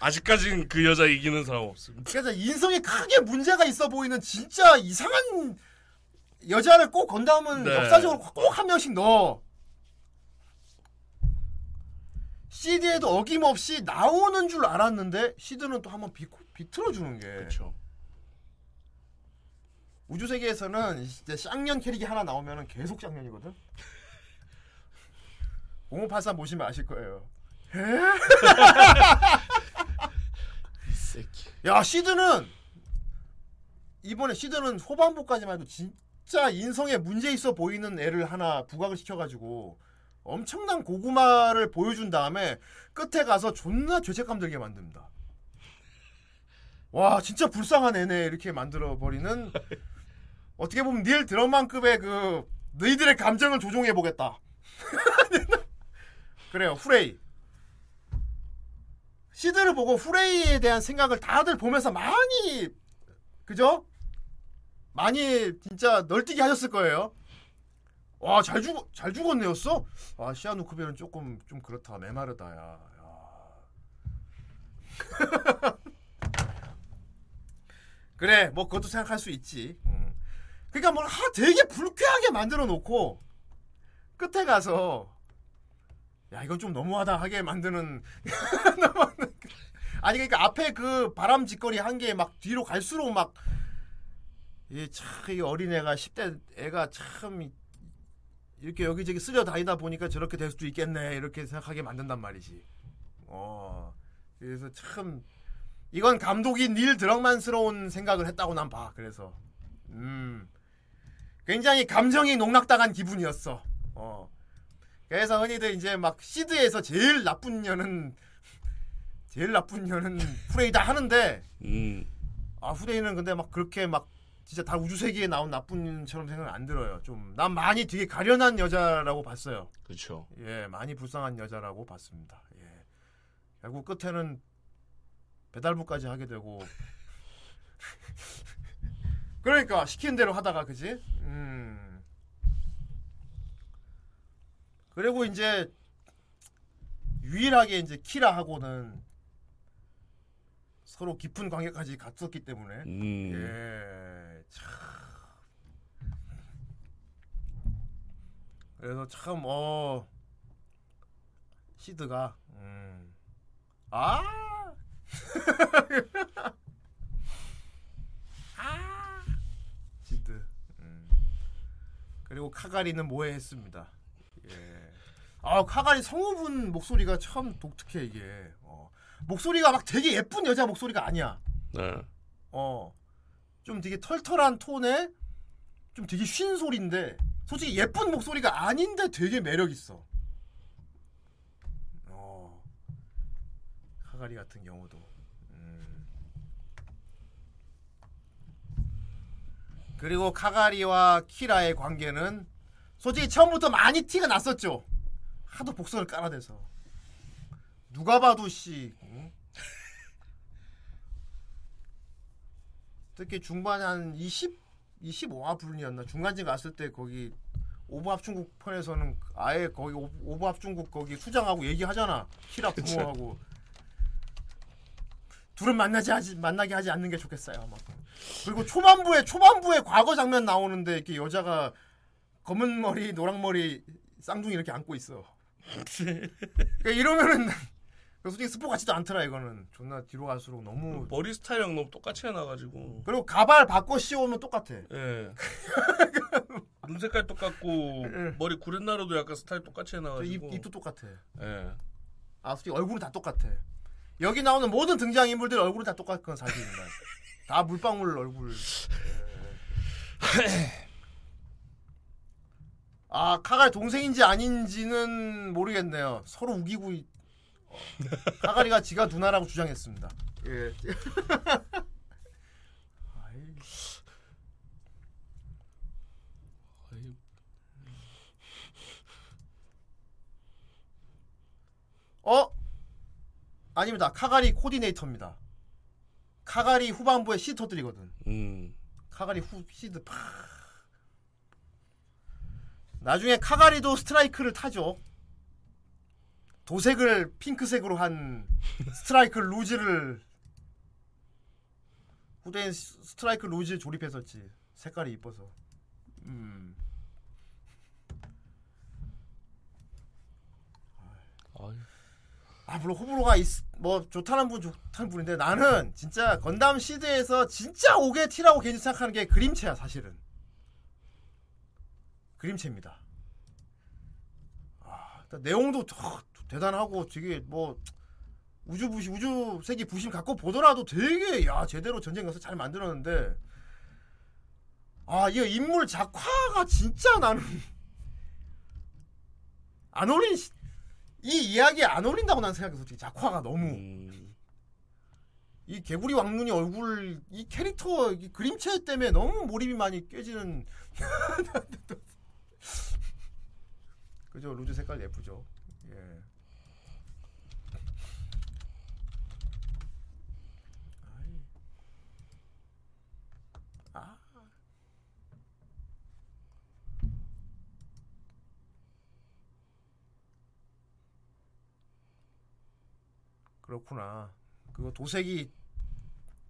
[SPEAKER 5] 아직까지는 그 여자 이기는 사람 없습니다.
[SPEAKER 4] 그래서 인성에 크게 문제가 있어 보이는 진짜 이상한 여자를 꼭 건담은
[SPEAKER 5] 네.
[SPEAKER 4] 역사적으로 꼭 한 명씩 넣어. CD에도 어김없이 나오는 줄 알았는데 시드는 또 한번 비, 비틀어 주는 게
[SPEAKER 5] 그렇죠.
[SPEAKER 4] 우주 세계에서는 이제 쌍년 캐릭이 하나 나오면은 계속 쌍년이거든. 0583 보시면 아실 거예요. [LAUGHS]
[SPEAKER 5] 이 새끼.
[SPEAKER 4] 야 시드는 이번에 시드는 후반부까지만 해도 진 짜 인성에 문제 있어 보이는 애를 하나 부각을 시켜가지고 엄청난 고구마를 보여준 다음에 끝에 가서 존나 죄책감 들게 만듭니다. 와 진짜 불쌍한 애네 이렇게 만들어 버리는 어떻게 보면 닐 드럼만급의 그 너희들의 감정을 조종해 보겠다. [LAUGHS] 그래요 후레이 시드를 보고 후레이에 대한 생각을 다들 보면서 많이 그죠? 많이 진짜 널뛰게 하셨을 거예요. 와 잘 죽, 잘 죽었네였어? 아 시아누크벨은 조금 좀 그렇다 메마르다 야. 야. [LAUGHS] 그래 뭐 그것도 생각할 수 있지. 음. 그러니까 뭘 하, 되게 불쾌하게 만들어 놓고 끝에 가서 야 이건 좀 너무하다 하게 만드는 [LAUGHS] 그- 아니 그러니까 앞에 그 바람직거리 한 게 막 뒤로 갈수록 막 이참이 어린애가 10대 애가 참 이- 이렇게 여기저기 쓸려 다니다 보니까 저렇게 될 수도 있겠네 이렇게 생각하게 만든단 말이지. 어 그래서 참 이건 감독이 닐 드럭만스러운 생각을 했다고 난 봐. 그래서 음 굉장히 감정이 농락당한 기분이었어. 어 그래서 흔히들 이제 막 시드에서 제일 나쁜 년은 제일 나쁜 년은 후레이다 하는데
[SPEAKER 5] 음.
[SPEAKER 4] 아 후레이는 근데 막 그렇게 막 진짜 다 우주 세계에 나온 나쁜 년처럼 생각 안 들어요. 좀 난 많이 되게 가련한 여자라고 봤어요.
[SPEAKER 5] 그렇죠.
[SPEAKER 4] 예, 많이 불쌍한 여자라고 봤습니다. 예. 결국 끝에는 배달부까지 하게 되고 [LAUGHS] 그러니까 시키는 대로 하다가 그지? 음. 그리고 이제 유일하게 이제 키라하고는 서로 깊은 관계까지 갔었기 때문에
[SPEAKER 5] 음.
[SPEAKER 4] 예, 참. 그래서 참, 어, 시드가, 음, 아! [LAUGHS] 아! 시드. 음. 그리고 카가리는 뭐해 했습니다. 예. 아, 카가리 성우분 목소리가 참 독특해, 이게. 어. 목소리가 막 되게 예쁜 여자 목소리가 아니야.
[SPEAKER 5] 네.
[SPEAKER 4] 어. 좀 되게 털털한 톤에 좀 되게 쉰 소리인데 솔직히 예쁜 목소리가 아닌데 되게 매력 있어. 어. 카가리 같은 경우도. 음. 그리고 카가리와 키라의 관계는 솔직히 처음부터 많이 티가 났었죠. 하도 복선을 깔아대서. 누가 봐도 씨. 응? [LAUGHS] 특히 중반에 한 20, 25화 분이었나? 중간쯤 갔을 때 거기 오버합 중국 편에서는 아예 거기 오- 오버합 중국 거기 수장하고 얘기하잖아. 키라 부모하고. 둘은 만나지 하지 만나게 하지 않는 게 좋겠어요 막 그리고 초반부에 초반부에 과거 장면 나오는데 이렇게 여자가 검은 머리 노랑 머리 쌍둥이 이렇게 안고 있어. [LAUGHS] 그러니까 이러면은 솔직히 스포 같지도 않더라 이거는. 존나 뒤로 갈수록 너무.
[SPEAKER 5] 머리 스타일이랑 너무 똑같이 해놔가지고.
[SPEAKER 4] 그리고 가발 바꿔 씌우면 똑같아.
[SPEAKER 5] 예. [LAUGHS] 눈 색깔 똑같고 머리 구렛나루도 약간 스타일 똑같이
[SPEAKER 4] 저
[SPEAKER 5] 해놔가지고.
[SPEAKER 4] 입, 입도 똑같아.
[SPEAKER 5] 예.
[SPEAKER 4] 아 솔직히 얼굴은 다 똑같아. 여기 나오는 모든 등장 인물들 얼굴은 다 똑같은 건 사실입니다. 다 물방울 얼굴. 예. [LAUGHS] 아 카갈 동생인지 아닌지는 모르겠네요. 서로 우기고 있- [LAUGHS] 어, 카갈이가 지가 누나라고 주장했습니다. 예. [LAUGHS] 어? 아닙니다. 카가리 코디네이터입니다. 카가리 후반부에 시드 터뜨리거든.
[SPEAKER 5] 음.
[SPEAKER 4] 카가리 후 시드 팍. 나중에 카가리도 스트라이크를 타죠. 도색을 핑크색으로 한 스트라이크 루즈를 후대인 스- 스트라이크 루즈 조립했었지. 색깔이 이뻐서. 음.
[SPEAKER 5] 아
[SPEAKER 4] 물론 호불호가 있, 뭐 좋다는 분 좋다는 분인데 나는 진짜 건담 시드에서 진짜 오게 티라고 개인적으로 생각하는 게 그림체야 사실은 그림체입니다 아, 내용도 더 대단하고 되게 뭐 우주 부심 우주 세계 부심 갖고 보더라도 되게 야 제대로 전쟁 가서 잘 만들었는데 아이 인물 작화가 진짜 나는 [LAUGHS] 안 어울린 시- 이 이야기에 안 어울린다고 난 생각해 솔직히 작화가 너무
[SPEAKER 5] 음.
[SPEAKER 4] 이 개구리 왕눈이 얼굴 이 캐릭터 이 그림체 때문에 너무 몰입이 많이 깨지는 [LAUGHS] 그죠 루즈 색깔 예쁘죠 예. 아이. 아. 그렇구나. 그거 도색이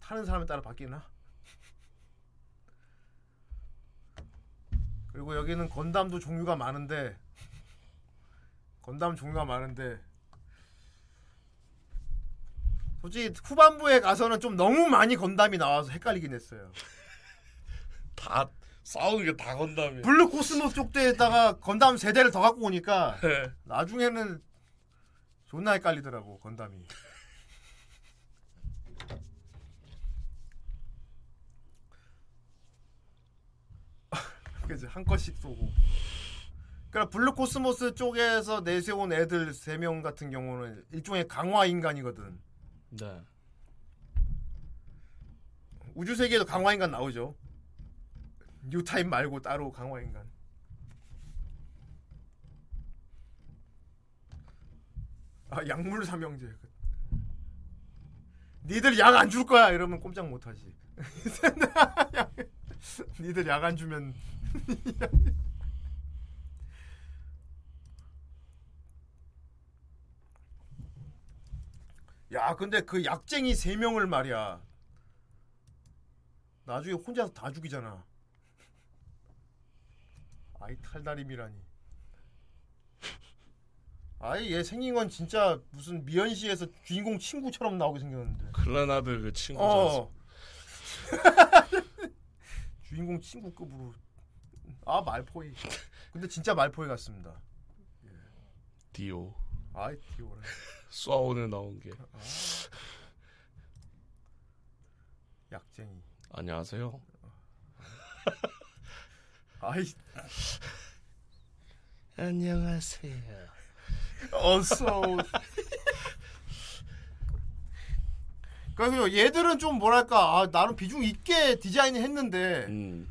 [SPEAKER 4] 타는 사람에 따라 바뀌나? 그리고 여기는 건담도 종류가 많은데 건담 종류가 많은데 솔직히 후반부에 가서는 좀 너무 많이 건담이 나와서 헷갈리긴 했어요. [LAUGHS]
[SPEAKER 5] 다 싸우는 게 다 건담이야.
[SPEAKER 4] 블루 코스모스 쪽대에다가 건담 세 대를 더 갖고 오니까
[SPEAKER 5] 예.
[SPEAKER 4] 나중에는 존나 헷갈리더라고 건담이. [LAUGHS] 그지 한 컷씩 쏘고. 그러니까 블루 코스모스 쪽에서 내세운 애들 세 명 같은 경우는 일종의 강화 인간이거든.
[SPEAKER 5] 네.
[SPEAKER 4] 우주세기에도 강화 인간 나오죠. Newtype 말고 따로 강화 인간. 아 약물 삼형제. 니들 약 안 줄 거야 이러면 꼼짝 못 하지. [LAUGHS] 니들 약 안 주면 [LAUGHS] 야 근데 그 약쟁이 세 명을 말이야. 나중에 혼자서 다 죽이잖아. 아이 탈다림이라니. 아이 얘 생긴 건 진짜 무슨 미연시에서 주인공 친구처럼 나오게 생겼는데.
[SPEAKER 5] 클라나드 그 친구.
[SPEAKER 4] 어. [LAUGHS] 주인공 친구급으로. 아 말포이. 근데 진짜 말포이 같습니다.
[SPEAKER 5] 디오.
[SPEAKER 4] 아이 디오라.
[SPEAKER 5] 쏴오늘 나온 게.
[SPEAKER 4] 약쟁이.
[SPEAKER 5] 안녕하세요.
[SPEAKER 4] 아이
[SPEAKER 5] 안녕하세요.
[SPEAKER 4] 어서. 그리고 얘들은 좀 뭐랄까 아, 나름 비중 있게 디자인을 했는데
[SPEAKER 5] 음.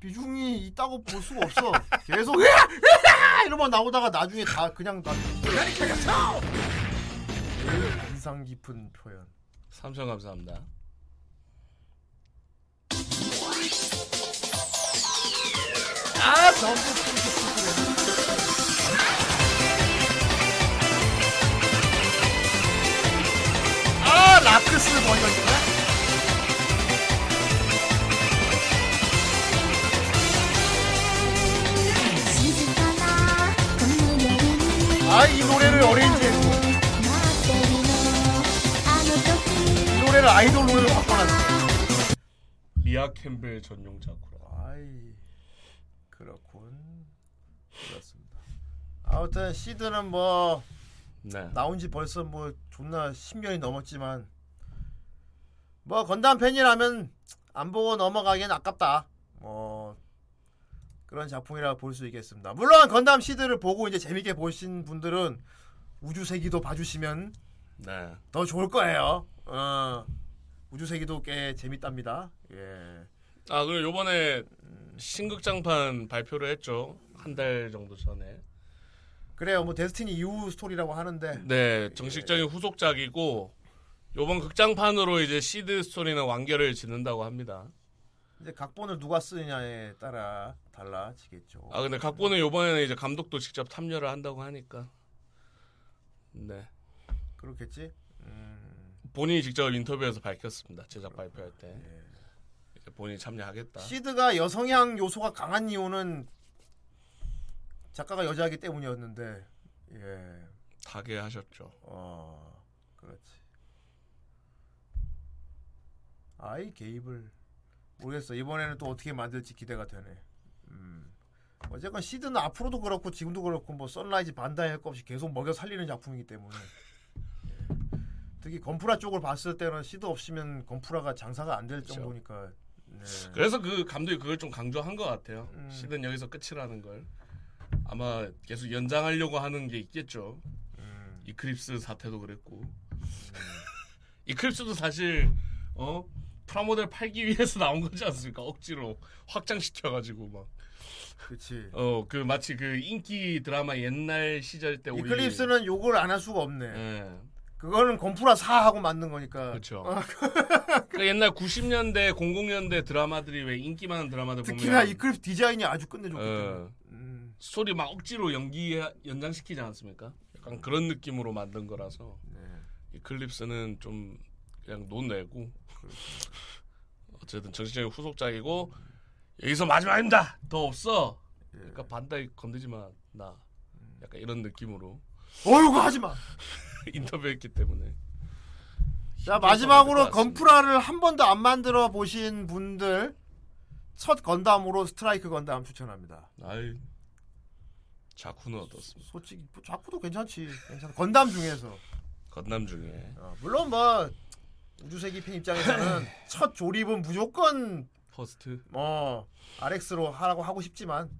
[SPEAKER 4] 비중이 있다고 볼 수가 없어. 계속 으아! 으아! 이러면 나오다가 나중에 다 그냥 다 인상 깊은 표현.
[SPEAKER 5] 삼성 감사합니다.
[SPEAKER 4] 아 전부 라크스
[SPEAKER 7] 머리가 있는 거야?
[SPEAKER 4] 아, 이 노래를 어레인지에 이 노래를 아이돌 노래로 바꿔놨어.
[SPEAKER 5] 리아 캠벨 전용 자쿠라.
[SPEAKER 4] 아이, 그렇군. 그렇습니다. 아무튼 시드는 뭐
[SPEAKER 5] 네.
[SPEAKER 4] 나온 지 벌써 뭐 존나 10년이 넘었지만 뭐 건담 팬이라면 안 보고 넘어가기엔 아깝다. 뭐 그런 작품이라 볼수 있겠습니다. 물론 건담 시드를 보고 이제 재밌게 보신 분들은 우주세기도 봐주시면
[SPEAKER 5] 네.
[SPEAKER 4] 더 좋을 거예요. 어, 우주세기도 꽤 재밌답니다. 예.
[SPEAKER 5] 아 그리고 요번에 신극장판 발표를 했죠. 한 달 정도 전에.
[SPEAKER 4] 그래요. 뭐 데스티니 이후 스토리라고 하는데
[SPEAKER 5] 네, 정식적인 후속작이고 요번 극장판으로 이제 시드 스토리는 완결을 짓는다고 합니다.
[SPEAKER 4] 이제 각본을 누가 쓰느냐에 따라 달라지겠죠.
[SPEAKER 5] 아 근데 각본은 요번에는 이제 감독도 직접 참여를 한다고 하니까 네
[SPEAKER 4] 그렇겠지. 음,
[SPEAKER 5] 본인이 직접 인터뷰에서 밝혔습니다 제작 발표할 때 이제 본인이 참여하겠다
[SPEAKER 4] 시드가 여성향 요소가 강한 이유는 작가가 여자이기 때문이었는데 예.
[SPEAKER 5] 타계하셨죠
[SPEAKER 4] 어, 그렇지. 아이 개입을 모르겠어. 이번에는 또 어떻게 만들지 기대가 되네. 음. 어쨌건 시드는 앞으로도 그렇고 지금도 그렇고 뭐 선라이즈 반다이 할 것 없이 계속 먹여 살리는 작품이기 때문에 예. 특히 건프라 쪽을 봤을 때는 시드 없으면 건프라가 장사가 안 될. 정도니까 네.
[SPEAKER 5] 그래서 그 감독이 그걸 좀 강조한 것 같아요
[SPEAKER 4] 음.
[SPEAKER 5] 시드는 여기서 끝이라는 걸 아마 계속 연장하려고 하는 게 있겠죠
[SPEAKER 4] 음.
[SPEAKER 5] 이클립스 사태도 그랬고 [LAUGHS] 이클립스도 사실 어 프라모델 팔기 위해서 [LAUGHS] 나온 거지 않습니까 억지로 확장시켜가지고 막
[SPEAKER 4] 그렇지.
[SPEAKER 5] 어 그 마치 그 인기 드라마 옛날 시절 때 올린-
[SPEAKER 4] 이클립스는 욕을 안 할 수가 없네.
[SPEAKER 5] 예
[SPEAKER 4] 그거는 건프라 팔라고 만든 거니까.
[SPEAKER 5] 그렇죠.
[SPEAKER 4] 어, [LAUGHS]
[SPEAKER 5] 그 옛날 90년대 00년대 드라마들이 왜 인기 많은 드라마들
[SPEAKER 4] 특히나
[SPEAKER 5] 보면
[SPEAKER 4] 이클립스 디자인이 아주 끝내줬기 때문에.
[SPEAKER 5] 어,
[SPEAKER 4] 음,
[SPEAKER 5] 스토리 막 억지로 연기 연장시키지 않습니까? 약간 그런 느낌으로 만든 거라서
[SPEAKER 4] 네.
[SPEAKER 5] 이클립스는 좀 그냥 논내고 어쨌든 정신적인 후속작이고 여기서 마지막입니다. 더 없어.
[SPEAKER 4] 예.
[SPEAKER 5] 그러니까 반다이 건드지 마. 나. 약간 이런 느낌으로
[SPEAKER 4] 어이구 하지 마. [LAUGHS]
[SPEAKER 5] 인터뷰했기 때문에.
[SPEAKER 4] 자 마지막으로. 건프라를 한 번도 안 만들어 보신 분들 첫 건담으로 스트라이크 건담 추천합니다.
[SPEAKER 5] 아이 자쿠는 어떻습니까?
[SPEAKER 4] 솔직히 뭐 자쿠도 괜찮지. 괜찮아. 건담 중에서
[SPEAKER 5] 건담 중에
[SPEAKER 4] 어, 물론 뭐 우주세기 팬 입장에서는 첫 조립은 무조건
[SPEAKER 5] 퍼스트.
[SPEAKER 4] 뭐 RX로 하라고 하고 싶지만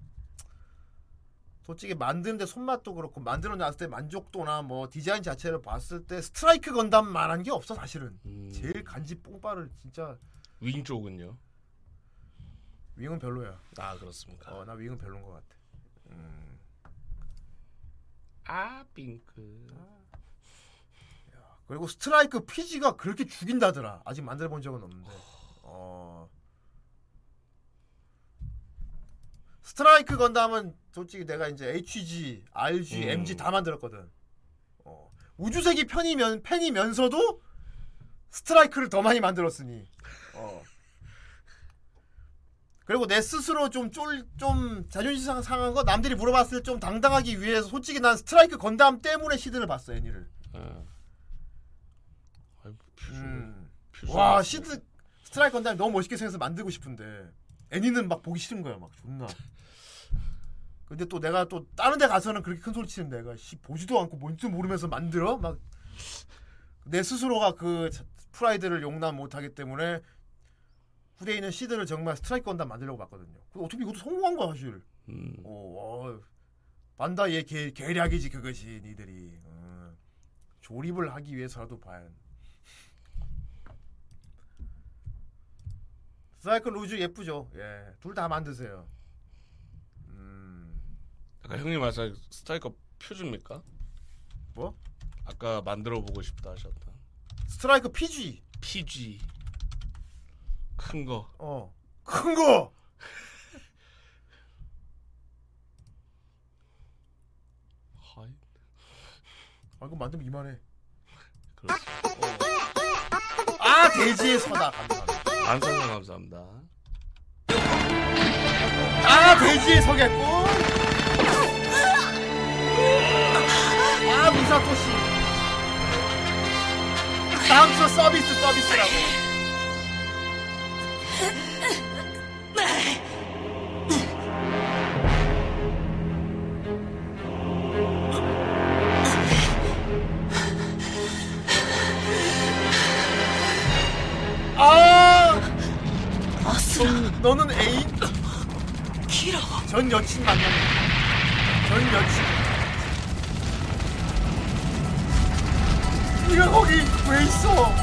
[SPEAKER 4] 솔직히 만드는데 손맛도 그렇고 만들어 놨을 때 만족도나 뭐 디자인 자체를 봤을 때 스트라이크 건담만한 게 없어 사실은
[SPEAKER 5] 음,
[SPEAKER 4] 제일 간지 뽕빠를 진짜
[SPEAKER 5] 윙 쪽은요?
[SPEAKER 4] 윙은 별로야
[SPEAKER 5] 아 그렇습니까?
[SPEAKER 4] 어나 윙은 별론 것 같아 음.
[SPEAKER 5] 아 핑크.
[SPEAKER 4] 그리고 스트라이크 피지가 그렇게 죽인다더라 아직 만들어 본 적은 없는데 어 스트라이크 건담은 솔직히 내가 이제 HG, RG,
[SPEAKER 5] 음.
[SPEAKER 4] MG 다 만들었거든. 어, 우주세기 편이면 팬이면서도 스트라이크를 더 많이 만들었으니. 어. 그리고 내 스스로 좀 쫄, 좀 자존심 상- 상한 거 남들이 물어봤을 때 좀 당당하기 위해서 솔직히 난 스트라이크 건담 때문에 시드를 봤어 애니를.
[SPEAKER 5] 아. 퓨즈.
[SPEAKER 4] 음.
[SPEAKER 5] 퓨즈.
[SPEAKER 4] 와 시드 스트라이크 건담 너무 멋있게 생겨서 만들고 싶은데 애니는 막 보기 싫은 거야 막 존나. 근데 또 내가 또 다른 데 가서는 그렇게 큰 소리 치는 내가 씨 보지도 않고 뭔지 모르면서 만들어 막 내 스스로가 그 자- 프라이드를 용납 못하기 때문에 후대에 있는 시드를 정말 스트라이크 건담 만들려고 봤거든요. 근데 어차피 이것도 성공한 거야 사실.
[SPEAKER 5] 음.
[SPEAKER 4] 어, 어, 반다이의 계, 계략이지 그것이 니들이 어, 조립을 하기 위해서라도 봐야 스트라이크 루즈 예쁘죠 예, 둘 다 만드세요 음,
[SPEAKER 5] 아까 형님 말씀 스트라이커 퓨즈입니까?
[SPEAKER 4] 뭐?
[SPEAKER 5] 아까 만들어 보고 싶다 하셨다.
[SPEAKER 4] 스트라이크 PG
[SPEAKER 5] PG 큰 거.
[SPEAKER 4] 어, 큰 거
[SPEAKER 5] 하이.
[SPEAKER 4] 아, 이거 만들면 이만해
[SPEAKER 5] 그렇습니다.
[SPEAKER 4] 아 돼지의 서다 감사합니다
[SPEAKER 5] 안성형 감사합니다.
[SPEAKER 4] 아 돼지의 서겠고 아 미사토시 다음 주 서비스 서비스라고. 넌, 너는 애인? 전 여친 만나는 전 여친. 네가 거기 왜 있어?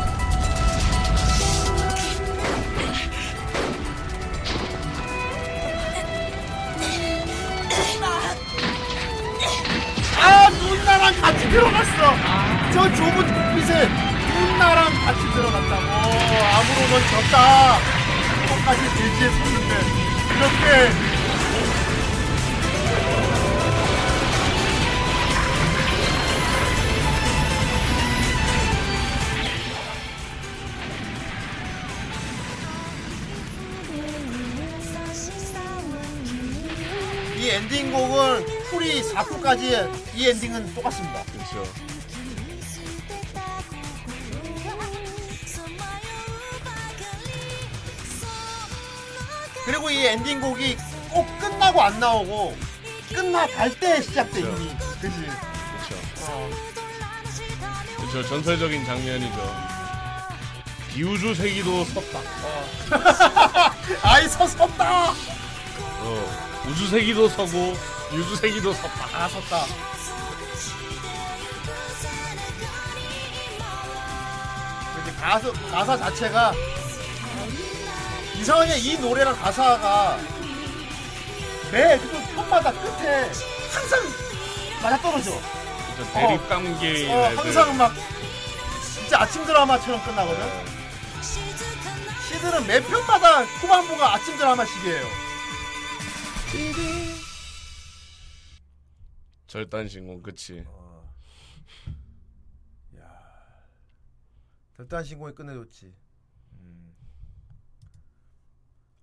[SPEAKER 4] 아 누나랑 같이 들어갔어. 저 좁은 kok빛에 누나랑 같이 들어갔다고. 아무로 넌 졌다. 똑같이 돼지에 섰는데 이렇게 이 엔딩곡은 풀이 4부까지 이 엔딩은 똑같습니다.
[SPEAKER 5] 그렇죠.
[SPEAKER 4] 그리고 이 엔딩곡이 꼭 끝나고 안 나오고 끝나갈 때 시작돼
[SPEAKER 5] 그렇죠.
[SPEAKER 4] 이미. 그지?
[SPEAKER 5] 그렇죠.
[SPEAKER 4] 어.
[SPEAKER 5] 그렇죠. 전설적인 장면이죠. 비우주 세기도 섰다. [LAUGHS]
[SPEAKER 4] 아이 서 섰다.
[SPEAKER 5] 어, 우주 세기도 서고 유주 세기도 섰다.
[SPEAKER 4] 아 섰다. 가사 가사 자체가 이상하게 이 노래랑 가사가 매그 편마다 끝에 항상 맞아 떨어져.
[SPEAKER 5] 대립 관계인
[SPEAKER 4] 어,
[SPEAKER 5] 애들.
[SPEAKER 4] 항상 막 진짜 아침 드라마처럼 끝나거든. 시들은 매 편마다 후반부가 아침 드라마식이에요.
[SPEAKER 5] 절단 신공 그치.
[SPEAKER 4] 절단 신공이 끝내줬지. 음.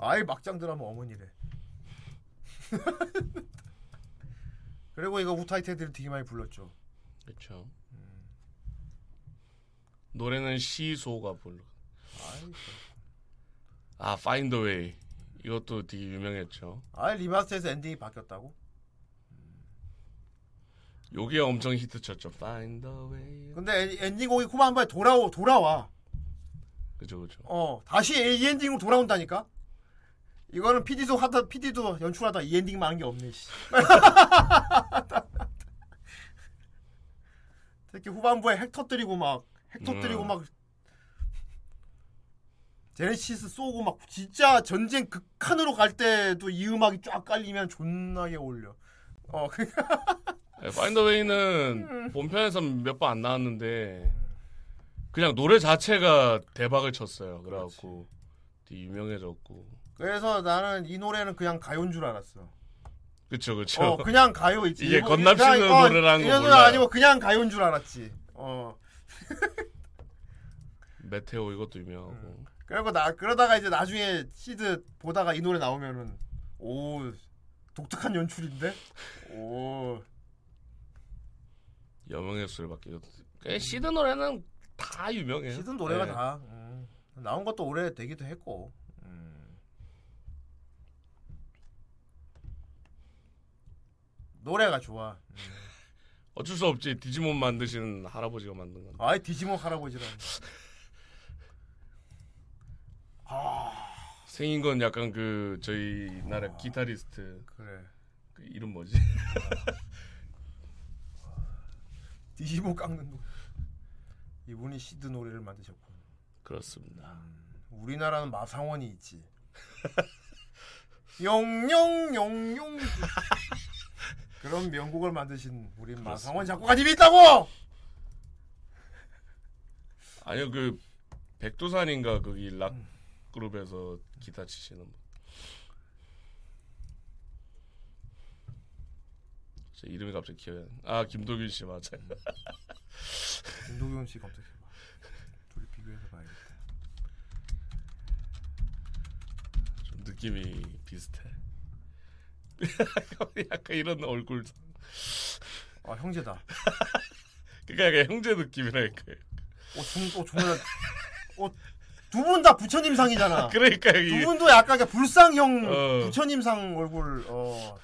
[SPEAKER 4] 아이 막장 드라마 어머니래. [LAUGHS] 그리고 이거 우타이테들 되게 많이 불렀죠.
[SPEAKER 5] 그렇죠. 노래는 See-Saw가 불러.
[SPEAKER 4] 아
[SPEAKER 5] Find a Way 이것도 되게 유명했죠.
[SPEAKER 4] 아이 remaster에서 엔딩이 바뀌었다고?
[SPEAKER 5] 요게 엄청 히트쳤죠. Find a Way.
[SPEAKER 4] 근데 엔- 엔딩곡이 후반부에 돌아오 돌아와.
[SPEAKER 5] 그죠 그죠.
[SPEAKER 4] 어 다시 이 엔딩으로 돌아온다니까. 이거는 PD도 하다 PD도 연출하다 이 엔딩만 한게 없네. 씨. [LAUGHS] 특히 후반부에 핵 터뜨리고 막 핵 터뜨리고
[SPEAKER 5] 음.
[SPEAKER 4] 막 제네시스 쏘고 막 진짜 전쟁 극한으로 갈 때도 이 음악이 쫙 깔리면 존나게 어울려. 어 [LAUGHS] 그러니까
[SPEAKER 5] 네, Find a Way는 본편에서 몇 번 안 나왔는데 그냥 노래 자체가 대박을 쳤어요. 그래갖고 되게 유명해졌고.
[SPEAKER 4] 그래서 나는 이 노래는 그냥 가요인 줄 알았어.
[SPEAKER 5] 그쵸 그쵸.
[SPEAKER 4] 어, 그냥 가요 있지.
[SPEAKER 5] 이게
[SPEAKER 4] 일본-
[SPEAKER 5] 건담
[SPEAKER 4] 그냥,
[SPEAKER 5] 씨는
[SPEAKER 4] 어,
[SPEAKER 5] 노래라는 거 몰라요.
[SPEAKER 4] 아니고 그냥 가요인 줄 알았지. 어. [LAUGHS]
[SPEAKER 5] 메테오 이것도 유명하고.
[SPEAKER 4] 그리고 나 그러다가 이제 나중에 시드 보다가 이 노래 나오면은 오 독특한 연출인데. 오.
[SPEAKER 5] 여명의 술밖에. 꽤 시드 노래는 다 유명해요.
[SPEAKER 4] 시드 노래가
[SPEAKER 5] 네.
[SPEAKER 4] 다 음, 나온 것도 오래 되기도 했고. 노래가 좋아.
[SPEAKER 5] 어쩔 수 없지. 디지몬 만드시는 할아버지가 만든 건.
[SPEAKER 4] 아이 디지몬 할아버지라.
[SPEAKER 5] 생긴 건 약간 그 저희 나라 기타리스트
[SPEAKER 4] 그래.
[SPEAKER 5] 그 이름 뭐지? [LAUGHS]
[SPEAKER 4] 디지몬 깎는 노. 이분이 시드 노래를 만드셨고.
[SPEAKER 5] 그렇습니다.
[SPEAKER 4] 우리나라는 마상원이 있지. [LAUGHS] 용용용용 [LAUGHS] 그런 명곡을 만드신 우리 마상원 작곡가님이 있다고. [LAUGHS]
[SPEAKER 5] 아니요 그 백두산인가 거기 락 그룹에서 기타 치시는 분. 제 이름이 갑자기 기억이 안 나. 아 김도균 씨 맞아요.
[SPEAKER 4] 김도경 씨 검색해 봐. 둘이 비교해서 봐야겠다.
[SPEAKER 5] 좀 느낌이 비슷해. [LAUGHS] 약간 이런 얼굴.
[SPEAKER 4] 아 형제다. [LAUGHS]
[SPEAKER 5] 그러니까 약간 형제 느낌이랄까요.
[SPEAKER 4] 어, 중, 어, 정말 어, 두분 다 부처님 상이잖아. [LAUGHS]
[SPEAKER 5] 그러니까 두이
[SPEAKER 4] 분도 약간 불쌍형
[SPEAKER 5] 어.
[SPEAKER 4] 부처님 상 얼굴 어.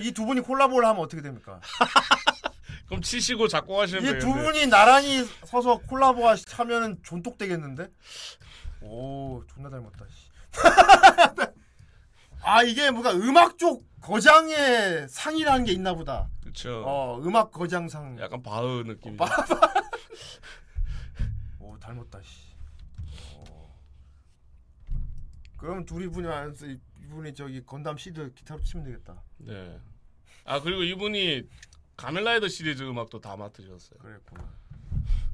[SPEAKER 4] 이두 분이 콜라보를 하면 어떻게 됩니까?
[SPEAKER 5] 그럼 치시고 작곡 하시면
[SPEAKER 4] 이두
[SPEAKER 5] 되겠네.
[SPEAKER 4] 분이 나란히 서서 콜라보 하- 하면은 존독 되겠는데? 오, 존나 닮았다. 씨. 아, 이게 뭔가 음악 쪽 거장의 상이라는 게 있나 보다.
[SPEAKER 5] 그렇죠.
[SPEAKER 4] 어, 음악 거장상.
[SPEAKER 5] 약간 바흐 느낌이.
[SPEAKER 4] 오, 닮았다, 씨. 어. 그럼 둘이 분이 안에서 이- 이분이 저기 건담 시드 기타로 치면 되겠다.
[SPEAKER 5] 네. 아 그리고 이분이 가면라이더 시리즈 음악도 다 맡으셨어요.
[SPEAKER 4] 그랬구나.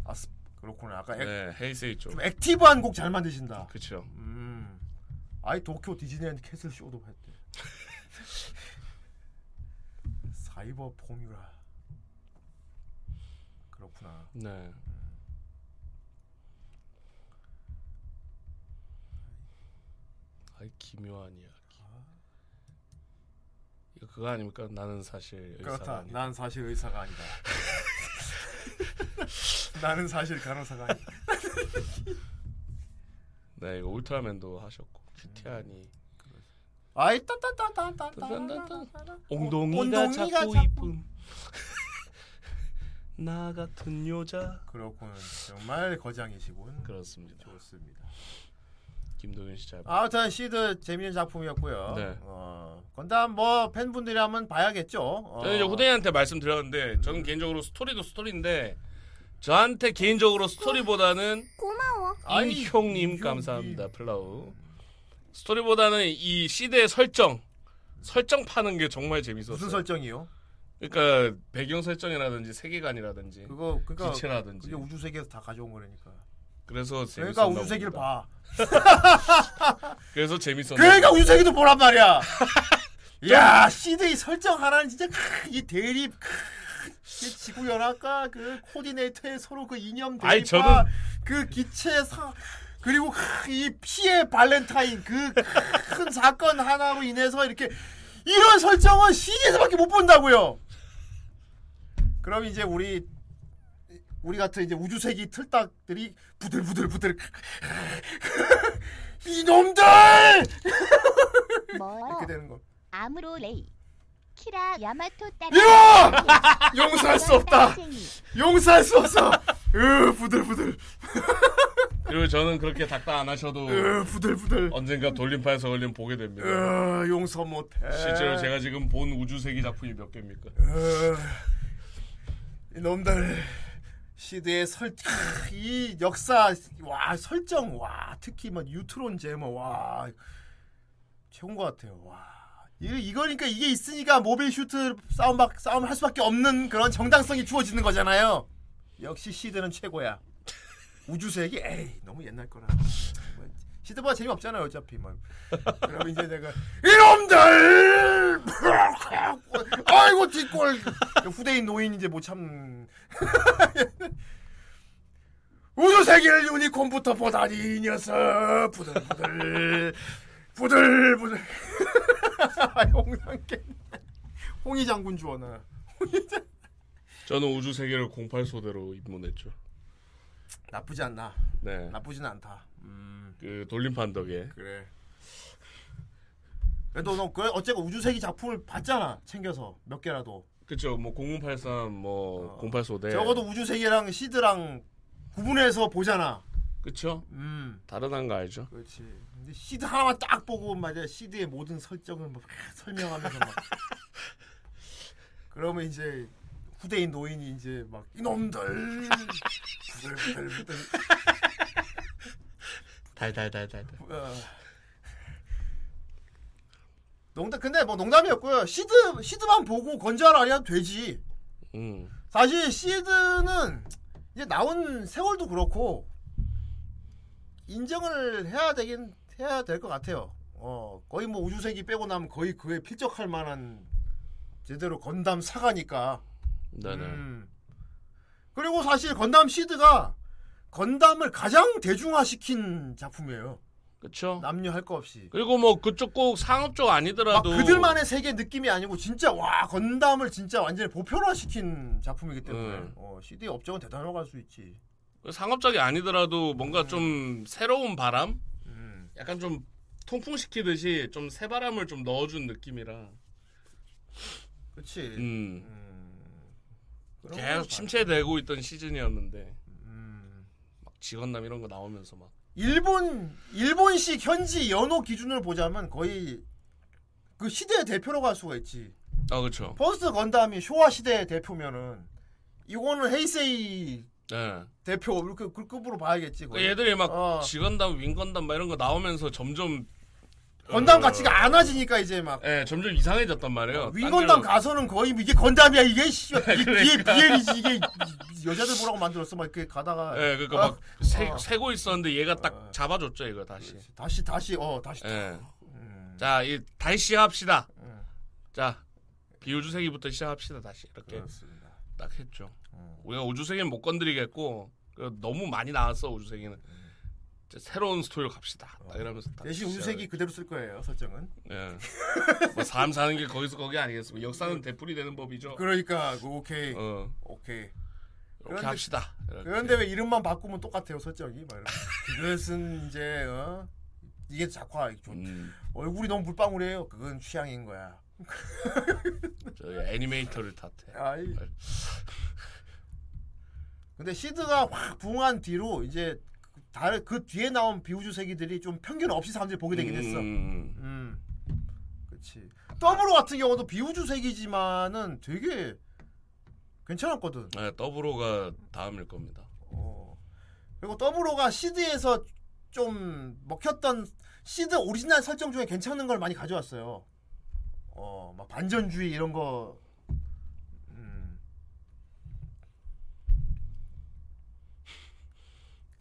[SPEAKER 4] 아, 스- 그렇구나. 약간 액,
[SPEAKER 5] 네, 헤이세이 쪽.
[SPEAKER 4] 좀 active한 곡 잘 만드신다.
[SPEAKER 5] 그렇죠.
[SPEAKER 4] 음. 아이 도쿄 디즈니랜드 캐슬 쇼도 했대. [LAUGHS] 사이버 포뮬라. 그렇구나.
[SPEAKER 5] 네. 아이 기묘한 이야기. 이거 그거 아닙니까? 나는 사실 의사가
[SPEAKER 4] 그렇다.
[SPEAKER 5] 아니다.
[SPEAKER 4] 난 사실 의사가 아니다. [LAUGHS] 나는 사실 간호사가 아니다. [LAUGHS]
[SPEAKER 5] 네, 이거 울트라맨도 하셨고 큐티안이
[SPEAKER 4] 아이 따따따따따따.
[SPEAKER 5] 엉덩이가
[SPEAKER 4] 엉덩이가
[SPEAKER 5] 자꾸 이쁨. [LAUGHS] 나 같은 여자.
[SPEAKER 4] 그렇군. 정말 거장이시군.
[SPEAKER 5] 그렇습니다.
[SPEAKER 4] 좋습니다.
[SPEAKER 5] 김도윤 씨 잘.
[SPEAKER 4] 아무튼 시드 재미있는 작품이었고요.
[SPEAKER 5] 네.
[SPEAKER 4] 어, 건담 뭐 팬분들이 하면 봐야겠죠. 어.
[SPEAKER 5] 저는 이제 후대인한테 말씀드렸는데 저는 개인적으로 스토리도 스토리인데 저한테 개인적으로 스토리보다는
[SPEAKER 7] 고마워.
[SPEAKER 5] 임형님
[SPEAKER 4] 임형님.
[SPEAKER 5] 감사합니다 플라우 스토리보다는 이 시대의 설정 설정 파는 게 정말 재밌었어요.
[SPEAKER 4] 무슨 설정이요?
[SPEAKER 5] 그러니까 배경 설정이라든지 세계관이라든지
[SPEAKER 4] 그거 그니까
[SPEAKER 5] 기체라든지
[SPEAKER 4] 그게 우주세기에서 다 가져온 거라니까.
[SPEAKER 5] 그래서
[SPEAKER 4] 그러니까 우주세기를. 봐. [LAUGHS]
[SPEAKER 5] 그래서 재밌었나
[SPEAKER 4] 그러니까. 우주세기도 보란 말이야. [LAUGHS] 야 시드의 설정 하나는 진짜 크, 이 대립 크, 이 지구 연합과 그 코디네이터의 서로 그 이념 대립과
[SPEAKER 5] 아이, 저는-
[SPEAKER 4] 그 기체 사 그리고 크, 이 피의 발렌타인 그 큰 사건 하나로 인해서 이렇게 이런 설정은 시드에서밖에 못 본다고요. 그럼 이제 우리 우리 같은 이제 우주세기 틀딱들이 부들부들 부들 이놈들
[SPEAKER 7] 뭐
[SPEAKER 4] 이렇게 되는 거.
[SPEAKER 7] 아무로 레이 키라 야마토 따라
[SPEAKER 4] 이야! [LAUGHS] 용서할 수 없다. 용서할 수 없어. 으 부들부들. [LAUGHS]
[SPEAKER 5] 그리고 저는 그렇게 닥다 안 하셔도
[SPEAKER 4] 으 부들부들.
[SPEAKER 5] 언젠가 돌림판에서 걸리면 보게 됩니다.
[SPEAKER 4] 으 용서 못해.
[SPEAKER 5] 실제로 제가 지금 본 우주세기 작품이 몇 개입니까?
[SPEAKER 4] 으, 이놈들 시대의 설이 역사 와 설정 와 특히 막 유트론 제모 와 최고인 것 같아요 와 이, 이거니까 이게 있으니까 모빌 슈트 싸움 막 싸움 할 수밖에 없는 그런 정당성이 주어지는 거잖아요. 역시 시드는 최고야. 우주세기 에이 너무 옛날 거라. 뭐, 시드보다 재미 없잖아요 어차피. 막 그럼 이제 내가 이놈들! 아이고 뒷골. 후대인 노인 이제 못 참. 우주세기를 유니콘부터 보다니 이 녀석. 부들부들. 부들부들 [LAUGHS] 홍상깨 홍희 장군 주어나
[SPEAKER 5] 저는 우주 세계를 08 소대로 입문했죠.
[SPEAKER 4] 나쁘지 않나
[SPEAKER 5] 네.
[SPEAKER 4] 나쁘진 않다 음
[SPEAKER 5] 그 돌림판 덕에.
[SPEAKER 4] 그래 그래도 너 그 어쨌건 우주세기 작품을 봤잖아 챙겨서 몇 개라도
[SPEAKER 5] 그쵸, 뭐 0083, 뭐
[SPEAKER 4] 어.
[SPEAKER 5] 08 소대.
[SPEAKER 4] 적어도 우주 세계랑 시드랑 구분해서 보잖아
[SPEAKER 5] 그쵸?
[SPEAKER 4] 음
[SPEAKER 5] 다르다는 거 알죠?
[SPEAKER 4] 그렇지. 근데 시드 하나만 딱 보고 말이야 시드의 모든 설정을 막 설명하면서 막 [LAUGHS] 그러면 이제 후대인 노인이 이제 막 이놈들 부들부들부들
[SPEAKER 5] 달달달달.
[SPEAKER 4] 어. 농담 근데 뭐 농담이었고요. 시드 시드만 보고 건조하라 아니면 되지.
[SPEAKER 5] 음.
[SPEAKER 4] 사실 시드는 이제 나온 세월도 그렇고 인정을 해야 되긴 해야 될 것 같아요. 어 거의 뭐 우주세기 빼고 나면 거의 그에 필적할 만한 제대로 건담 사가니까.
[SPEAKER 5] 네네.
[SPEAKER 4] 음. 그리고 사실 건담 시드가 건담을 가장 대중화시킨 작품이에요.
[SPEAKER 5] 그쵸?
[SPEAKER 4] 남녀 할 거 없이.
[SPEAKER 5] 그리고 뭐 그쪽 꼭 상업
[SPEAKER 4] 쪽막
[SPEAKER 5] 아니더라도
[SPEAKER 4] 그들만의 세계 느낌이 아니고 진짜 와 건담을 진짜 완전히 보편화시킨 작품이기 때문에
[SPEAKER 5] 음.
[SPEAKER 4] 어, CD 업적은 대단하고 할수 있지.
[SPEAKER 5] 상업적이 아니더라도 뭔가 좀 새로운 바람,
[SPEAKER 4] 음.
[SPEAKER 5] 약간 좀 통풍시키듯이 좀 새바람을 좀 넣어준 느낌이라
[SPEAKER 4] 그렇지.
[SPEAKER 5] 음,
[SPEAKER 4] 그런
[SPEAKER 5] 계속
[SPEAKER 4] 거
[SPEAKER 5] 침체되고 있던 시즌이었는데
[SPEAKER 4] 봐. 음.
[SPEAKER 5] 막 직원남 이런 거 나오면서 막
[SPEAKER 4] 일본 일본식 현지 연호 기준을 보자면 거의 그 시대의 대표라고 할 수가 있지.
[SPEAKER 5] 아, 그렇죠.
[SPEAKER 4] 퍼스트 건담이 쇼와 시대의 대표면은 이거는 헤이세이
[SPEAKER 5] 예.
[SPEAKER 4] 대표 이렇게 그 급으로 봐야겠지.
[SPEAKER 5] 그. 얘들이 막
[SPEAKER 4] 어.
[SPEAKER 5] 직원담, 윙건담 막 이런 거 나오면서 점점
[SPEAKER 4] 건담
[SPEAKER 5] 어,
[SPEAKER 4] 가치가 안 와지니까 이제 막
[SPEAKER 5] 예, 점점 이상해졌단 말이에요. 딴 데로-
[SPEAKER 4] 가서는 거의 이게 건담이야 이게 씨 [LAUGHS] 이게
[SPEAKER 5] 그러니까.
[SPEAKER 4] 비엘이지 이게 여자들 보라고 만들었어 막 이렇게 가다가
[SPEAKER 5] 예, 그러니까
[SPEAKER 4] 어,
[SPEAKER 5] 막 세,
[SPEAKER 4] 어.
[SPEAKER 5] 세고 있었는데 얘가 딱
[SPEAKER 4] 어.
[SPEAKER 5] 잡아줬죠 이거 다시.
[SPEAKER 4] 다시 다시 어 다시
[SPEAKER 5] 예.
[SPEAKER 4] 음.
[SPEAKER 5] 자, 이 다시 시작합시다.
[SPEAKER 4] 음.
[SPEAKER 5] 자, 비우주세기부터 시작합시다 다시 이렇게
[SPEAKER 4] 그렇습니다.
[SPEAKER 5] 딱 했죠.
[SPEAKER 4] 음.
[SPEAKER 5] 우리가 우주세기는 못 건드리겠고 그 너무 많이 나왔어 우주세기는. 이제 새로운 스토리로 갑시다. 딱 이러면서.
[SPEAKER 4] 대신 우주색이 그대로 쓸 거예요 설정은.
[SPEAKER 5] 예. 뭐 사람 사는 게 거기서 거기 아니겠습니까? 역사는 되풀이 되는 법이죠.
[SPEAKER 4] 그러니까 그 오케이
[SPEAKER 5] 어,
[SPEAKER 4] 오케이.
[SPEAKER 5] 이렇게
[SPEAKER 4] 그런데-
[SPEAKER 5] 합시다. 이렇게.
[SPEAKER 4] 그런데 왜 이름만 바꾸면 똑같아요 설정이? 막. 그것은 이제 어 이게 작화 좀
[SPEAKER 5] 음,
[SPEAKER 4] 얼굴이 너무 물방울이에요. 그건 취향인 거야. [LAUGHS]
[SPEAKER 5] 저 애니메이터를 탓해.
[SPEAKER 4] 아이. 근데 시드가 확 붐한 뒤로 이제 다른 그 뒤에 나온 비우주 세기들이 좀 편견 없이 사람들이 보게 되긴 했어.
[SPEAKER 5] 음,
[SPEAKER 4] 음. 그렇지. 더블오 같은 경우도 비우주세기지만은 되게 괜찮았거든.
[SPEAKER 5] 네, 더블오가 다음일 겁니다.
[SPEAKER 4] 어. 그리고 더블오가 시드에서 좀 먹혔던 시드 오리지널 설정 중에 괜찮은 걸 많이 가져왔어요. 어, 막 반전주의 이런 거. 음.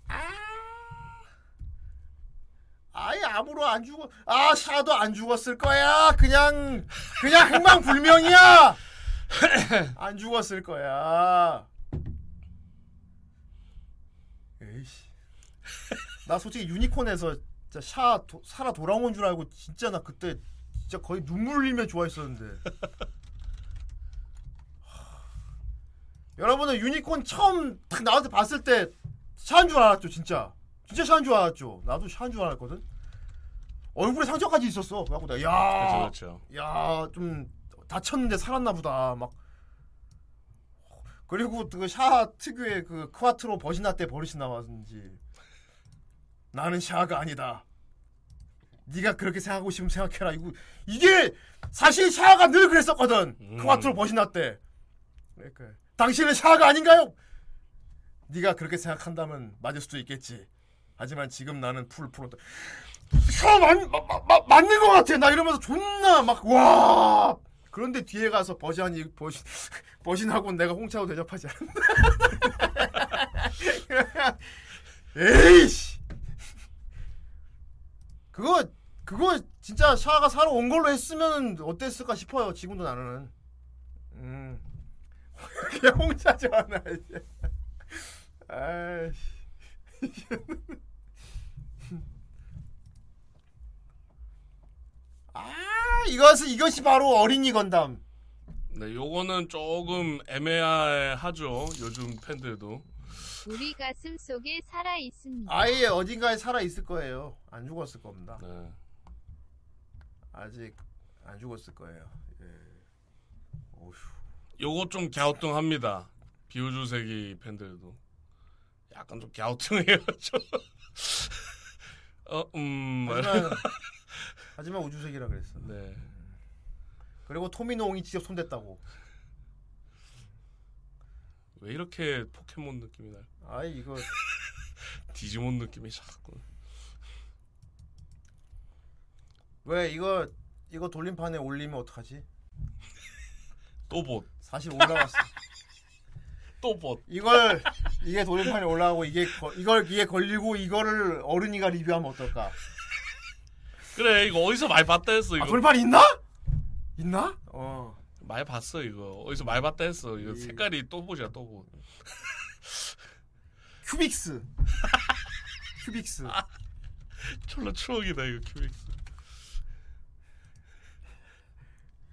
[SPEAKER 4] 아. 아예 아무로 안 죽어. 아, 샤도 안 죽었을 거야. 그냥 그냥 행방불명이야. 안 죽었을 거야. 에이씨. 나 솔직히 유니콘에서 샤 도, 살아 돌아온 줄 알고 진짜 나 그때 진짜 거의 눈물 흘리며 좋아했었는데. 하. 여러분은 유니콘 처음 딱 나한테 봤을 때 샤인 줄 알았죠, 진짜. 진짜 샤인 줄 알았죠. 나도 샤인 줄 알았거든. 얼굴에 상처까지 있었어. 그래갖고 내가 야,
[SPEAKER 5] 그렇죠, 그렇죠.
[SPEAKER 4] 야, 좀 다쳤는데 살았나 보다. 막 그리고 그 샤 특유의 그 크와트로 바지나 때 버릇이 나왔는지 나는 샤가 아니다. 네가 그렇게 생각하고 싶으면 생각해라. 이거 이게 사실 샤가 늘 그랬었거든.
[SPEAKER 5] 음.
[SPEAKER 4] 크와트로 바지나 때. 그러니까 당신은 샤가 아닌가요? 네가 그렇게 생각한다면 맞을 수도 있겠지. 하지만 지금 나는 풀 프로 샤 맞, 마, 마, 마, 맞는 것 같아. 나 이러면서 존나 막 와. 그런데 뒤에 가서 버신이 버신 [LAUGHS] 버신하고 내가 홍차로 대접하지 않는다. [LAUGHS] 에이씨. 그거 그거 진짜 샤가 사러 온 걸로 했으면 어땠을까 싶어요. 지금도 나는. 음. [LAUGHS] 그냥 홍차 좋아하나 이제. 아이씨. [LAUGHS] 아 이것은 이것이 바로 어린이 건담.
[SPEAKER 5] 네, 요거는 조금 애매하죠. 요즘 팬들도.
[SPEAKER 9] 우리 가슴 속에 살아 있습니다.
[SPEAKER 4] 아예 어딘가에 살아 있을 거예요. 안 죽었을 겁니다.
[SPEAKER 5] 네.
[SPEAKER 4] 아직 안 죽었을 거예요. 예. 오휴.
[SPEAKER 5] 요거 좀 갸우뚱합니다. 비우주세기 팬들도. 약간 좀 갸우뚱해요. [LAUGHS] 좀. 어, 음.
[SPEAKER 4] 하지만 [LAUGHS] 하지만 우주색이라 그랬어.
[SPEAKER 5] 네.
[SPEAKER 4] 그리고 토미노 옹이 직접 손댔다고.
[SPEAKER 5] 왜 이렇게 포켓몬 느낌이 나요?
[SPEAKER 4] 아이 이거 [LAUGHS]
[SPEAKER 5] 디지몬 느낌이 자꾸.
[SPEAKER 4] 왜 이거 이거 돌림판에 올리면 어떡하지?
[SPEAKER 5] 또 봇.
[SPEAKER 4] 사실 올라왔어. [LAUGHS]
[SPEAKER 5] 또 봇.
[SPEAKER 4] 이걸 이게 돌림판에 올라가고 이게 거- 이걸 이게 걸리고 이거를 어른이가 리뷰하면 어떨까?
[SPEAKER 5] 그래, 이거 어디서 많이 봤다 했어, 이거.
[SPEAKER 4] 아 돌림판 있나? 있나? 어.
[SPEAKER 5] 많이 봤어, 이거. 어디서 많이 봤다 했어. 이거
[SPEAKER 4] 이-
[SPEAKER 5] 색깔이 또 봇이야, 또 봇.
[SPEAKER 4] 큐빅스. 큐빅스. [LAUGHS]
[SPEAKER 5] 졸라 추억이다 이거 큐빅스.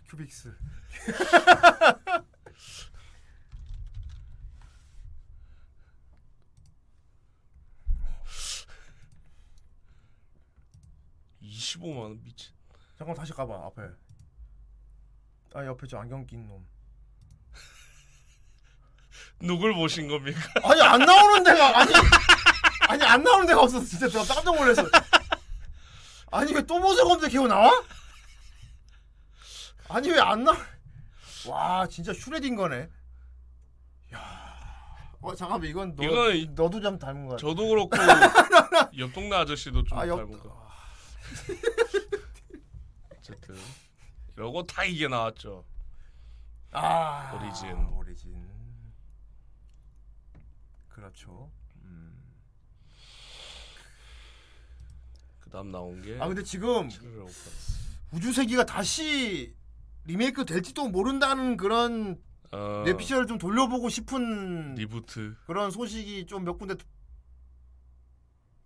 [SPEAKER 4] 큐빅스.
[SPEAKER 5] 이 25만 원 미친.
[SPEAKER 4] 잠깐 다시 가봐 앞에. 아 옆에 저 안경 낀 놈.
[SPEAKER 5] 누굴 보신 겁니까?
[SPEAKER 4] 아니 안 나오는 데가 아니 아니 안 나오는 데가 없어서 진짜 내가 깜짝 놀랐어. 아니 왜 또 모세 검색해고 나와? 아니 왜 안 나? 와 진짜 슈레딩거네. 야, 어 잠깐만 이건 너
[SPEAKER 5] 이건 이-
[SPEAKER 4] 너도 좀 닮은 거 같아.
[SPEAKER 5] 저도 그렇고 [LAUGHS] 옆 동네 아저씨도 좀
[SPEAKER 4] 아, 옆-
[SPEAKER 5] 닮은 거. 어쨌든 이러고 다 이게 나왔죠.
[SPEAKER 4] 아
[SPEAKER 5] 오리진.
[SPEAKER 4] 오리진. 그렇죠. 음.
[SPEAKER 5] 그다음 나온 게
[SPEAKER 4] 아 근데 지금. 우주세기가 다시 리메이크 될지도 모른다는 그런
[SPEAKER 5] 어,
[SPEAKER 4] 뇌피셜을 좀 돌려보고 싶은
[SPEAKER 5] 리부트.
[SPEAKER 4] 그런 소식이 좀 몇 군데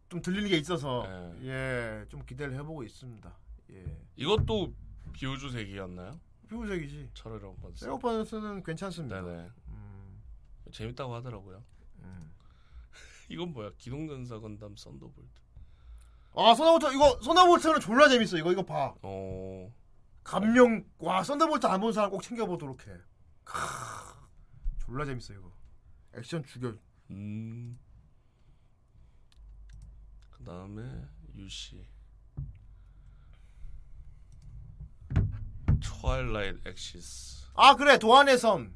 [SPEAKER 4] 좀 들리는 게 있어서
[SPEAKER 5] 예.
[SPEAKER 4] 예, 좀 기대를 해보고 있습니다. 예,
[SPEAKER 5] 이것도 비우주세기였나요?
[SPEAKER 4] 비우주세기지.
[SPEAKER 5] 철혈의 오펀스.
[SPEAKER 4] 철혈의 오펀스는 괜찮습니다.
[SPEAKER 5] 네네.
[SPEAKER 4] 음,
[SPEAKER 5] 재밌다고 하더라고요.
[SPEAKER 4] 음. [LAUGHS]
[SPEAKER 5] 이건 뭐야? 기동전사 건담 썬더볼트.
[SPEAKER 4] 아 썬더볼트 이거 썬더볼트는 졸라 재밌어. 이거 이거 봐.
[SPEAKER 5] 어.
[SPEAKER 4] 감명 와 썬더볼트 안 본 사람 꼭 챙겨보도록 해. 크, 졸라 재밌어 이거. 액션 죽여.
[SPEAKER 5] 음. 그 다음에 유시. 트와일라이트 엑시스.
[SPEAKER 4] 아 그래 도안의 섬.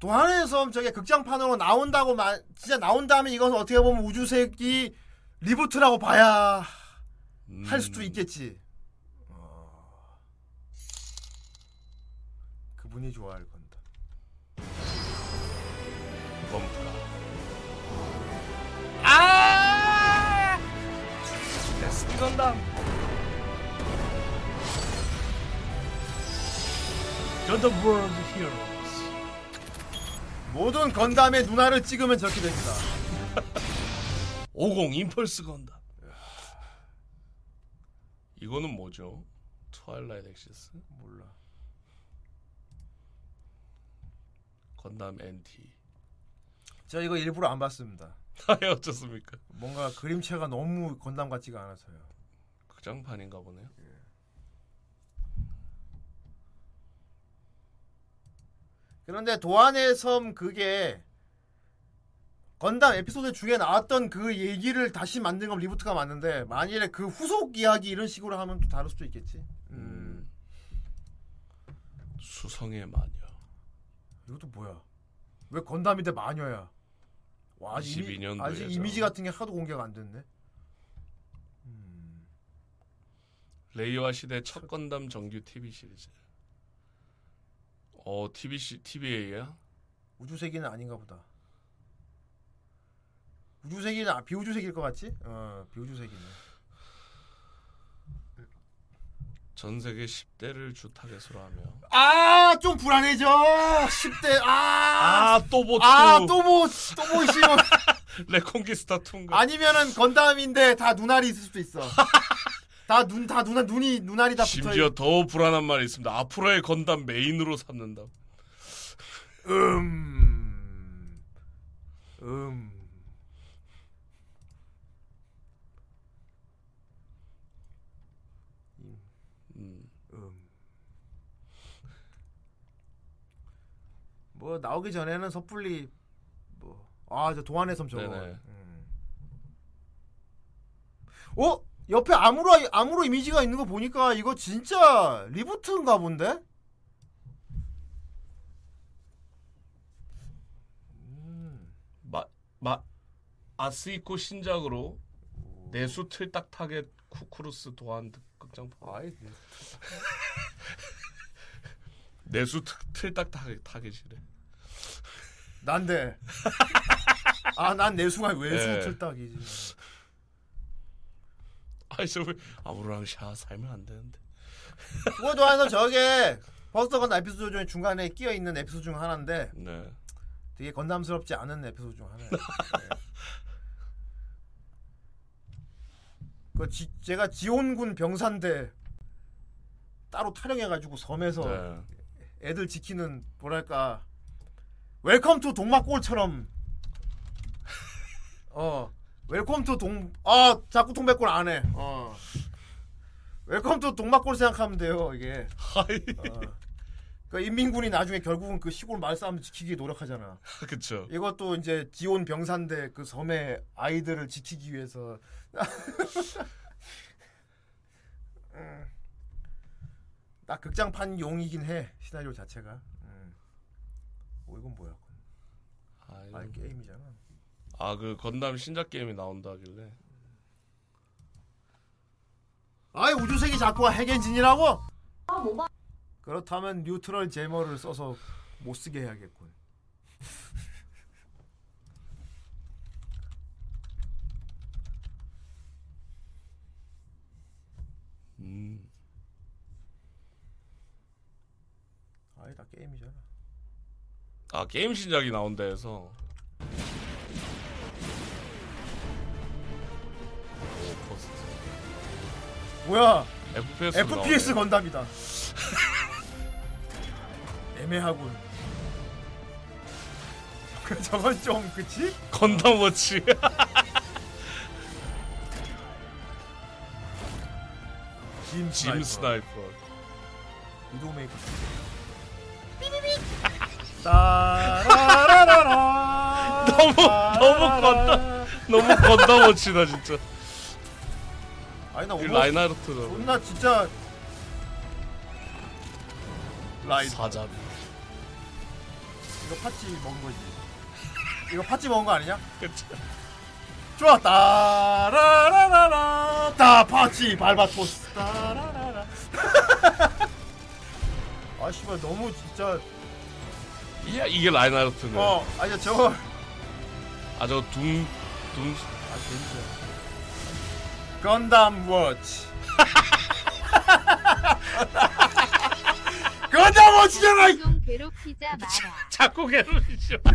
[SPEAKER 4] 도안의 섬 저게 극장판으로 나온다고 말 진짜 나온다면 이것은 어떻게 보면 우주세기 리부트라고 봐야
[SPEAKER 5] 음.
[SPEAKER 4] 할 수도 있겠지. 그분이 좋아할 건다.
[SPEAKER 5] 범프라. 아! 데스티 건담. 건담 월드 히어로즈.
[SPEAKER 4] 모든 건담의 누나를 찍으면 저렇게 됩니다. [LAUGHS]
[SPEAKER 5] 50 임펄스 건담. 이거는 뭐죠? 트와일라이트 엑시스.
[SPEAKER 4] 몰라.
[SPEAKER 5] 건담 NT.
[SPEAKER 4] 제가 이거 일부러 안 봤습니다. [LAUGHS]
[SPEAKER 5] 아예 어쩌습니까?
[SPEAKER 4] 뭔가 그림체가 너무 건담 같지가 않아서요.
[SPEAKER 5] 극장판인가 보네요.
[SPEAKER 4] 그런데 도안의 섬 그게 건담 에피소드 중에 나왔던 그 얘기를 다시 만든 건 리부트가 맞는데 만일에 그 후속 이야기 이런 식으로 하면 또 다를 수도 있겠지.
[SPEAKER 5] 음. 수성의 마녀.
[SPEAKER 4] 이것도 뭐야? 왜 건담인데 마녀야? 와, 아직, 이미,
[SPEAKER 5] 22년도에
[SPEAKER 4] 아직 이미지 같은 게 하도 공개가 안 됐네. 음.
[SPEAKER 5] 레이와 시대 첫 건담 정규 TV 시리즈. 어, TV 시 TVA야?
[SPEAKER 4] 우주세기는 아닌가 보다. 우주세기는 아, 비우주세기일 것 같지? 어, 비우주세기네.
[SPEAKER 5] 전 세계 10대를 주 타겟으로 하며.
[SPEAKER 4] 아, 좀 불안해져. 10대. 아.
[SPEAKER 5] 아, 또보
[SPEAKER 4] 아, 또 뭐, 또 뭐, 있으면.
[SPEAKER 5] 레콘기스타 2인가?
[SPEAKER 4] 아니면은 건담인데 다 눈알이 있을 수도 있어. 다 눈, 다 눈알, 눈이, 눈알이 다
[SPEAKER 5] 심지어 더 불안한 말이 있습니다. 앞으로의 건담 메인으로 삼는다.
[SPEAKER 4] 음. 음.
[SPEAKER 5] 음.
[SPEAKER 4] 음. 뭐 나오기 전에는 섣불리 뭐아저 도안의 섬 저거. 음. 어 옆에 아무로 아무로 이미지가 있는 거 보니까 이거 진짜 리부트인가 본데? 음.
[SPEAKER 5] 마, 마, 아스이코 신작으로 내수 틀딱 타겟 쿠크루스 도안 극장판.
[SPEAKER 4] 아이
[SPEAKER 5] 내수 트- 틀딱 [LAUGHS] 타겟 타겟이래.
[SPEAKER 4] 난데. [LAUGHS] 아, 난 내수가 외수
[SPEAKER 5] 네.
[SPEAKER 4] 틀딱이지.
[SPEAKER 5] 아이 저 아무로랑 샤 살면 안 되는데. [LAUGHS]
[SPEAKER 4] 그것도 해서 저게 퍼스트 건담 에피소드 중에 중간에 끼어 있는 에피소드 중 하나인데
[SPEAKER 5] 네.
[SPEAKER 4] 되게 건담스럽지 않은 에피소드 중 하나예요. 네. 그 지, 제가 지온군 병사인데 따로 탈영해가지고 섬에서
[SPEAKER 5] 네.
[SPEAKER 4] 애들 지키는 뭐랄까 웰컴 투 동막골처럼 어 웰컴 투 동 아 자꾸 동백골 안해 어 웰컴 투 동막골 생각하면 돼요 이게 어. 그 인민군이 나중에 결국은 그 시골 마을 사람 지키기 노력하잖아 [LAUGHS]
[SPEAKER 5] 그쵸.
[SPEAKER 4] 이것도 이제 지온 병사인데 그 섬의 아이들을 지키기 위해서 [LAUGHS] 음. 딱 극장판 용이긴 해 시나리오 자체가 음. 어 이건 뭐야
[SPEAKER 5] 아,
[SPEAKER 4] 아
[SPEAKER 5] 이거-
[SPEAKER 4] 게임이잖아
[SPEAKER 5] 아, 그 건담 신작 게임이 나온다길래.
[SPEAKER 4] 아이 우주세기 작곡가 핵엔진이라고? 그렇다면 뉴트럴 제머를 써서 못 쓰게 해야겠군
[SPEAKER 5] 음.
[SPEAKER 4] 아이 다 게임이잖아
[SPEAKER 5] 아, 게임 신작이 나온다 해서. 오, 포스트.
[SPEAKER 4] 뭐야
[SPEAKER 5] FPS.
[SPEAKER 4] FPS 건담이다 [LAUGHS] 애매하군 [LAUGHS] 저건 좀 그치?
[SPEAKER 5] 건담 워치. 짐짐
[SPEAKER 4] 스나이퍼
[SPEAKER 5] 스나이퍼.
[SPEAKER 4] 위도우 메이커 따라라라라 [LAUGHS]
[SPEAKER 5] 너무 너무 건담 너무 건담 워치다 진짜.
[SPEAKER 4] 아니 나
[SPEAKER 5] 그
[SPEAKER 4] 오버
[SPEAKER 5] 라인하르트로.
[SPEAKER 4] 존나 진짜 라인
[SPEAKER 5] 사자비.
[SPEAKER 4] 이거 파치 먹은 거지 이거 파치 먹은 거 아니냐?
[SPEAKER 5] 그쵸.
[SPEAKER 4] 좋아 따라라라라 다 파치 발바토스 따라라라 [LAUGHS] 아 씨발 너무 진짜
[SPEAKER 5] 이게 이게 라인하르트네.
[SPEAKER 4] 어 아니 저거
[SPEAKER 5] 아저 둠 둠.
[SPEAKER 4] 아 재밌어 건담 워치 [LAUGHS] 건담 워치잖아 이-
[SPEAKER 9] 좀 괴롭히자 마라.
[SPEAKER 5] 자꾸 괴롭히죠. [LAUGHS]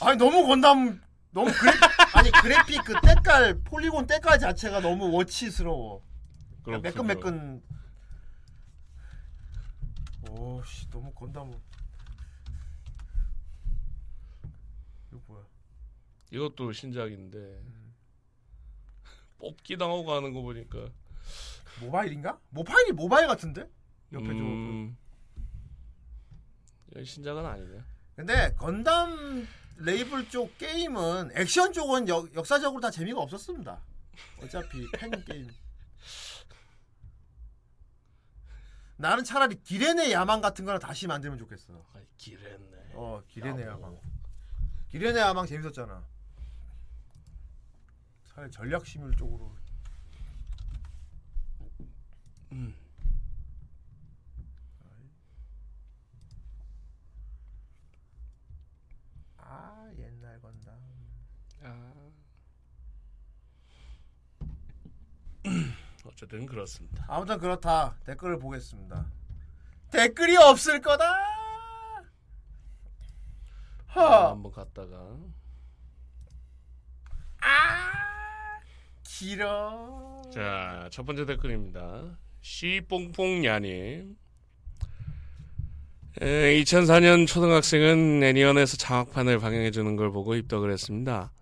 [SPEAKER 4] 아니 너무 건담 너무 그래 아니 그래픽 그 때깔 폴리곤 때깔 자체가 너무 워치스러워
[SPEAKER 5] 그렇군요.
[SPEAKER 4] 매끈매끈 오씨 너무 건담 이거 뭐야
[SPEAKER 5] 이것도 신작인데 뽑기 당하고 가는 거 보니까
[SPEAKER 4] 모바일인가? 모바일이 모바일 같은데? 옆에 저
[SPEAKER 5] 음, 이건 신작은 아니네.
[SPEAKER 4] 근데 건담 레이블 쪽 게임은 액션 쪽은 역, 역사적으로 다 재미가 없었습니다. 어차피 팬 게임. 나는 차라리 기레네 야망 같은 거나 다시 만들면 좋겠어.
[SPEAKER 5] 아, 길했네.
[SPEAKER 4] 어, 기레네 야망. 기레네 야망 재밌었잖아. 차라리 전략 시뮬 쪽으로.
[SPEAKER 5] 음.
[SPEAKER 4] 아, 옛날 건담.
[SPEAKER 5] 아. [CLEARS THROAT] 어쨌든 그렇습니다.
[SPEAKER 4] 아무튼 그렇다. 댓글을 보겠습니다. 댓글이 없을 거다. 허.
[SPEAKER 5] 한번 갔다가
[SPEAKER 4] 길어.
[SPEAKER 5] 자, 첫 번째 댓글입니다. 시뽕뽕야님. 2004년 초등학생은 애니언에서 장학판을 방영해주는 걸 보고 입덕을 했습니다.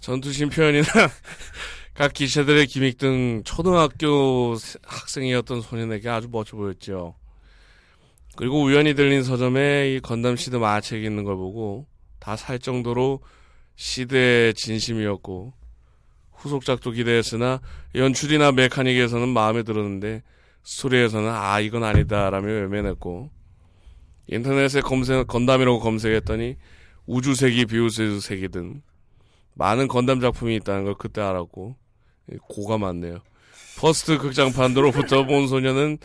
[SPEAKER 5] 전투신 표현이나 각 기체들의 기믹 등 초등학교 세- 학생이었던 소년에게 아주 멋져 보였죠. 그리고 우연히 들린 서점에 이 건담 시드 만화책이 있는 걸 보고 다 살 정도로 시드의 진심이었고 후속작도 기대했으나 연출이나 메카닉에서는 마음에 들었는데 스토리에서는 아 이건 아니다라며 외면했고 인터넷에 검색 건담이라고 검색했더니 우주세기 비우스세기 등 많은 건담 작품이 있다는 걸 그때 알았고 예, 고가 많네요. 퍼스트 극장판으로부터 [LAUGHS] 본 소녀는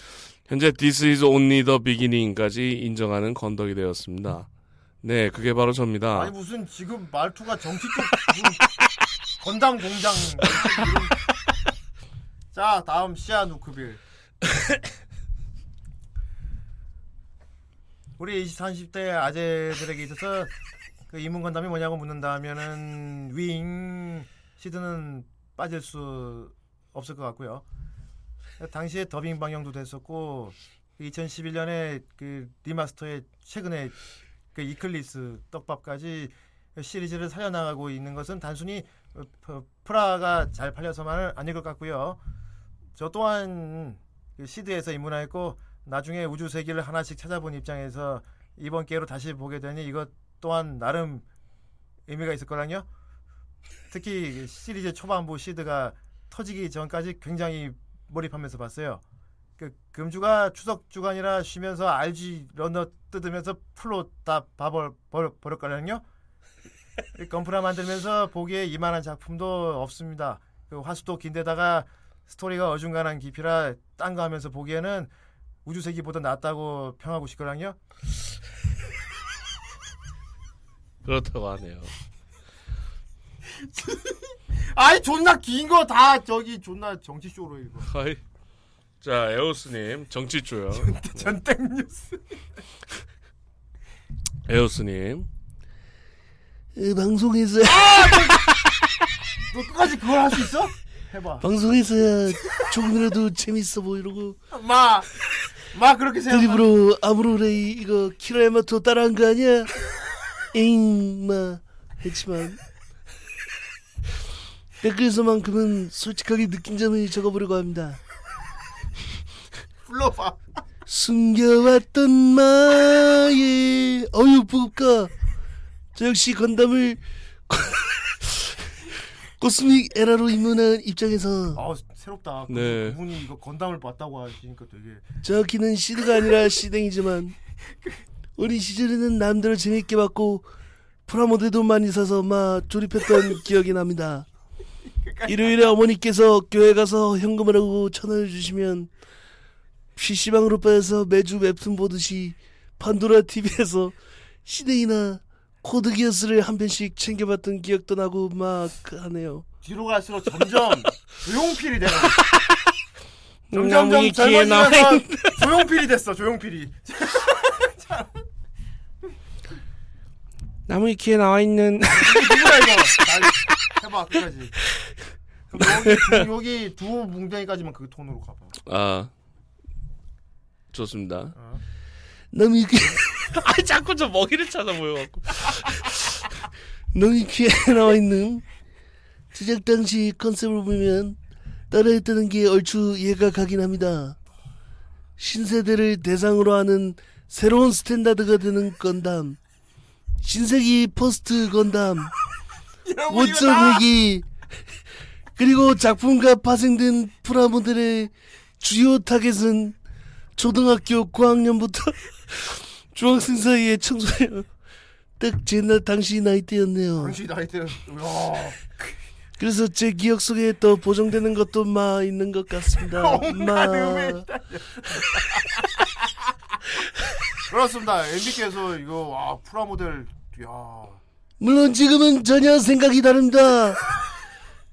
[SPEAKER 5] 현재 This is only the beginning까지 인정하는 건덕이 되었습니다. 네, 그게 바로 접니다.
[SPEAKER 4] 아니 무슨 지금 말투가 정치 쪽 무슨 건담 공장 자 다음 시아 누크빌 [LAUGHS] 우리 20, 30대 아재들에게 있어서 그 입문 건담이 뭐냐고 묻는다면은 윙 시드는 빠질 수 없을 것 같고요. 당시에 더빙 방영도 됐었고 2011년에 그 리마스터의 최근에 그 이클립스 떡밥까지 시리즈를 살려나가고 있는 것은 단순히 어, 프- 프라가 잘 팔려서만은 아닐 것 같고요. 저 또한 그 시드에서 입문하였고 나중에 우주세기를 하나씩 찾아본 입장에서 이번 기회로 다시 보게 되니 이것 또한 나름 의미가 있을걸랑요. 특히 그 시리즈 초반부 시드가 터지기 전까지 굉장히 몰입하면서 봤어요. 그 금주가 추석 주간이라 쉬면서 RG 런너 뜯으면서 풀로 다 버릴 거랑요. 건프라 만들면서 보기에 이만한 작품도 없습니다. 그 화수도 긴데다가 스토리가 어중간한 깊이라 딴 거 하면서 보기에는 우주세기보다 낫다고 평하고 싶거랑요.
[SPEAKER 5] 그렇다고 하네요. [LAUGHS]
[SPEAKER 4] 아이 존나 긴 거 다 저기 존나 정치 쇼로 읽어.
[SPEAKER 5] 하이. 자, 에오스님, 정치조요. [LAUGHS]
[SPEAKER 4] 전땡 뉴스. [LAUGHS]
[SPEAKER 5] 에오스님.
[SPEAKER 10] 방송에서
[SPEAKER 4] 너 끝까지 그걸 할 수 있어? 해봐.
[SPEAKER 10] 방송에서야 조금이라도 재밌어 보이려고
[SPEAKER 4] 마, 마 그렇게 생각.
[SPEAKER 10] 드립으로 아무로레이 이거 키라야마토 따라한 거 아니야? 에잉 마 했지만 댓글에서만큼은 솔직하게 느낀 점을 적어보려고 합니다.
[SPEAKER 4] 불러봐.
[SPEAKER 10] 숨겨왔던 마의 어유 부급가 저 역시 건담을 코스믹 에라로 입문한 입장에서
[SPEAKER 4] 아 새롭다. 그-
[SPEAKER 5] 네.
[SPEAKER 4] 그분이 이거 건담을 봤다고 하시니까 되게.
[SPEAKER 10] 정확히는 시드가 아니라 시댕이지만 어린 시절에는 남대로 재밌게 봤고 프라모델도 많이 사서 막 조립했던 기억이 납니다. 일요일에 어머니께서 교회 가서 현금을 하고 천 원을 주시면 PC방으로 빠져서 매주 웹툰 보듯이 판도라 TV에서 시댕이나 코드 기어스를 한 편씩 챙겨봤던 기억도 나고 막 하네요.
[SPEAKER 4] 뒤로 갈수록 점점 [LAUGHS] 조용필이 되는. 점점
[SPEAKER 10] 나무의
[SPEAKER 4] 점
[SPEAKER 10] 키에
[SPEAKER 4] 젊어지면서 조용필이 됐어. 조용필이. [LAUGHS]
[SPEAKER 10] 나무위키에 나와 있는
[SPEAKER 4] 누구야 이거? 나- 해봐 끝까지. 그럼 여기 두, [LAUGHS] 여기 두 뭉덩이까지만 그 톤으로 가봐.
[SPEAKER 5] 아. 좋습니다.
[SPEAKER 10] 나무위키
[SPEAKER 5] 아, 자꾸 저 먹이를 찾아 보여갖고. [LAUGHS]
[SPEAKER 10] 나무위키에 나와 있는 제작 당시 컨셉을 보면 따라했다는 게 얼추 이해가 가긴 합니다. 신세대를 대상으로 하는 새로운 스탠다드가 되는 건담. 신세기 퍼스트 건담. [LAUGHS] 원점회귀. 그리고 작품과 파생된 프라모델의 주요 타겟은 초등학교 고학년부터 [LAUGHS] 중학생 사이의 청소년. 딱 제 나 당시 나이대였네요.
[SPEAKER 4] 당시 나이 때는 야.
[SPEAKER 10] 그래서 제 기억 속에 또 보정되는 것도 마 있는 것 같습니다. [LAUGHS] 마.
[SPEAKER 4] 그렇습니다. MB께서 이거 와 프라모델 야
[SPEAKER 10] 물론 지금은 전혀 생각이 다릅니다.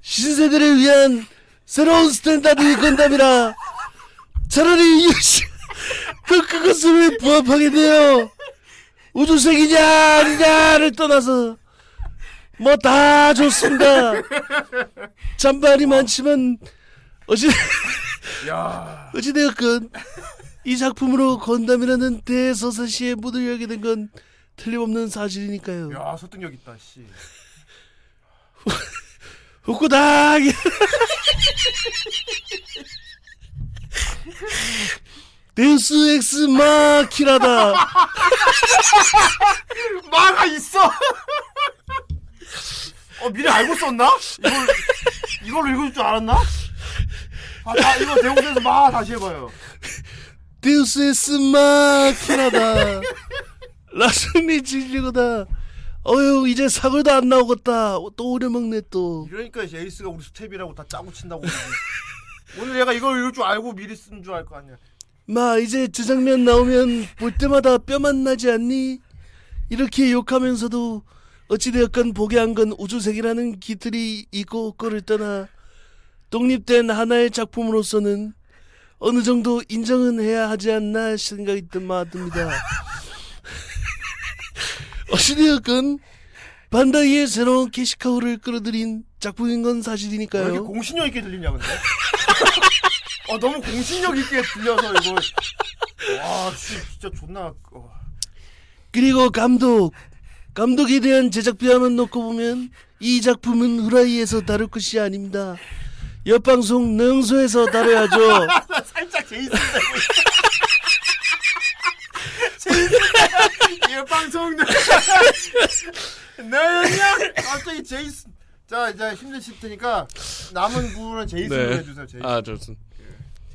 [SPEAKER 10] 신세대를 위한 새로운 스탠다드 건담이라 차라리 UC 그 그것을 왜 부합하게 돼요? 우주세기냐 아니냐를 떠나서 뭐 다 좋습니다. 잔반이 많지만 어찌
[SPEAKER 4] 야.
[SPEAKER 10] 어찌되었건 이 작품으로 건담이라는 대서사시에 문을 열게 된 건 틀림없는 사실이니까요.
[SPEAKER 4] 야 설득력 있다 씨.
[SPEAKER 10] 후쿠다 데우스 엑스 마키나다 [LAUGHS]
[SPEAKER 4] 마가 있어. [LAUGHS] 어 미리 알고 썼나? 이걸 이걸로 읽을 줄 알았나? 아, 다 이거 대우에서 마 다시 해봐요.
[SPEAKER 10] 데우스 엑스 마키나다 라순이 질리고다 어휴 이제 사골도 안 나오겠다 또 오려먹네 또
[SPEAKER 4] 이러니까 에이스가 우리 스텝이라고 다 짜고 친다고. [LAUGHS] 오늘 얘가 이걸 읽을 줄 알고 미리 쓴 줄 알 거 아니야.
[SPEAKER 10] 마 이제 저 장면 나오면 볼 때마다 뼈만 나지 않니? 이렇게 욕하면서도 어찌되었건 보게 한 건 우주색이라는 기틀이 있고 없고를 떠나 독립된 하나의 작품으로서는 어느 정도 인정은 해야 하지 않나 생각이 듭니다. [LAUGHS] 어찌되었건 반다이의 새로운 캐시카우를 끌어들인 작품인
[SPEAKER 4] 건왜 이렇게
[SPEAKER 10] 사실이니까요.
[SPEAKER 4] 공신력 있게 들리냐 근데? 어 [LAUGHS] 너무 공신력 있게 들려서 이거 와 씨, 진짜 존나 어.
[SPEAKER 10] 그리고 감독. 감독에 대한 제작 비하만 놓고 보면 이 작품은 후라이에서 다룰 것이 아닙니다. 옆방송 능소에서 다뤄야죠. [LAUGHS]
[SPEAKER 4] 나 살짝 제이슨 되고 있어. 제이슨 이 방송 너냐 갑자기 제이슨 자 이제 힘드실 테니까 남은 부분은 제이슨으로
[SPEAKER 5] 네.
[SPEAKER 4] 해주세요 제이슨
[SPEAKER 5] 아 좋습니다.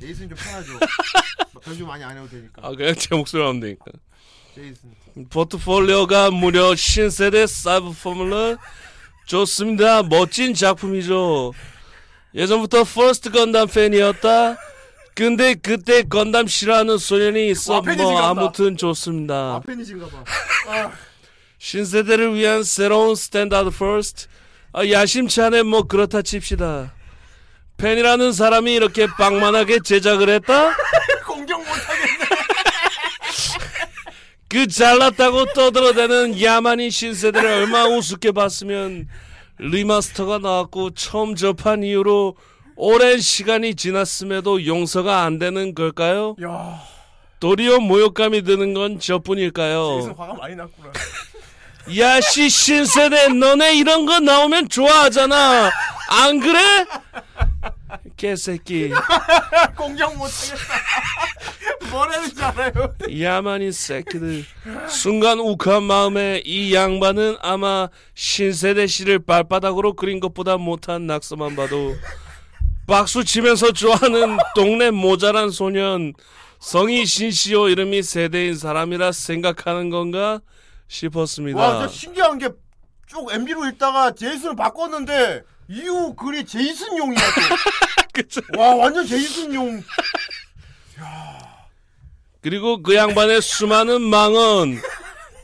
[SPEAKER 4] 제이슨 좀 편하죠 [LAUGHS] 별좀 많이 안 해도 되니까
[SPEAKER 5] 아 그냥 제 목소리 하면 되니까.
[SPEAKER 4] 제이슨
[SPEAKER 5] 포트폴리오가 무려 신세대 사이버 포뮬러 좋습니다. 멋진 작품이죠. 예전부터 first 건담 팬이었다. 근데 그때 건담 싫어하는 소년이 있어
[SPEAKER 4] 와, 팬이
[SPEAKER 5] 뭐 아무튼 좋습니다.
[SPEAKER 4] 봐 아, [LAUGHS]
[SPEAKER 5] 신세대를 위한 새로운 standard first 아, 야심차네 뭐 그렇다 칩시다. 팬이라는 사람이 이렇게 방만하게 제작을 했다? [LAUGHS]
[SPEAKER 4] 공격 못하겠네
[SPEAKER 5] 그 잘났다고 떠들어대는 야만인 신세대를 얼마나 우습게 봤으면 remaster가 나왔고 처음 접한 이후로 오랜 시간이 지났음에도 용서가 안 되는 걸까요?
[SPEAKER 4] 야
[SPEAKER 5] 도리어 모욕감이 드는 건 저뿐일까요?
[SPEAKER 4] 화가 많이 났구나 [LAUGHS]
[SPEAKER 5] 야씨 신세대 너네 이런 거 나오면 좋아하잖아 안 그래? 개새끼. [LAUGHS]
[SPEAKER 4] 공격 못하겠다. 뭐라는지 알아요?
[SPEAKER 5] 야만인 새끼들. 순간 욱한 마음에 이 양반은 아마 신세대 씨를 발바닥으로 그린 것보다 못한 낙서만 봐도 박수 치면서 좋아하는 동네 모자란 소년 성이 신시오 이름이 세대인 사람이라 생각하는 건가 싶었습니다.
[SPEAKER 4] 와 신기한 게 쭉 MB로 읽다가 제이슨을 바꿨는데 이후 글이 제이슨 용이야 [LAUGHS]
[SPEAKER 5] 그쵸?
[SPEAKER 4] 또. 와 완전 제이슨용 [LAUGHS]
[SPEAKER 5] 그리고 그 양반의 수많은 망언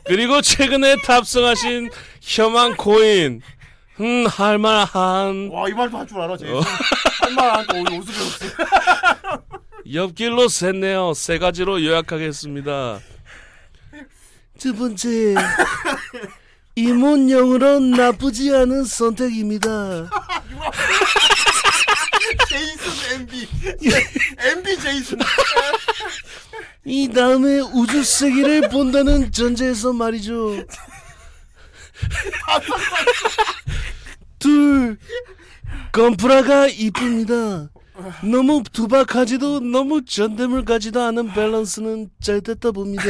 [SPEAKER 5] 그리고 최근에 탑승하신 혐한 코인 음 할만한
[SPEAKER 4] 와 이 말도 할 줄 알아 제이슨 할만한 또 어디 어디서 배웠어
[SPEAKER 5] 옆길로 샜네요. 세 가지로 요약하겠습니다.
[SPEAKER 10] 두 번째. 이문영으로 나쁘지 않은 선택입니다. [LAUGHS]
[SPEAKER 4] MB MB 제이슨
[SPEAKER 10] 이 다음에 우주 세계를 본다는 전제에서 말이죠. 둘, 건프라가 이쁩니다. 너무 두박하지도 너무 전대물 가지도 않은 밸런스는 잘 됐다 봅니다.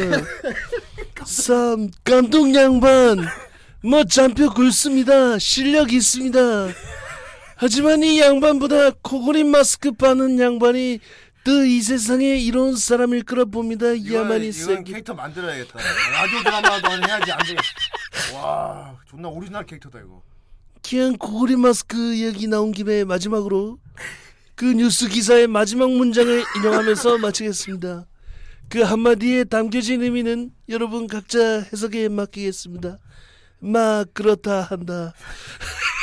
[SPEAKER 10] 3. 감독 양반 뭐 잔뼈 굵습니다. 실력 있습니다. 하지만 이 양반보다 코골인 마스크 빠는 양반이 더이 세상에 이로운 사람일 거라 봅니다. 야만이
[SPEAKER 4] 이건
[SPEAKER 10] 새끼.
[SPEAKER 4] 캐릭터 만들어야겠다 라디오 드라마도 해야지 안 되겠어 와 존나 오리지널 캐릭터다 이거
[SPEAKER 10] 그냥 코골인 마스크 얘기 나온 김에 마지막으로 그 뉴스 기사의 마지막 문장을 인용하면서 [LAUGHS] 마치겠습니다. 그 한마디에 담겨진 의미는 여러분 각자 해석에 맡기겠습니다. 막 그렇다 한다. [LAUGHS]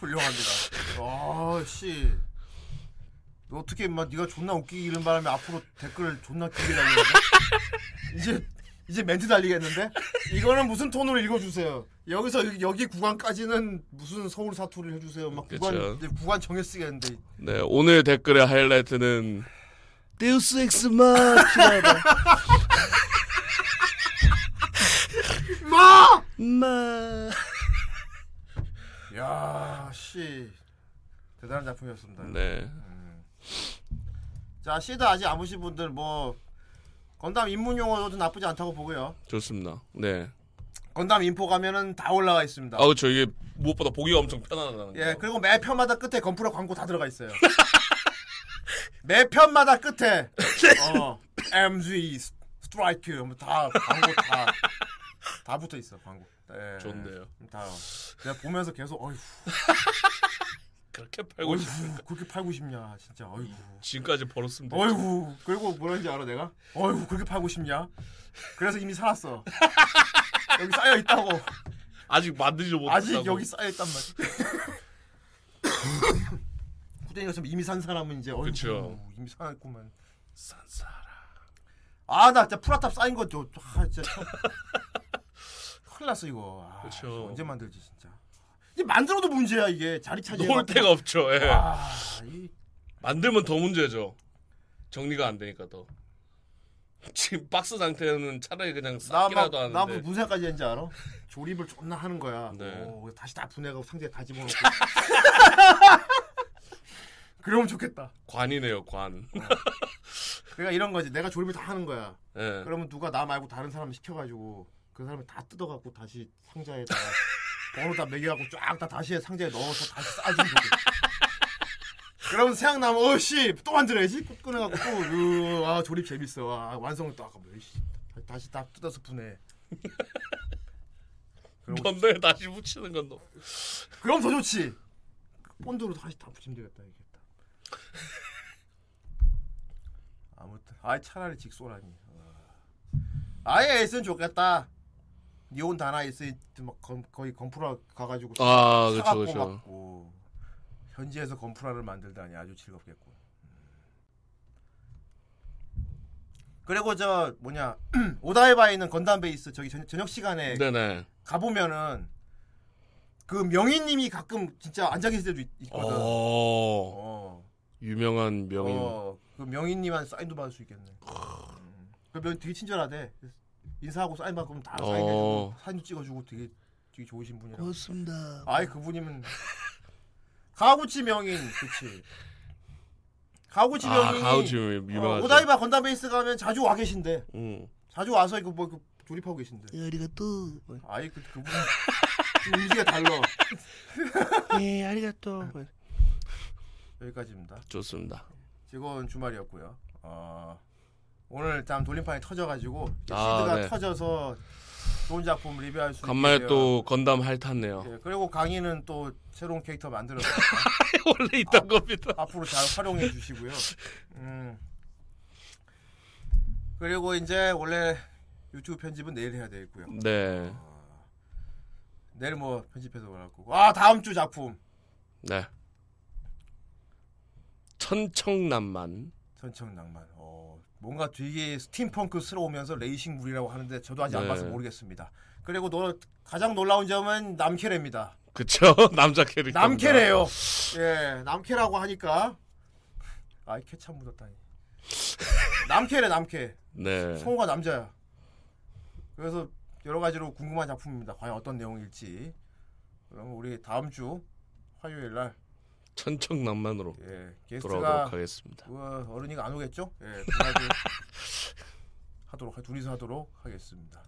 [SPEAKER 4] 훌륭합니다 아씨 너 어떻게 막 네가 존나 웃기기 이런 바람에 앞으로 댓글 존나 길게 달리는데 이제 이제 멘트 달리겠는데 이거는 무슨 톤으로 읽어주세요 여기서 여기, 구간까지는 무슨 서울 사투리를 해주세요 막 구간
[SPEAKER 5] 그쵸.
[SPEAKER 4] 이제 구간 정해 쓰겠는데
[SPEAKER 5] 네, 오늘 댓글의 하이라이트는
[SPEAKER 10] 데우스 엑스 마키나다.
[SPEAKER 4] 마!
[SPEAKER 10] 마.
[SPEAKER 4] 야, 씨. 대단한 작품이었습니다.
[SPEAKER 5] 네.
[SPEAKER 4] 자, 시드 아직 안 보신 분들 뭐 건담 입문 용어도 나쁘지 않다고 보고요.
[SPEAKER 5] 좋습니다. 네.
[SPEAKER 4] 건담 인포 가면은 다 올라가 있습니다.
[SPEAKER 5] 아, 그렇죠. 이게 무엇보다 보기가 엄청 편안하다는 거.
[SPEAKER 4] 예, 그리고 매 편마다 끝에 건프라 광고 다 들어가 있어요. [LAUGHS] 매 편마다 끝에 [LAUGHS] 어, MG 스트라이크 뭐다 광고 다 다 붙어 있어 광고. 예.
[SPEAKER 5] 좋은데요.
[SPEAKER 4] 다. 내가 보면서 계속 어휴, [LAUGHS]
[SPEAKER 5] 그렇게 팔고 싶으니까
[SPEAKER 4] 그렇게 팔고 싶냐, 진짜. 어휴.
[SPEAKER 5] 지금까지 벌었으면 됐죠.
[SPEAKER 4] 어이구 그리고 뭐라는지 알아 내가? 어이구 그렇게 팔고 싶냐? 그래서 이미 살았어 [LAUGHS] 여기 쌓여 있다고
[SPEAKER 5] 아직 만들지 못했다고.
[SPEAKER 4] 아직 여기 쌓여 있단 말이야 [LAUGHS] 후대인가 좀 이미 산 사람은 이제 어이구
[SPEAKER 5] 그쵸.
[SPEAKER 4] 이미 살았구만
[SPEAKER 5] 산사라.
[SPEAKER 4] 아나 진짜 프라탑 쌓인 거죠 아, 진짜 참- 큰일 났어 이거 아,
[SPEAKER 5] 그쵸.
[SPEAKER 4] 언제 만들지 진짜 이게 만들어도 문제야 이게 자리 차지.
[SPEAKER 5] 놓을 데가 없죠. 예.
[SPEAKER 4] 아, 이
[SPEAKER 5] 만들면 더 문제죠. 정리가 안 되니까 더. [LAUGHS] 지금 박스 상태는 차라리 그냥 싹이라도 하는데.
[SPEAKER 4] 나 무슨 생각까지 했는지 알아? 조립을 존나 하는 거야.
[SPEAKER 5] 네.
[SPEAKER 4] 어, 그래서 다시 다 분해가고 상자에 다 집어넣고. [LAUGHS] 그러면 좋겠다.
[SPEAKER 5] 관이네요, 관.
[SPEAKER 4] 그러니까 이런 거지. 내가 조립을 다 하는 거야.
[SPEAKER 5] 예.
[SPEAKER 4] 그러면 누가 나 말고 다른 사람 시켜가지고 그 사람이 다 뜯어갖고 다시 상자에다가 [LAUGHS] 번호 다 매겨갖고 쫙 다 다시 상자에 넣어서 다시 좋겠다. 그러면 생각나면 어씨 또 만들어야지 꼭 꺼내갖고 또 아 조립 재밌어. 아, 완성을 또 아까 뭐 씨, 다시 다 뜯어서 분해
[SPEAKER 5] 뭔데 다시 붙이는 건 너.
[SPEAKER 4] 그럼 더 좋지. 본드로 다시 다 붙이면 되겠다 이겠다. 아무튼 아예 차라리 직소라니. 어. 아예 있으면 좋겠다 니온 다나 있으니 막 건, 거의 건프라 가가지고
[SPEAKER 5] 아.
[SPEAKER 4] 막, 오, 현지에서 건프라를 만들다니 아주 즐겁겠군 음. 그리고 저 뭐냐 [CLEARS THROAT] 오다이바에 있는 건담 베이스 저기 저, 저녁 시간에
[SPEAKER 5] 네네.
[SPEAKER 4] 가보면은 그 명인님이 가끔 진짜 앉아 계실 때도 있, 거든
[SPEAKER 5] 어,
[SPEAKER 4] 어.
[SPEAKER 5] 유명한 명인.
[SPEAKER 4] 어, 그 명인님한 사인도 받을 수 있겠네. 음. 그 명, 되게 친절하대. 인사하고 사인 받으면 다
[SPEAKER 5] 어.
[SPEAKER 4] 사인해주고 사진도 찍어주고 되게 되게 좋으신 분이라고.
[SPEAKER 10] 고맙습니다.
[SPEAKER 4] 아이 그분이면 [LAUGHS] 가구치 명인 그치. 가구치
[SPEAKER 5] 아,
[SPEAKER 4] 명인이
[SPEAKER 5] 가우치 유명하죠.
[SPEAKER 4] 어, 오다이바 건담 베이스 가면 자주 와 계신데.
[SPEAKER 5] 음.
[SPEAKER 4] 자주 와서 이거 뭐 그, 조립하고 계신데.
[SPEAKER 10] 예, 아리가 또.
[SPEAKER 4] 아이 그 그분 좀 의지가 달라.
[SPEAKER 10] 예, 아리가 또.
[SPEAKER 4] 여기까지입니다.
[SPEAKER 5] 좋습니다.
[SPEAKER 4] 즐거운 주말이었고요. 어, 오늘 일단 돌림판이 터져가지고
[SPEAKER 5] 아,
[SPEAKER 4] 시드가
[SPEAKER 5] 네.
[SPEAKER 4] 터져서 좋은 작품 리뷰할 수
[SPEAKER 5] 간만에
[SPEAKER 4] 있게
[SPEAKER 5] 또 건담 핥았네요.
[SPEAKER 4] 예, 그리고 강의는 또 새로운 캐릭터 만들어서 [LAUGHS]
[SPEAKER 5] 원래 있던 겁니다.
[SPEAKER 4] 앞으로 잘 활용해 주시고요. 음. 그리고 이제 원래 유튜브 편집은 내일 해야 되겠고요.
[SPEAKER 5] 네.
[SPEAKER 4] 내일 뭐 편집해서 올라갈 거고. 아 다음 주 작품
[SPEAKER 5] 네. 천청남만.
[SPEAKER 4] 천청낭만. 어, 뭔가 되게 스팀펑크스러우면서 레이싱물이라고 하는데 저도 아직 안
[SPEAKER 5] 네.
[SPEAKER 4] 봐서 모르겠습니다. 그리고 너 가장 놀라운 점은 남캐래입니다.
[SPEAKER 5] 그쵸? [LAUGHS] 남자 캐릭터.
[SPEAKER 4] 남캐래요. 예, 남캐라고 하니까 아이 캐참 묻었다니. 남캐래 남캐.
[SPEAKER 5] 네.
[SPEAKER 4] 성우가 남자야. 그래서 여러 가지로 궁금한 작품입니다. 과연 어떤 내용일지. 그럼 우리 다음 주 화요일 날
[SPEAKER 5] 천청남만으로
[SPEAKER 4] 예,
[SPEAKER 5] 돌아오도록 하겠습니다.
[SPEAKER 4] 우와, 어른이가 안 오겠죠? 예, [LAUGHS] 하도록 둘이서 하도록 하겠습니다.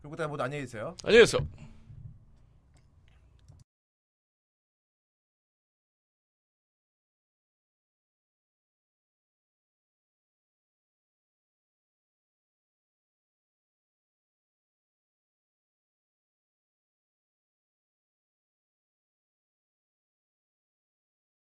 [SPEAKER 4] 그리고 그다음 모두 안녕히 계세요.
[SPEAKER 5] 안녕히 계세요.